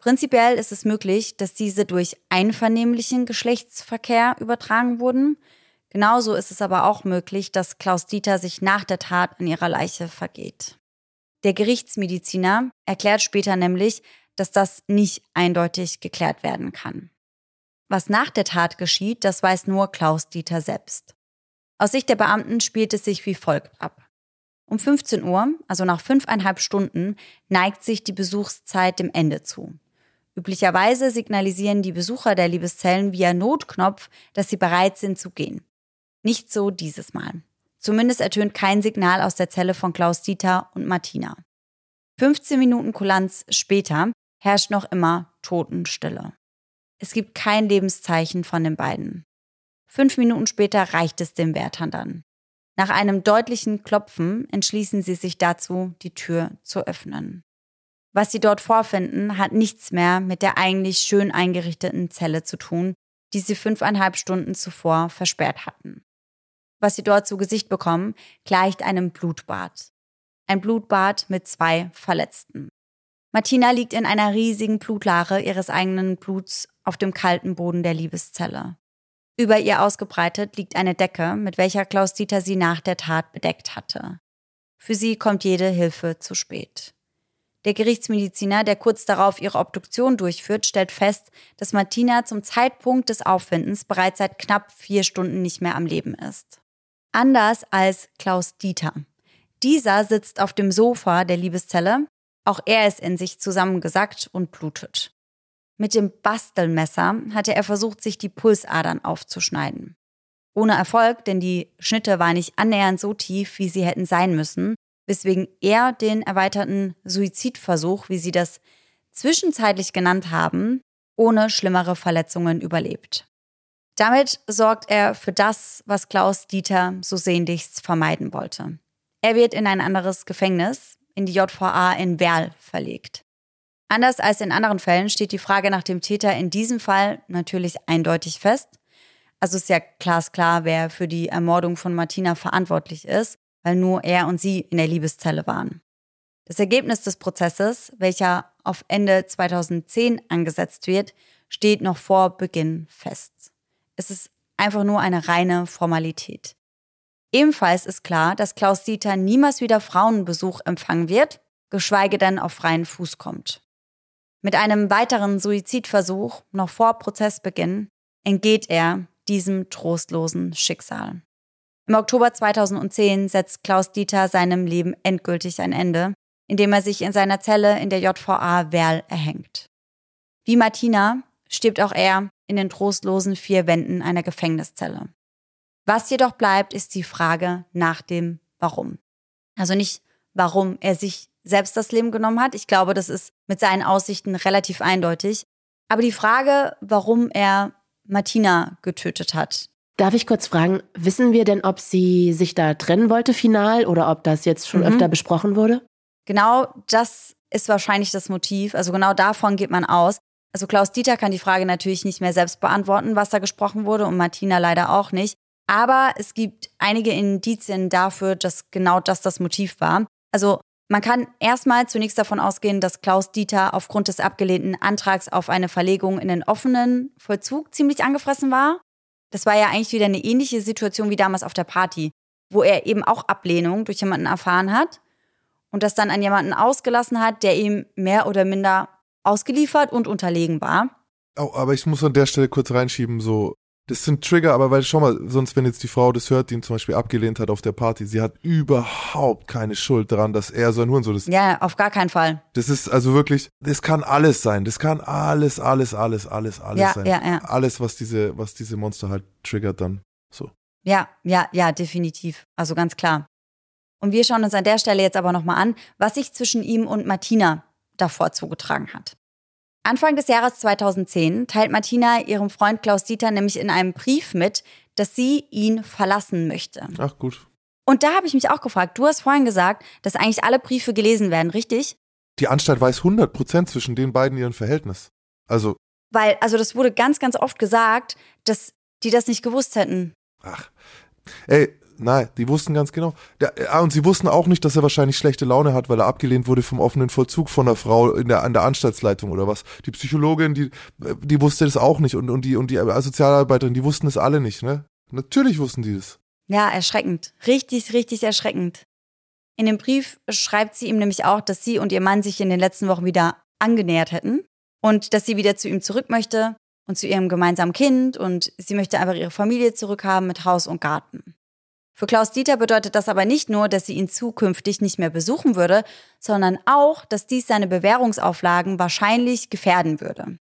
Prinzipiell ist es möglich, dass diese durch einvernehmlichen Geschlechtsverkehr übertragen wurden. Genauso ist es aber auch möglich, dass Klaus Dieter sich nach der Tat an ihrer Leiche vergeht. Der Gerichtsmediziner erklärt später nämlich, dass das nicht eindeutig geklärt werden kann. Was nach der Tat geschieht, das weiß nur Klaus Dieter selbst. Aus Sicht der Beamten spielt es sich wie folgt ab. Um 15 Uhr, also nach fünfeinhalb Stunden, neigt sich die Besuchszeit dem Ende zu. Üblicherweise signalisieren die Besucher der Liebeszellen via Notknopf, dass sie bereit sind zu gehen. Nicht so dieses Mal. Zumindest ertönt kein Signal aus der Zelle von Klaus Dieter und Martina. 15 Minuten Kulanz später herrscht noch immer Totenstille. Es gibt kein Lebenszeichen von den beiden. Fünf Minuten später reicht es den Wärtern dann. Nach einem deutlichen Klopfen entschließen sie sich dazu, die Tür zu öffnen. Was sie dort vorfinden, hat nichts mehr mit der eigentlich schön eingerichteten Zelle zu tun, die sie fünfeinhalb Stunden zuvor versperrt hatten. Was sie dort zu Gesicht bekommen, gleicht einem Blutbad. Ein Blutbad mit zwei Verletzten. Martina liegt in einer riesigen Blutlache ihres eigenen Bluts auf dem kalten Boden der Liebeszelle. Über ihr ausgebreitet liegt eine Decke, mit welcher Klaus Dieter sie nach der Tat bedeckt hatte. Für sie kommt jede Hilfe zu spät. Der Gerichtsmediziner, der kurz darauf ihre Obduktion durchführt, stellt fest, dass Martina zum Zeitpunkt des Auffindens bereits seit knapp vier Stunden nicht mehr am Leben ist. Anders als Klaus Dieter. Dieser sitzt auf dem Sofa der Liebeszelle, auch er ist in sich zusammengesackt und blutet. Mit dem Bastelmesser hatte er versucht, sich die Pulsadern aufzuschneiden. Ohne Erfolg, denn die Schnitte waren nicht annähernd so tief, wie sie hätten sein müssen, weswegen er den erweiterten Suizidversuch, wie sie das zwischenzeitlich genannt haben, ohne schlimmere Verletzungen überlebt. Damit sorgt er für das, was Klaus Dieter so sehnlichst vermeiden wollte. Er wird in ein anderes Gefängnis, in die JVA in Werl, verlegt. Anders als in anderen Fällen steht die Frage nach dem Täter in diesem Fall natürlich eindeutig fest. Also ist ja glasklar, wer für die Ermordung von Martina verantwortlich ist, weil nur er und sie in der Liebeszelle waren. Das Ergebnis des Prozesses, welcher auf Ende 2010 angesetzt wird, steht noch vor Beginn fest. Es ist einfach nur eine reine Formalität. Ebenfalls ist klar, dass Klaus Dieter niemals wieder Frauenbesuch empfangen wird, geschweige denn auf freien Fuß kommt. Mit einem weiteren Suizidversuch noch vor Prozessbeginn entgeht er diesem trostlosen Schicksal. Im Oktober 2010 setzt Klaus Dieter seinem Leben endgültig ein Ende, indem er sich in seiner Zelle in der JVA Werl erhängt. Wie Martina stirbt auch er in den trostlosen vier Wänden einer Gefängniszelle. Was jedoch bleibt, ist die Frage nach dem Warum. Also nicht, warum er sich selbst das Leben genommen hat. Ich glaube, das ist mit seinen Aussichten relativ eindeutig. Aber die Frage, warum er Martina getötet hat. Darf ich kurz fragen, wissen wir denn, ob sie sich da trennen wollte final oder ob das jetzt schon mhm. öfter besprochen wurde? Genau das ist wahrscheinlich das Motiv. Also genau davon geht man aus. Also Klaus Dieter kann die Frage natürlich nicht mehr selbst beantworten, was da gesprochen wurde und Martina leider auch nicht. Aber es gibt einige Indizien dafür, dass genau das das Motiv war. Also man kann erstmal zunächst davon ausgehen, dass Klaus Dieter aufgrund des abgelehnten Antrags auf eine Verlegung in den offenen Vollzug ziemlich angefressen war. Das war ja eigentlich wieder eine ähnliche Situation wie damals auf der Party, wo er eben auch Ablehnung durch jemanden erfahren hat und das dann an jemanden ausgelassen hat, der ihm mehr oder minder ausgeliefert und unterlegen war. Oh, aber ich muss an der Stelle kurz reinschieben, so das sind Trigger, aber weil schau mal, sonst wenn jetzt die Frau das hört, die ihn zum Beispiel abgelehnt hat auf der Party, sie hat überhaupt keine Schuld daran, dass er so ein Hurensohn ist. Ja, auf gar keinen Fall. Das ist also wirklich, das kann alles sein. Das kann alles, alles, alles, alles, alles ja, sein. Ja, ja. Alles, was diese, was diese Monster halt triggert dann. So. Ja, ja, ja, definitiv. Also ganz klar. Und wir schauen uns an der Stelle jetzt aber nochmal an, was sich zwischen ihm und Martina davor zugetragen hat. Anfang des Jahres 2010 teilt Martina ihrem Freund Klaus Dieter nämlich in einem Brief mit, dass sie ihn verlassen möchte. Ach gut. Und da habe ich mich auch gefragt, du hast vorhin gesagt, dass eigentlich alle Briefe gelesen werden, richtig? Die Anstalt weiß 100 Prozent zwischen den beiden ihren Verhältnis. Also. Weil, also das wurde ganz, ganz oft gesagt, dass die das nicht gewusst hätten. Ach. Ey, Nein, die wussten ganz genau. Der, ah, und sie wussten auch nicht, dass er wahrscheinlich schlechte Laune hat, weil er abgelehnt wurde vom offenen Vollzug von einer Frau in der, an der Anstaltsleitung oder was. Die Psychologin, die, die wusste das auch nicht und, und die, und die Sozialarbeiterin, die wussten es alle nicht, ne? Natürlich wussten die das. Ja, erschreckend. Richtig, richtig erschreckend. In dem Brief schreibt sie ihm nämlich auch, dass sie und ihr Mann sich in den letzten Wochen wieder angenähert hätten und dass sie wieder zu ihm zurück möchte und zu ihrem gemeinsamen Kind und sie möchte einfach ihre Familie zurückhaben mit Haus und Garten. Für Klaus Dieter bedeutet das aber nicht nur, dass sie ihn zukünftig nicht mehr besuchen würde, sondern auch, dass dies seine Bewährungsauflagen wahrscheinlich gefährden würde.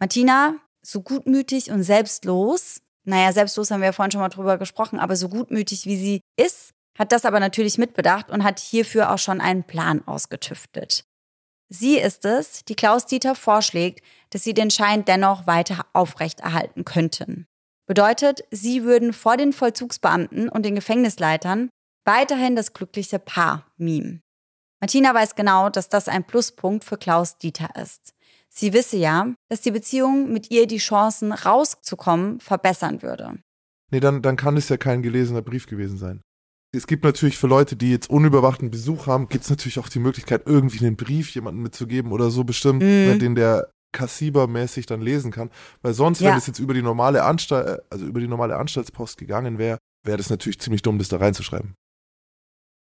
Martina, so gutmütig und selbstlos, naja, selbstlos haben wir ja vorhin schon mal drüber gesprochen, aber so gutmütig wie sie ist, hat das aber natürlich mitbedacht und hat hierfür auch schon einen Plan ausgetüftet. Sie ist es, die Klaus Dieter vorschlägt, dass sie den Schein dennoch weiter aufrechterhalten könnten. Bedeutet, sie würden vor den Vollzugsbeamten und den Gefängnisleitern weiterhin das glückliche Paar mimen. Martina weiß genau, dass das ein Pluspunkt für Klaus Dieter ist. Sie wisse ja, dass die Beziehung mit ihr die Chancen rauszukommen verbessern würde. Nee, dann, dann kann es ja kein gelesener Brief gewesen sein. Es gibt natürlich für Leute, die jetzt unüberwachten Besuch haben, gibt es natürlich auch die Möglichkeit, irgendwie einen Brief jemandem mitzugeben oder so bestimmt, mm. den der Kassiber-mäßig dann lesen kann. Weil sonst, ja. wenn es jetzt über die normale Anstalt, also über die normale Anstaltspost gegangen wäre, wäre das natürlich ziemlich dumm, das da reinzuschreiben.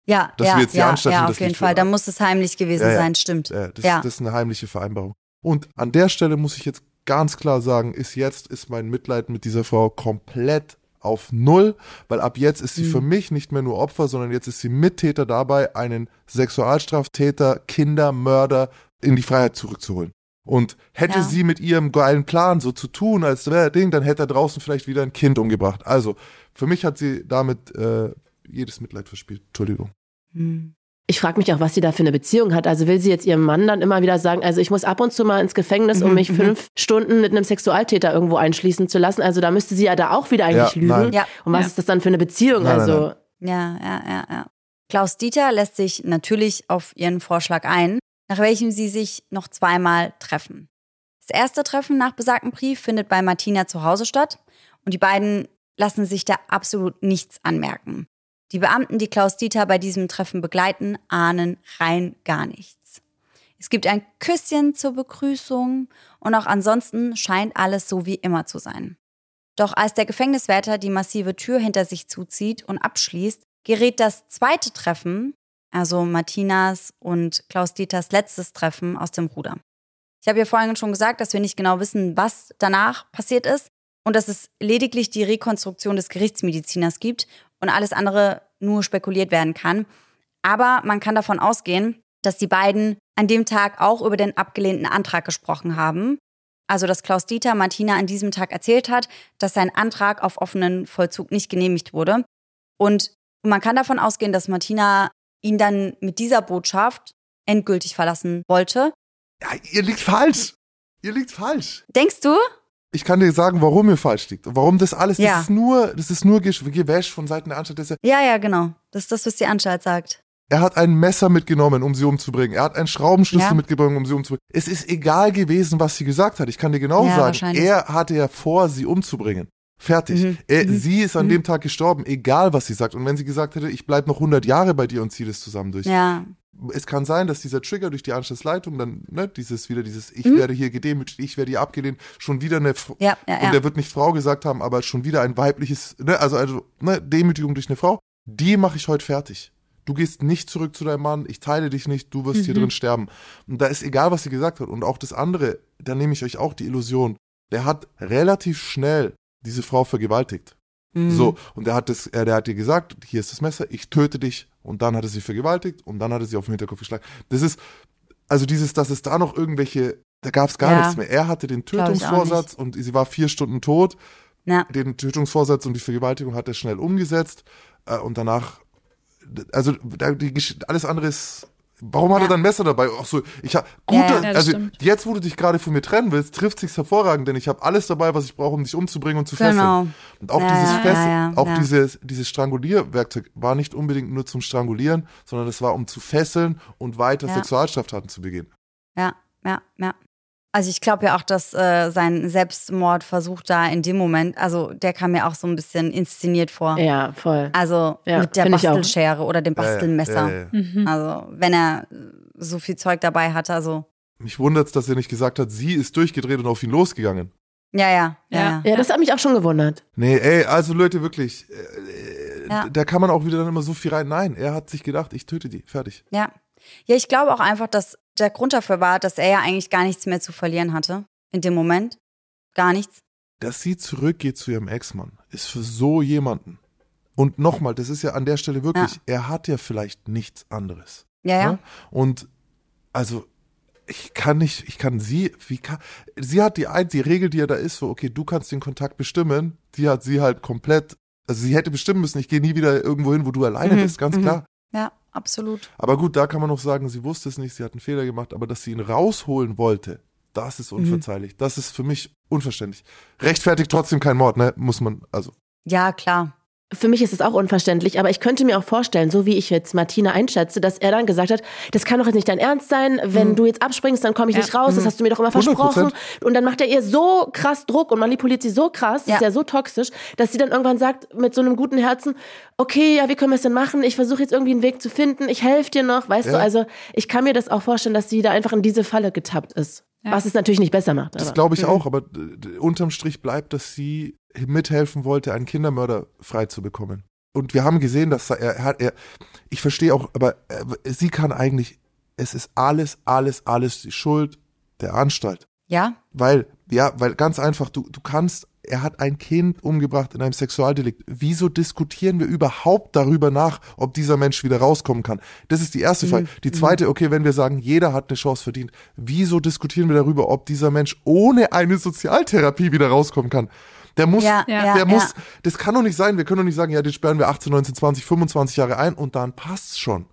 Ja, Dass ja, wir jetzt die ja, Anstalt ja, auf jeden Fall. Da muss es heimlich gewesen ja, sein, stimmt. Ja, das, das ist eine heimliche Vereinbarung. Und an der Stelle muss ich jetzt ganz klar sagen, ist jetzt ist mein Mitleid mit dieser Frau komplett auf Null, weil ab jetzt ist sie mhm. für mich nicht mehr nur Opfer, sondern jetzt ist sie Mittäter dabei, einen Sexualstraftäter, Kindermörder in die Freiheit zurückzuholen. Und hätte ja. sie mit ihrem geilen Plan so zu tun, als wäre Ding, dann hätte er draußen vielleicht wieder ein Kind umgebracht. Also, für mich hat sie damit äh, jedes Mitleid verspielt. Entschuldigung. Hm. Ich frage mich auch, was sie da für eine Beziehung hat. Also will sie jetzt ihrem Mann dann immer wieder sagen, also ich muss ab und zu mal ins Gefängnis, um mich fünf Stunden mit einem Sexualtäter irgendwo einschließen zu lassen. Also da müsste sie ja da auch wieder eigentlich Ja, lügen. nein. Ja. Und was Ja. ist das dann für eine Beziehung? Nein, nein, also nein. Ja, ja, ja, ja. Klaus Dieter lässt sich natürlich auf ihren Vorschlag ein, nach welchem sie sich noch zweimal treffen. Das erste Treffen nach besagtem Brief findet bei Martina zu Hause statt und die beiden lassen sich da absolut nichts anmerken. Die Beamten, die Klaus Dieter bei diesem Treffen begleiten, ahnen rein gar nichts. Es gibt ein Küsschen zur Begrüßung und auch ansonsten scheint alles so wie immer zu sein. Doch als der Gefängniswärter die massive Tür hinter sich zuzieht und abschließt, gerät das zweite Treffen, also Martinas und Klaus Dieters letztes Treffen, aus dem Ruder. Ich habe ja vorhin schon gesagt, dass wir nicht genau wissen, was danach passiert ist und dass es lediglich die Rekonstruktion des Gerichtsmediziners gibt und alles andere nur spekuliert werden kann. Aber man kann davon ausgehen, dass die beiden an dem Tag auch über den abgelehnten Antrag gesprochen haben. Also, dass Klaus Dieter Martina an diesem Tag erzählt hat, dass sein Antrag auf offenen Vollzug nicht genehmigt wurde. Und man kann davon ausgehen, dass Martina ihn dann mit dieser Botschaft endgültig verlassen wollte. Ja, ihr liegt falsch. Ihr liegt falsch. Denkst du? Ich kann dir sagen, warum ihr falsch liegt. Und warum das alles, Ja. das ist nur, das ist nur Gewäsch von Seiten der Anstalt. Das ist ja, Ja, ja, genau. Das ist das, was die Anstalt sagt. er hat ein Messer mitgenommen, um sie umzubringen. Er hat einen Schraubenschlüssel Ja. mitgebracht, um sie umzubringen. Es ist egal gewesen, was sie gesagt hat. Ich kann dir genau Ja, sagen, er hatte ja vor, sie umzubringen. Fertig. Mhm. Er, Mhm. Sie ist an Mhm. dem Tag gestorben, egal was sie sagt. Und wenn sie gesagt hätte, ich bleib noch 100 Jahre bei dir und ziehe das zusammen durch. Ja. Es kann sein, dass dieser Trigger durch die Anstaltsleitung dann, ne, dieses wieder dieses, ich Mhm. werde hier gedemütigt, ich werde hier abgelehnt, schon wieder eine, Ja, ja, und ja. der wird nicht Frau gesagt haben, aber schon wieder ein weibliches, ne, also, also ne, Demütigung durch eine Frau, die mache ich heute fertig. Du gehst nicht zurück zu deinem Mann, ich teile dich nicht, du wirst hier Mhm. drin sterben. Und da ist egal, was sie gesagt hat. Und auch das andere, da nehme ich euch auch die Illusion. Der hat relativ schnell diese Frau vergewaltigt. Mhm. So, und der hat das, er, der hat ihr gesagt, hier ist das Messer, ich töte dich. Und dann hat er sie vergewaltigt und dann hat er sie auf den Hinterkopf geschlagen. Das ist, also dieses, dass es da noch irgendwelche, da gab es gar Ja. nichts mehr. Er hatte den Tötungsvorsatz und sie war vier Stunden tot. Ja. Den Tötungsvorsatz und die Vergewaltigung hat er schnell umgesetzt. Äh, und danach, also da, die, alles andere ist. Warum hat Ja. er dann Messer dabei? Ach so, ich hab, gut, Ja, also stimmt. jetzt, wo du dich gerade von mir trennen willst, trifft sich's hervorragend, denn ich habe alles dabei, was ich brauche, um dich umzubringen und zu fesseln. Genau. Und auch Ja, dieses ja, auch dieses, dieses Strangulierwerkzeug war nicht unbedingt nur zum Strangulieren, sondern es war um zu fesseln und weiter. Sexualstraftaten zu begehen. Ja, ja, ja. Also ich glaube ja auch, dass äh, sein Selbstmordversuch da in dem Moment, also der kam mir auch so ein bisschen inszeniert vor. ja, voll. Also Ja, mit der. Bastelschere oder dem Bastelmesser. Ja, ja, ja, ja. Mhm. Also wenn er so viel Zeug dabei hatte, also Mich wundert's, dass er nicht gesagt hat, sie ist durchgedreht und auf ihn losgegangen. ja, ja, ja, Ja. ja. Ja, das hat mich auch schon gewundert. Nee, ey, also Leute, wirklich, äh, Ja. da kann man auch wieder dann immer so viel rein. Nein, er hat sich gedacht, ich töte die, fertig. Ja, ja ich glaube auch einfach, dass der Grund dafür war, dass er ja eigentlich gar nichts mehr zu verlieren hatte in dem Moment. Gar nichts. Dass sie zurückgeht zu ihrem Ex-Mann, ist für so jemanden. Und nochmal, das ist ja an der Stelle wirklich, er hat ja vielleicht nichts anderes. Ja, ja. Ne? Und also ich kann nicht, ich kann sie, wie kann, sie hat die ein, die Regel, die ja da ist, so, okay, du kannst den Kontakt bestimmen, die hat sie halt komplett, also sie hätte bestimmen müssen, ich gehe nie wieder irgendwo hin, wo du alleine Mhm, bist, ganz mhm. klar. Ja, absolut. Aber gut, da kann man noch sagen, sie wusste es nicht, sie hat einen Fehler gemacht, aber dass sie ihn rausholen wollte, das ist unverzeihlich. Das ist für mich unverständlich. Rechtfertigt trotzdem kein Mord, ne? Muss man, also. Ja, klar. Für mich ist es auch unverständlich, aber ich könnte mir auch vorstellen, so wie ich jetzt Martina einschätze, dass er dann gesagt hat, das kann doch jetzt nicht dein Ernst sein, wenn Mhm. du jetzt abspringst, dann komme ich Ja. nicht raus, das hast du mir doch immer 100%. versprochen. Und dann macht er ihr so krass Druck und manipuliert sie so krass, Ja. ist ja so toxisch, dass sie dann irgendwann sagt, mit so einem guten Herzen, okay, ja, wie können wir es denn machen? Ich versuche jetzt irgendwie einen Weg zu finden, ich helfe dir noch, weißt Ja. du? Also ich kann mir das auch vorstellen, dass sie da einfach in diese Falle getappt ist. Ja. Was es natürlich nicht besser macht. Das glaube ich auch, aber unterm Strich bleibt, dass sie mithelfen wollte, einen Kindermörder frei zu bekommen. Und wir haben gesehen, dass er, er hat, er, ich verstehe auch, aber äh, sie kann eigentlich, es ist alles, alles, alles die Schuld der Anstalt. Ja, Weil, ja, weil ganz einfach, du, du kannst, er hat ein Kind umgebracht in einem Sexualdelikt. Wieso diskutieren wir überhaupt darüber nach, ob dieser Mensch wieder rauskommen kann? Das ist die erste Frage. Die zweite, okay, wenn wir sagen, jeder hat eine Chance verdient, wieso diskutieren wir darüber, ob dieser Mensch ohne eine Sozialtherapie wieder rauskommen kann? Der muss, ja, Ja. der ja. muss, das kann doch nicht sein. Wir können doch nicht sagen, ja, den sperren wir 18, 19, 20, 25 Jahre ein und dann passt's schon.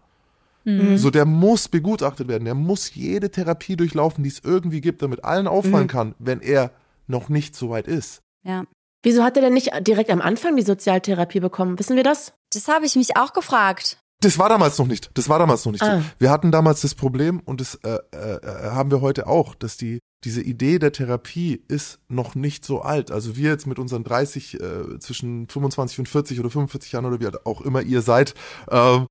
So, der muss begutachtet werden. Der muss jede Therapie durchlaufen, die es irgendwie gibt, damit allen auffallen kann, wenn er noch nicht so weit ist. Ja. Wieso hat er denn nicht direkt am Anfang die Sozialtherapie bekommen? Wissen wir das? Das habe ich mich auch gefragt. Das war damals noch nicht. Das war damals noch nicht Ah. so. Wir hatten damals das Problem und das äh, äh, äh, haben wir heute auch, dass die diese Idee der Therapie ist noch nicht so alt. Also wir jetzt mit unseren 30 äh, zwischen 25 und 40 oder 45 Jahren oder wie auch immer ihr seid, ähm,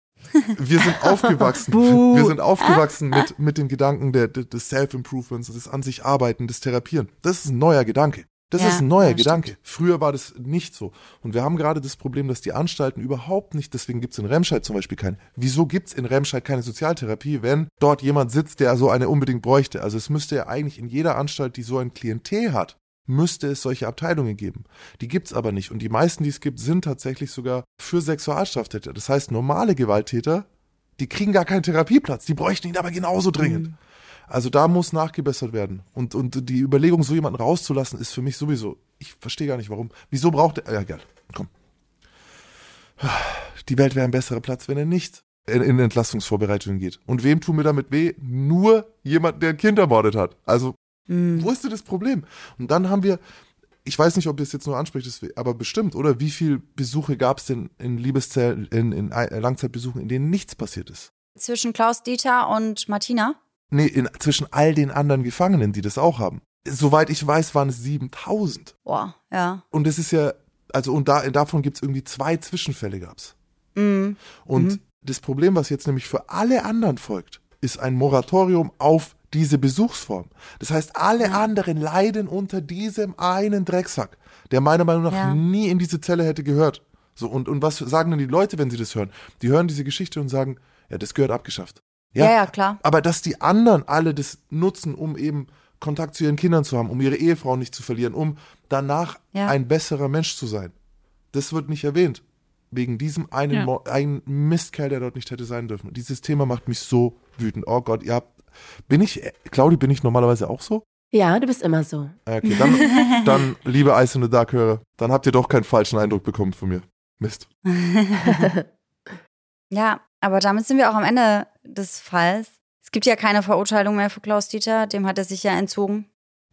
wir sind aufgewachsen. Wir sind aufgewachsen mit mit den Gedanken der, der, des Self-Improvements, des an sich Arbeiten, des Therapieren. Das ist ein neuer Gedanke. Das Ja, ist ein neuer ja, Gedanke. Früher war das nicht so. Und wir haben gerade das Problem, dass die Anstalten überhaupt nicht, deswegen gibt's in Remscheid zum Beispiel keine. Wieso gibt's in Remscheid keine Sozialtherapie, wenn dort jemand sitzt, der so eine unbedingt bräuchte? Also es müsste ja eigentlich in jeder Anstalt, die so ein Klientel hat, müsste es solche Abteilungen geben. Die gibt's aber nicht. Und die meisten, die es gibt, sind tatsächlich sogar für Sexualstraftäter. Das heißt, normale Gewalttäter, die kriegen gar keinen Therapieplatz. Die bräuchten ihn aber genauso dringend. Also da muss nachgebessert werden. Und, und die Überlegung, so jemanden rauszulassen, ist für mich sowieso, ich verstehe gar nicht warum. Wieso braucht er, ja, egal, komm. Die Welt wäre ein besserer Platz, wenn er nicht in, in Entlastungsvorbereitungen geht. Und wem tun wir damit weh? Nur jemand, der ein Kind ermordet hat. Also, wo ist denn das Problem? Und dann haben wir, ich weiß nicht, ob ihr es jetzt nur anspricht, aber bestimmt, oder? Wie viele Besuche gab es denn in Liebeszellen, in, in äh, Langzeitbesuchen, in denen nichts passiert ist? Zwischen Klaus Dieter und Martina. Nee, in, zwischen all den anderen Gefangenen, die das auch haben. Soweit ich weiß, waren es 7000. Boah, ja. Und das ist ja, also und da, davon gibt's irgendwie zwei Zwischenfälle gab's. Mhm. Und das Problem, was jetzt nämlich für alle anderen folgt, ist ein Moratorium auf diese Besuchsform. Das heißt, alle anderen leiden unter diesem einen Drecksack, der meiner Meinung nach Ja. nie in diese Zelle hätte gehört. So, und, und was sagen denn die Leute, wenn sie das hören? Die hören diese Geschichte und sagen, ja, das gehört abgeschafft. Ja, ja, klar. Aber dass die anderen alle das nutzen, um eben Kontakt zu ihren Kindern zu haben, um ihre Ehefrau nicht zu verlieren, um danach Ja. ein besserer Mensch zu sein, das wird nicht erwähnt. Wegen diesem einen, Ja. Mo- einen Mistkerl, der dort nicht hätte sein dürfen. Und dieses Thema macht mich so wütend. Oh Gott, ihr habt. Bin ich, äh, Claudi, bin ich normalerweise auch so? Ja, du bist immer so. Okay, dann, dann liebe Ice in the Dark Hörer, dann habt ihr doch keinen falschen Eindruck bekommen von mir. Mist. Ja, aber damit sind wir auch am Ende des Falls. Es gibt ja keine Verurteilung mehr für Klaus Dieter, dem hat er sich ja entzogen.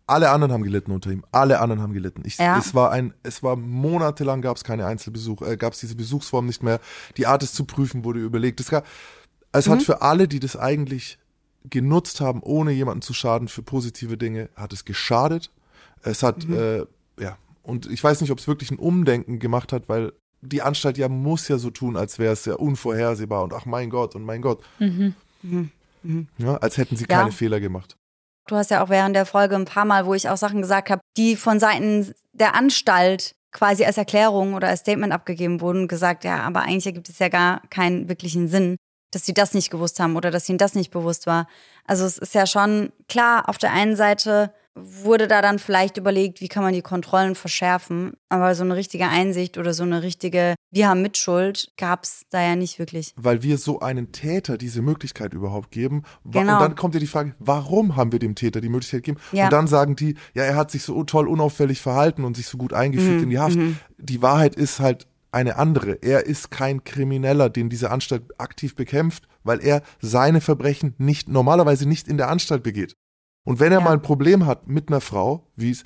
Alle anderen haben gelitten unter ihm. Alle anderen haben gelitten. Ich, Ja. Es war ein, es war monatelang gab es keine Einzelbesuch, äh, gab es diese Besuchsform nicht mehr. Die Art es zu prüfen wurde überlegt. Es, gab, es hat für alle, die das eigentlich genutzt haben, ohne jemanden zu schaden, für positive Dinge, hat es geschadet. Es hat, äh, ja, und ich weiß nicht, ob es wirklich ein Umdenken gemacht hat, weil die Anstalt ja muss ja so tun, als wäre es ja unvorhersehbar und ach mein Gott und mein Gott. Ja, als hätten sie Ja. keine Fehler gemacht. Du hast ja auch während der Folge ein paar Mal, wo ich auch Sachen gesagt habe, die von Seiten der Anstalt quasi als Erklärung oder als Statement abgegeben wurden, gesagt, ja, aber eigentlich ergibt es ja gar keinen wirklichen Sinn, dass sie das nicht gewusst haben oder dass ihnen das nicht bewusst war. Also es ist ja schon klar, auf der einen Seite wurde da dann vielleicht überlegt, wie kann man die Kontrollen verschärfen, aber so eine richtige Einsicht oder so eine richtige, wir haben Mitschuld, gab es da ja nicht wirklich. weil wir so einen Täter diese Möglichkeit überhaupt geben. Genau. Und dann kommt ja die Frage, warum haben wir dem Täter die Möglichkeit gegeben? Ja. Und dann sagen die, ja, er hat sich so toll unauffällig verhalten und sich so gut eingefügt Mhm, in die Haft. Die Wahrheit ist halt eine andere. Er ist kein Krimineller, den diese Anstalt aktiv bekämpft, weil er seine Verbrechen nicht normalerweise nicht in der Anstalt begeht. Und wenn er Ja. mal ein Problem hat mit einer Frau, wie es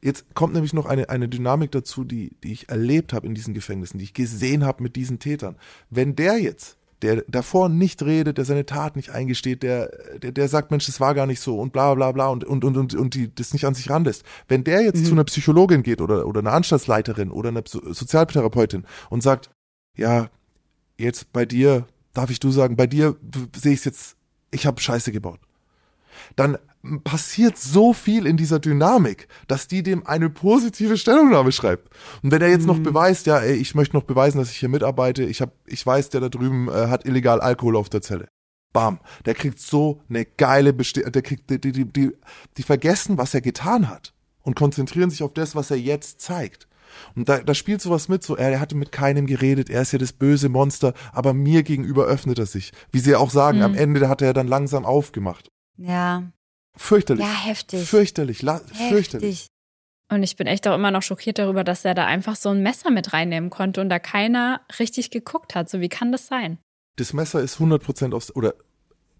Jetzt kommt nämlich noch eine, eine Dynamik dazu, die, die ich erlebt habe in diesen Gefängnissen, die ich gesehen habe mit diesen Tätern. Wenn der jetzt, der davor nicht redet, der seine Tat nicht eingesteht, der, der, der sagt, Mensch, das war gar nicht so und bla bla bla und, und, und, und, und die das nicht an sich ranlässt. Wenn der jetzt zu einer Psychologin geht oder, oder einer Anstaltsleiterin oder einer so Sozialtherapeutin und sagt, ja, jetzt bei dir, darf ich du sagen, bei dir sehe ich jetzt, ich habe Scheiße gebaut dann passiert so viel in dieser Dynamik, dass die dem eine positive Stellungnahme schreibt. Und wenn er jetzt noch beweist, ja, ey, ich möchte noch beweisen, dass ich hier mitarbeite, ich hab, ich weiß, der da drüben äh, hat illegal Alkohol auf der Zelle. Bam, der kriegt so eine geile Beste der kriegt die, die, die, die, die vergessen, was er getan hat und konzentrieren sich auf das, was er jetzt zeigt. Und da, da spielt sowas mit, so er, er hatte mit keinem geredet, er ist ja das böse Monster, aber mir gegenüber öffnet er sich. Wie sie auch sagen, am Ende hat er dann langsam aufgemacht. Ja, Fürchterlich. ja, heftig. Fürchterlich, la- fürchterlich. Heftig. Und ich bin echt auch immer noch schockiert darüber, dass er da einfach so ein Messer mit reinnehmen konnte und da keiner richtig geguckt hat. So, wie kann das sein? das Messer ist 100% aus, oder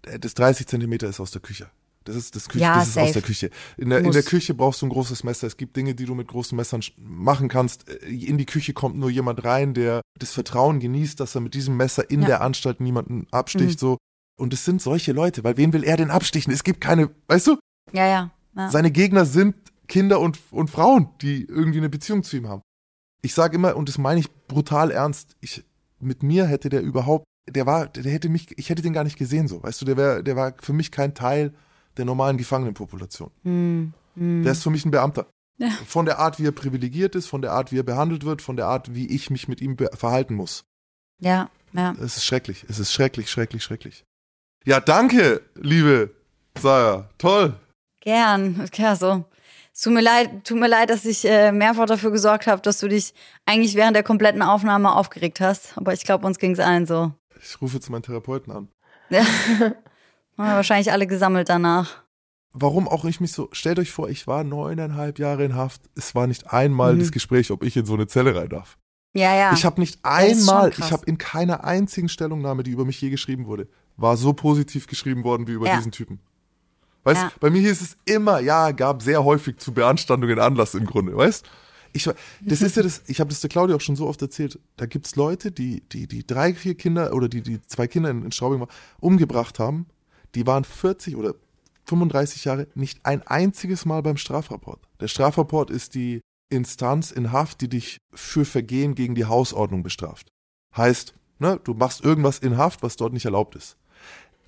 äh, das 30 Zentimeter ist aus der Küche. Das ist, das Küche, Ja, das ist aus der Küche. In der, in der Küche brauchst du ein großes Messer. Es gibt Dinge, die du mit großen Messern machen kannst. Äh, In die Küche kommt nur jemand rein, der das Vertrauen genießt, dass er mit diesem Messer in Ja. der Anstalt niemanden absticht, so. Und es sind solche Leute, weil wen will er denn abstichen? Es gibt keine, weißt du? Ja, ja. ja. Seine Gegner sind Kinder und, und Frauen, die irgendwie eine Beziehung zu ihm haben. Ich sage immer, und das meine ich brutal ernst, ich, mit mir hätte der überhaupt, der war, der hätte mich, ich hätte den gar nicht gesehen so, weißt du, der wäre, der war für mich kein Teil der normalen Gefangenenpopulation. Hm, hm. Der ist für mich ein Beamter. Ja. Von der Art, wie er privilegiert ist, von der Art, wie er behandelt wird, von der Art, wie ich mich mit ihm verhalten muss. Ja, ja. Es ist schrecklich, es ist schrecklich, schrecklich, schrecklich. Ja, danke, liebe Sarah, toll. Gern. Ja, so. Es tut mir leid, tut mir leid, dass ich äh, mehrfach dafür gesorgt habe, dass du dich eigentlich während der kompletten Aufnahme aufgeregt hast. Aber ich glaube, uns ging es allen so. Ich rufe jetzt meinen Therapeuten an. Ja. Wahrscheinlich alle gesammelt danach. warum auch ich mich so, stellt euch vor, ich war neuneinhalb Jahre in Haft. Es war nicht einmal Mhm. das Gespräch, ob ich in so eine Zelle rein darf. Ja, ja. Ich habe nicht einmal, ich habe in keiner einzigen Stellungnahme, die über mich je geschrieben wurde, war so positiv geschrieben worden wie über Ja. diesen Typen. Weißt, Ja. bei mir hieß es immer, ja, gab sehr häufig zu Beanstandungen Anlass im Grunde, weißt? Ich, das ist ja das, ich habe das der Claudia auch schon so oft erzählt. Da gibt's Leute, die, die, die drei, vier Kinder oder die, die zwei Kinder in, in Straubing umgebracht haben, die waren 40 oder 35 Jahre nicht ein einziges Mal beim Strafrapport. Der Strafrapport ist die Instanz in Haft, die dich für Vergehen gegen die Hausordnung bestraft. Heißt, ne, du machst irgendwas in Haft, was dort nicht erlaubt ist.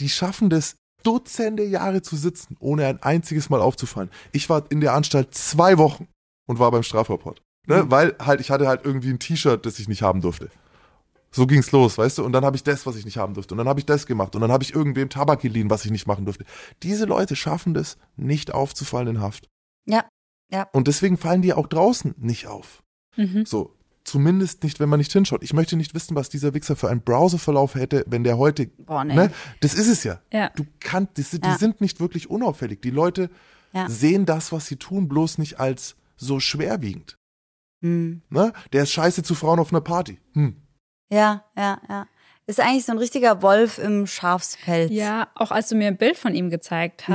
Die schaffen das, Dutzende Jahre zu sitzen, ohne ein einziges Mal aufzufallen. Ich war in der Anstalt zwei Wochen und war beim Strafrapport. Ne, Weil halt, ich hatte halt irgendwie ein T-Shirt, das ich nicht haben durfte. So ging's los, weißt du? Und dann habe ich das, was ich nicht haben durfte. Und dann habe ich das gemacht. Und dann habe ich irgendwem Tabak geliehen, was ich nicht machen durfte. Diese Leute schaffen das, nicht aufzufallen in Haft. Ja, ja. Und deswegen fallen die auch draußen nicht auf. Mhm. So. Zumindest nicht, wenn man nicht hinschaut. Ich möchte nicht wissen, was dieser Wichser für einen Browserverlauf hätte, wenn der heute. Boah, nee. Ne? Das ist es ja. Ja. Du kannst, die, sind- die Ja. sind nicht wirklich unauffällig. Die Leute Ja. sehen das, was sie tun, bloß nicht als so schwerwiegend. Hm. Ne? Der ist scheiße zu Frauen auf einer Party. Hm. Ja, ja, ja. Ist eigentlich so ein richtiger Wolf im Schafspelz. Ja, auch als du mir ein Bild von ihm gezeigt Mhm.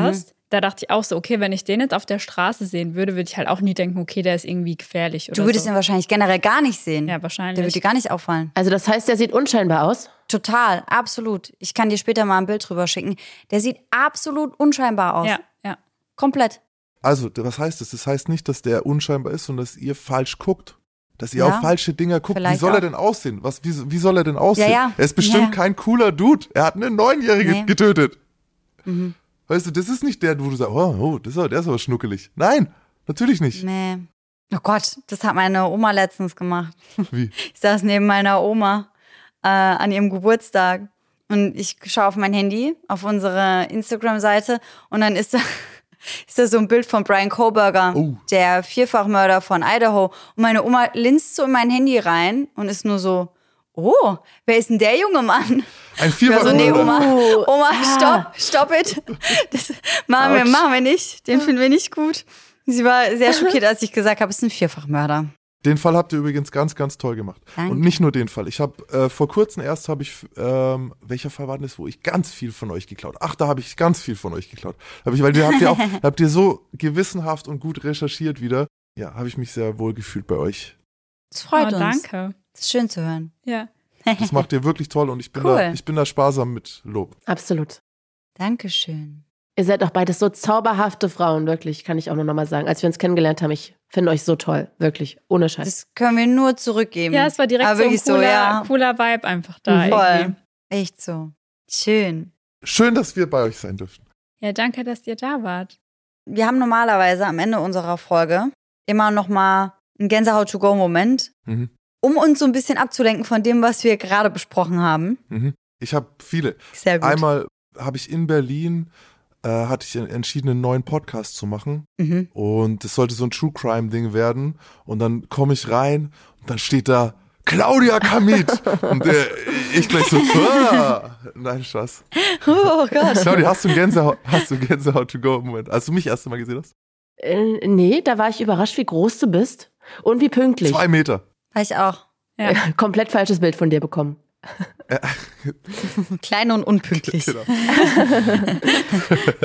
Da dachte ich auch so, okay, wenn ich den jetzt auf der Straße sehen würde, würde ich halt auch nie denken, okay, der ist irgendwie gefährlich oder Du würdest so. ihn wahrscheinlich generell gar nicht sehen. Ja, Der wahrscheinlich. würde dir gar nicht auffallen. Also das heißt, der sieht unscheinbar aus? Total, absolut. Ich kann dir später mal ein Bild drüber schicken. Der sieht absolut unscheinbar aus. ja, ja. Komplett. Also, was heißt das? Das heißt nicht, dass der unscheinbar ist, sondern dass ihr falsch guckt. Dass ihr Ja, auf falsche Dinger guckt. Wie soll er auch. denn aussehen? Was, wie, wie soll er denn aussehen? Ja, ja. Er ist bestimmt kein cooler Dude. Er hat eine Neunjährige Nee. Mhm. Weißt du, das ist nicht der, wo du sagst, oh, oh das ist aber, der ist aber schnuckelig. Nein, natürlich nicht. Nee. Oh Gott, das hat meine Oma letztens gemacht. Wie? Ich saß neben meiner Oma äh, an ihrem Geburtstag und ich schaue auf mein Handy, auf unsere Instagram-Seite und dann ist da, ist da so ein Bild von Brian Koberger, Oh. der Vierfachmörder von Idaho. Und meine Oma linst so in mein Handy rein und ist nur so, oh, wer ist denn der junge Mann? Ein Also nee, Vierfachmörder. Oma, Oh, Oma, ah. stopp, stopp it. Das machen wir, machen wir nicht. Den finden wir nicht gut. Sie war sehr schockiert, als ich gesagt habe, es ist ein Vierfachmörder. Den Fall habt ihr übrigens ganz, ganz toll gemacht. Danke. Und nicht nur den Fall. Ich habe äh, vor kurzem erst habe ich, ähm, welcher Fall war denn das, wo ich ganz viel von euch geklaut? Ach, da habe ich ganz viel von euch geklaut. Hab ich, weil ihr habt ihr auch, habt ihr so gewissenhaft und gut recherchiert wieder. Ja, habe ich mich sehr wohl gefühlt bei euch. Das freut oh, uns. danke. Das ist schön zu hören. Ja. Das macht ihr wirklich toll und ich bin Cool. da, ich bin da sparsam mit Lob. Absolut. Dankeschön. Ihr seid doch beides so zauberhafte Frauen, wirklich, kann ich auch nur noch mal sagen. Als wir uns kennengelernt haben, ich finde euch so toll, wirklich, ohne Scheiß. Das können wir nur zurückgeben. Ja, es war direkt Aber so ein wirklich cooler, so, ja. cooler Vibe einfach da. Voll. Irgendwie. Echt so. Schön. Schön, dass wir bei euch sein dürfen. Ja, danke, dass ihr da wart. Wir haben normalerweise am Ende unserer Folge immer noch mal einen Gänsehaut-to-go-Moment, Mhm. Um uns so ein bisschen abzulenken von dem, was wir gerade besprochen haben. Mhm. Ich habe viele. Sehr gut. Einmal habe ich in Berlin, äh, hatte ich entschieden, einen neuen Podcast zu machen. Mhm. Und es sollte so ein True Crime Ding werden. Und dann komme ich rein und dann steht da Claudia Kamit. und äh, ich gleich so, ah, nein, Spaß. Oh Gott. Claudia, hast du Gänsehaut, hast du Gänsehaut to go Moment? Als du mich erst Mal gesehen hast? Äh, nee, da war ich überrascht, wie groß du bist und wie pünktlich. Zwei Meter. War ich auch. Ja. Komplett falsches Bild von dir bekommen. Klein und unpünktlich. Genau.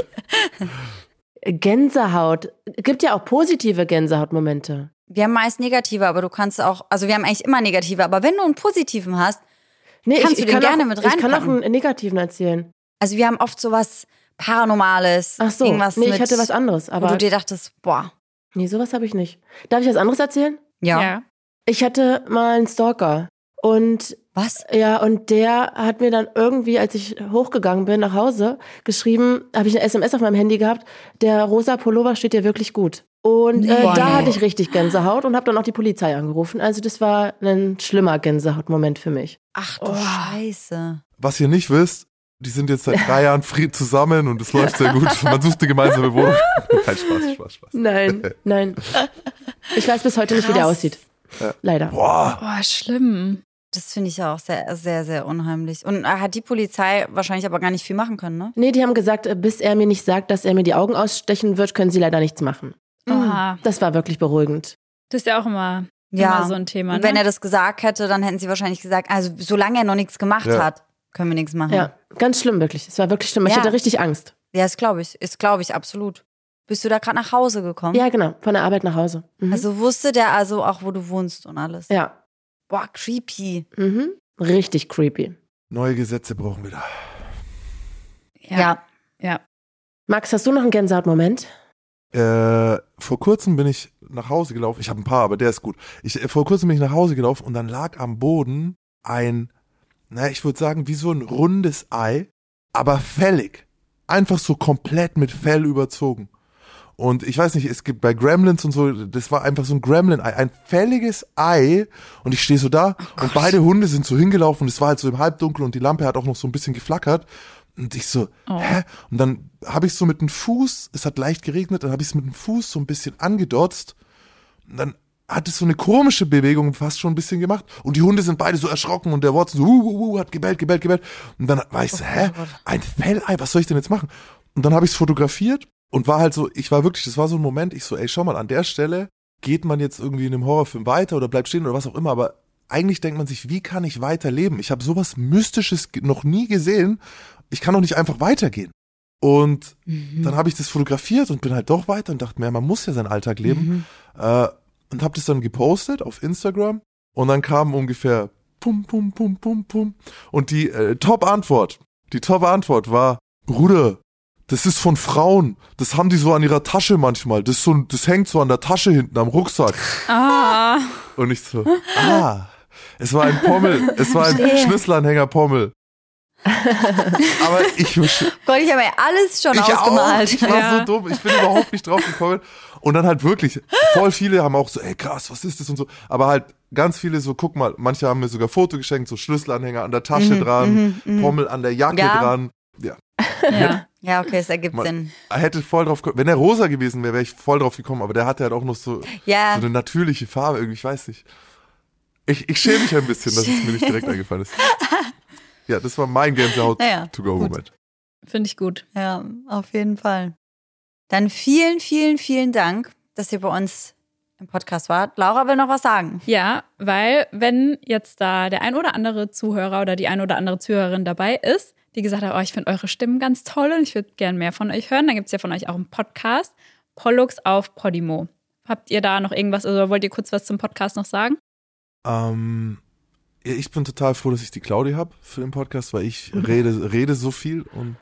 Gänsehaut. Gibt ja auch positive Gänsehautmomente. Wir haben meist negative, aber du kannst auch, also wir haben eigentlich immer negative, aber wenn du einen positiven hast, Nee, Kannst du den kann gerne auch, mit Ich kann auch reinpacken. einen negativen erzählen. also wir haben oft sowas Paranormales, Ach so, irgendwas nee, mit, ich hatte was anderes. wo Aber du dir dachtest, boah, nee, sowas habe ich nicht. Darf ich was anderes erzählen? ja, Ich hatte mal einen Stalker. Und was? ja, und der hat mir dann irgendwie, als ich hochgegangen bin nach Hause, geschrieben, habe ich eine SMS auf meinem Handy gehabt, der rosa Pullover steht dir wirklich gut. Und äh, da hatte ich richtig Gänsehaut und habe dann auch die Polizei angerufen. Also das war ein schlimmer Gänsehautmoment für mich. Ach du Oh. Scheiße. Was ihr nicht wisst, die sind jetzt seit drei Jahren fried zusammen und es läuft sehr gut. Man sucht eine gemeinsame Wohnung. Kein Spaß, Spaß, Spaß. Nein, nein. Ich weiß bis heute nicht, wie der Krass. aussieht. Ja. Leider. Boah, Boah, schlimm. Das finde ich auch sehr, sehr, sehr unheimlich. Und äh, hat die Polizei wahrscheinlich aber gar nicht viel machen können, ne? Nee, die haben gesagt, äh, bis er mir nicht sagt, dass er mir die Augen ausstechen wird, können sie leider nichts machen. Oha. Das war wirklich beruhigend. Das ist ja auch immer, Ja. immer so ein Thema. Und Ne? wenn er das gesagt hätte, dann hätten sie wahrscheinlich gesagt, also solange er noch nichts gemacht Ja. hat, können wir nichts machen. Ja, ganz schlimm wirklich. Es war wirklich schlimm. Ich Ja. hatte richtig Angst. Ja, das glaube ich. Ist, glaube ich, absolut. Bist du da gerade nach Hause gekommen? Ja, genau. Von der Arbeit nach Hause. Mhm. Also wusste der also auch, wo du wohnst und alles. ja. Boah, creepy. Mhm. Richtig creepy. neue Gesetze brauchen wir da. Ja. ja. Max, hast du noch einen Gänsehautmoment? Äh, vor kurzem bin ich nach Hause gelaufen. Ich habe ein paar, aber der ist gut. Ich, äh, vor kurzem bin ich nach Hause gelaufen und dann lag am Boden ein, na, ich würde sagen, wie so ein rundes Ei, aber fällig. Einfach so komplett mit Fell überzogen. Und ich weiß nicht, es gibt bei Gremlins und so, das war einfach so ein Gremlin-Ei, ein fälliges Ei. Und ich stehe so da und beide Hunde sind so hingelaufen. Es war halt so im Halbdunkel und die Lampe hat auch noch so ein bisschen geflackert. Und ich so, Oh. hä? Und dann habe ich so mit dem Fuß, es hat leicht geregnet, dann habe ich es mit dem Fuß so ein bisschen angedotzt. Und dann hat es so eine komische Bewegung fast schon ein bisschen gemacht. Und die Hunde sind beide so erschrocken und der Watson so, uh, uh, uh, hat gebellt, gebellt, gebellt. Und dann war ich so, hä? Ein Fellei, was soll ich denn jetzt machen? Und dann habe ich es fotografiert und war halt so, ich war wirklich, das war so ein Moment, ich so, ey, schau mal, an der Stelle geht man jetzt irgendwie in einem Horrorfilm weiter oder bleibt stehen oder was auch immer, aber eigentlich denkt man sich, wie kann ich weiterleben? Ich habe sowas Mystisches noch nie gesehen. Ich kann doch nicht einfach weitergehen. Und dann habe ich das fotografiert und bin halt doch weiter und dachte mir, man muss ja seinen Alltag leben. Äh, und habe das dann gepostet auf Instagram und dann kam ungefähr pum, pum, pum, pum, pum. Und die äh, Top-Antwort, die Top-Antwort war, Bruder, das ist von Frauen. Das haben die so an ihrer Tasche manchmal. Das, so, das hängt so an der Tasche hinten am Rucksack. Ah, Und ich so, ah, es war ein Pommel, es war ein Verstehe. Schlüsselanhänger Pommel. Aber ich, Gott, ich habe ja alles schon ich ausgemalt. Auch, ich war Ja. so dumm, ich bin überhaupt nicht drauf gekommen. Und dann halt wirklich, voll viele haben auch so, ey krass, was ist das und so. Aber halt ganz viele so, guck mal, manche haben mir sogar Foto geschenkt, so Schlüsselanhänger an der Tasche dran, Pommel an der Jacke Ja. dran. Ja, ja. Ja, okay, es ergibt Man- Sinn. er hätte voll drauf. Wenn er rosa gewesen wäre, wäre ich voll drauf gekommen. Aber der hatte halt auch noch so, Ja, so eine natürliche Farbe irgendwie, ich weiß nicht. Ich, ich schäme mich ein bisschen, dass es mir nicht direkt eingefallen ist. Ja, das war mein Ja, ja. Gänsehaut-to-go-Moment. Finde ich gut. ja, auf jeden Fall. Dann vielen, vielen, vielen Dank, dass ihr bei uns im Podcast wart. Laura will noch was sagen. Ja, weil wenn jetzt da der ein oder andere Zuhörer oder die ein oder andere Zuhörerin dabei ist, die gesagt hat, oh, ich finde eure Stimmen ganz toll und ich würde gern mehr von euch hören, dann gibt es ja von euch auch einen Podcast, Pollux auf Podimo. Habt ihr da noch irgendwas oder wollt ihr kurz was zum Podcast noch sagen? Ähm, ich bin total froh, dass ich die Claudia habe für den Podcast, weil ich rede, rede so viel und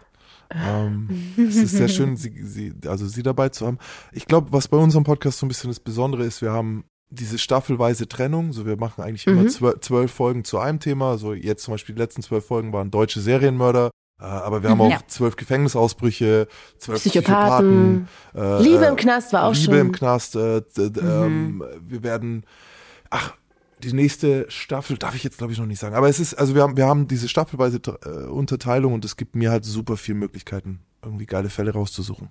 ähm, es ist sehr schön, sie, sie, also sie dabei zu haben. Ich glaube, was bei unserem Podcast so ein bisschen das Besondere ist, wir haben diese staffelweise Trennung. So, wir machen eigentlich immer Mhm. zwölf, zwölf Folgen zu einem Thema. So, jetzt zum Beispiel die letzten zwölf Folgen waren deutsche Serienmörder. Äh, aber wir haben Mhm, auch ja. zwölf Gefängnisausbrüche, zwölf Psychopathen. Psychopathen. äh, Liebe äh, im Knast war auch Liebe schon. im Knast. Äh, d- ähm, wir werden, ach, die nächste Staffel darf ich jetzt glaube ich noch nicht sagen. Aber es ist, also wir haben, wir haben diese staffelweise äh, Unterteilung und es gibt mir halt super viele Möglichkeiten, irgendwie geile Fälle rauszusuchen.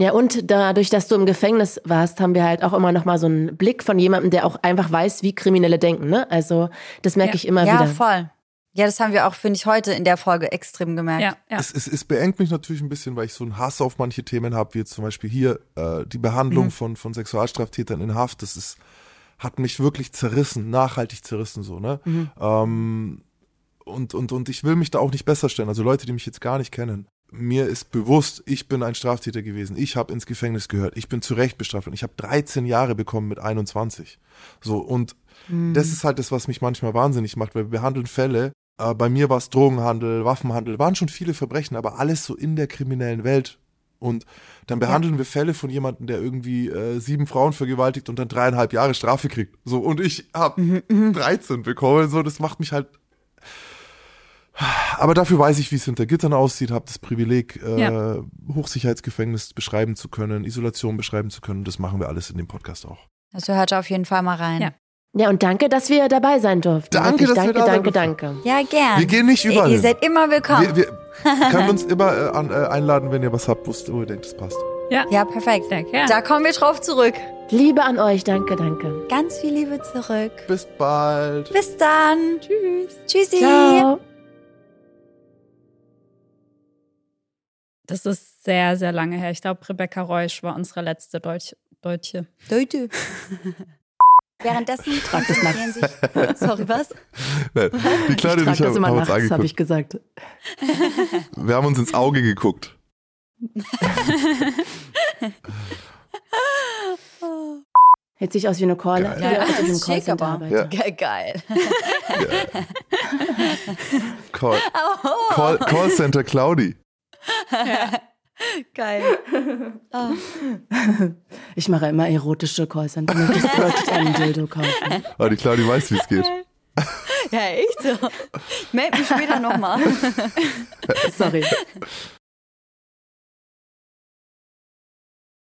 Ja, und dadurch, dass du im Gefängnis warst, haben wir halt auch immer noch mal so einen Blick von jemandem, der auch einfach weiß, wie Kriminelle denken. Ne? Also das merke Ja. ich immer ja, wieder. voll. Ja, das haben wir auch, finde ich, heute in der Folge extrem gemerkt. Ja, ja. Es, es, es beengt mich natürlich ein bisschen, weil ich so einen Hass auf manche Themen habe, wie jetzt zum Beispiel hier äh, die Behandlung Mhm. von, von Sexualstraftätern in Haft. Das ist, hat mich wirklich zerrissen, nachhaltig zerrissen so, ne? Mhm. Ähm, und, und, und ich will mich da auch nicht besser stellen. Also Leute, die mich jetzt gar nicht kennen. Mir ist bewusst, ich bin ein Straftäter gewesen. Ich habe ins Gefängnis gehört. Ich bin zu Recht bestraft und ich habe 13 Jahre bekommen mit 21. So, und das ist halt das, was mich manchmal wahnsinnig macht, weil wir behandeln Fälle. Äh, bei mir war es Drogenhandel, Waffenhandel, waren schon viele Verbrechen, aber alles so in der kriminellen Welt. Und dann behandeln wir Fälle von jemandem, der irgendwie äh, sieben Frauen vergewaltigt und dann dreieinhalb Jahre Strafe kriegt. So, und ich habe 13 bekommen. So, das macht mich halt. Aber dafür weiß ich, wie es hinter Gittern aussieht, habe das Privileg, äh, Ja. Hochsicherheitsgefängnis beschreiben zu können, Isolation beschreiben zu können. Das machen wir alles in dem Podcast auch. Also hört auf jeden Fall mal rein. Ja. Ja, und danke, dass wir dabei sein durften. Danke, Wirklich, dass wir danke, da sein danke, durften. danke. Ja, gern. Wir gehen nicht Ihr- überall Ihr hin. seid immer willkommen. Wir, wir können uns immer äh, an, äh, einladen, wenn ihr was habt, wo ihr denkt, es passt. ja, perfekt. Sehr gern. Da kommen wir drauf zurück. Liebe an euch, danke, danke. Ganz viel Liebe zurück. Bis bald. Bis dann. Tschüss. Tschüssi. Ciao. Das ist sehr, sehr lange her. Ich glaube, Rebecca Reusch war unsere letzte Deutsch Deutsche. Leute. Währenddessen konzentrieren sich. Sorry, was? Nein, Die Kleine Ich und ich trage das haben, immer haben uns nachts, habe angeguckt. ich gesagt. Wir haben uns ins Auge geguckt. Hält sich aus wie eine Call. Geil. Ja, ich das ist schick, Callcenter aber. Ja. Ge geil. Call, Oh, Call, Callcenter Claudi. geil. Oh. Ich mache immer erotische Callcenter. Möchtest du wirklich einen Dildo kaufen? Aber die Claudi weiß, wie es geht. Ja, echt so. Ich melde mich später nochmal. Sorry.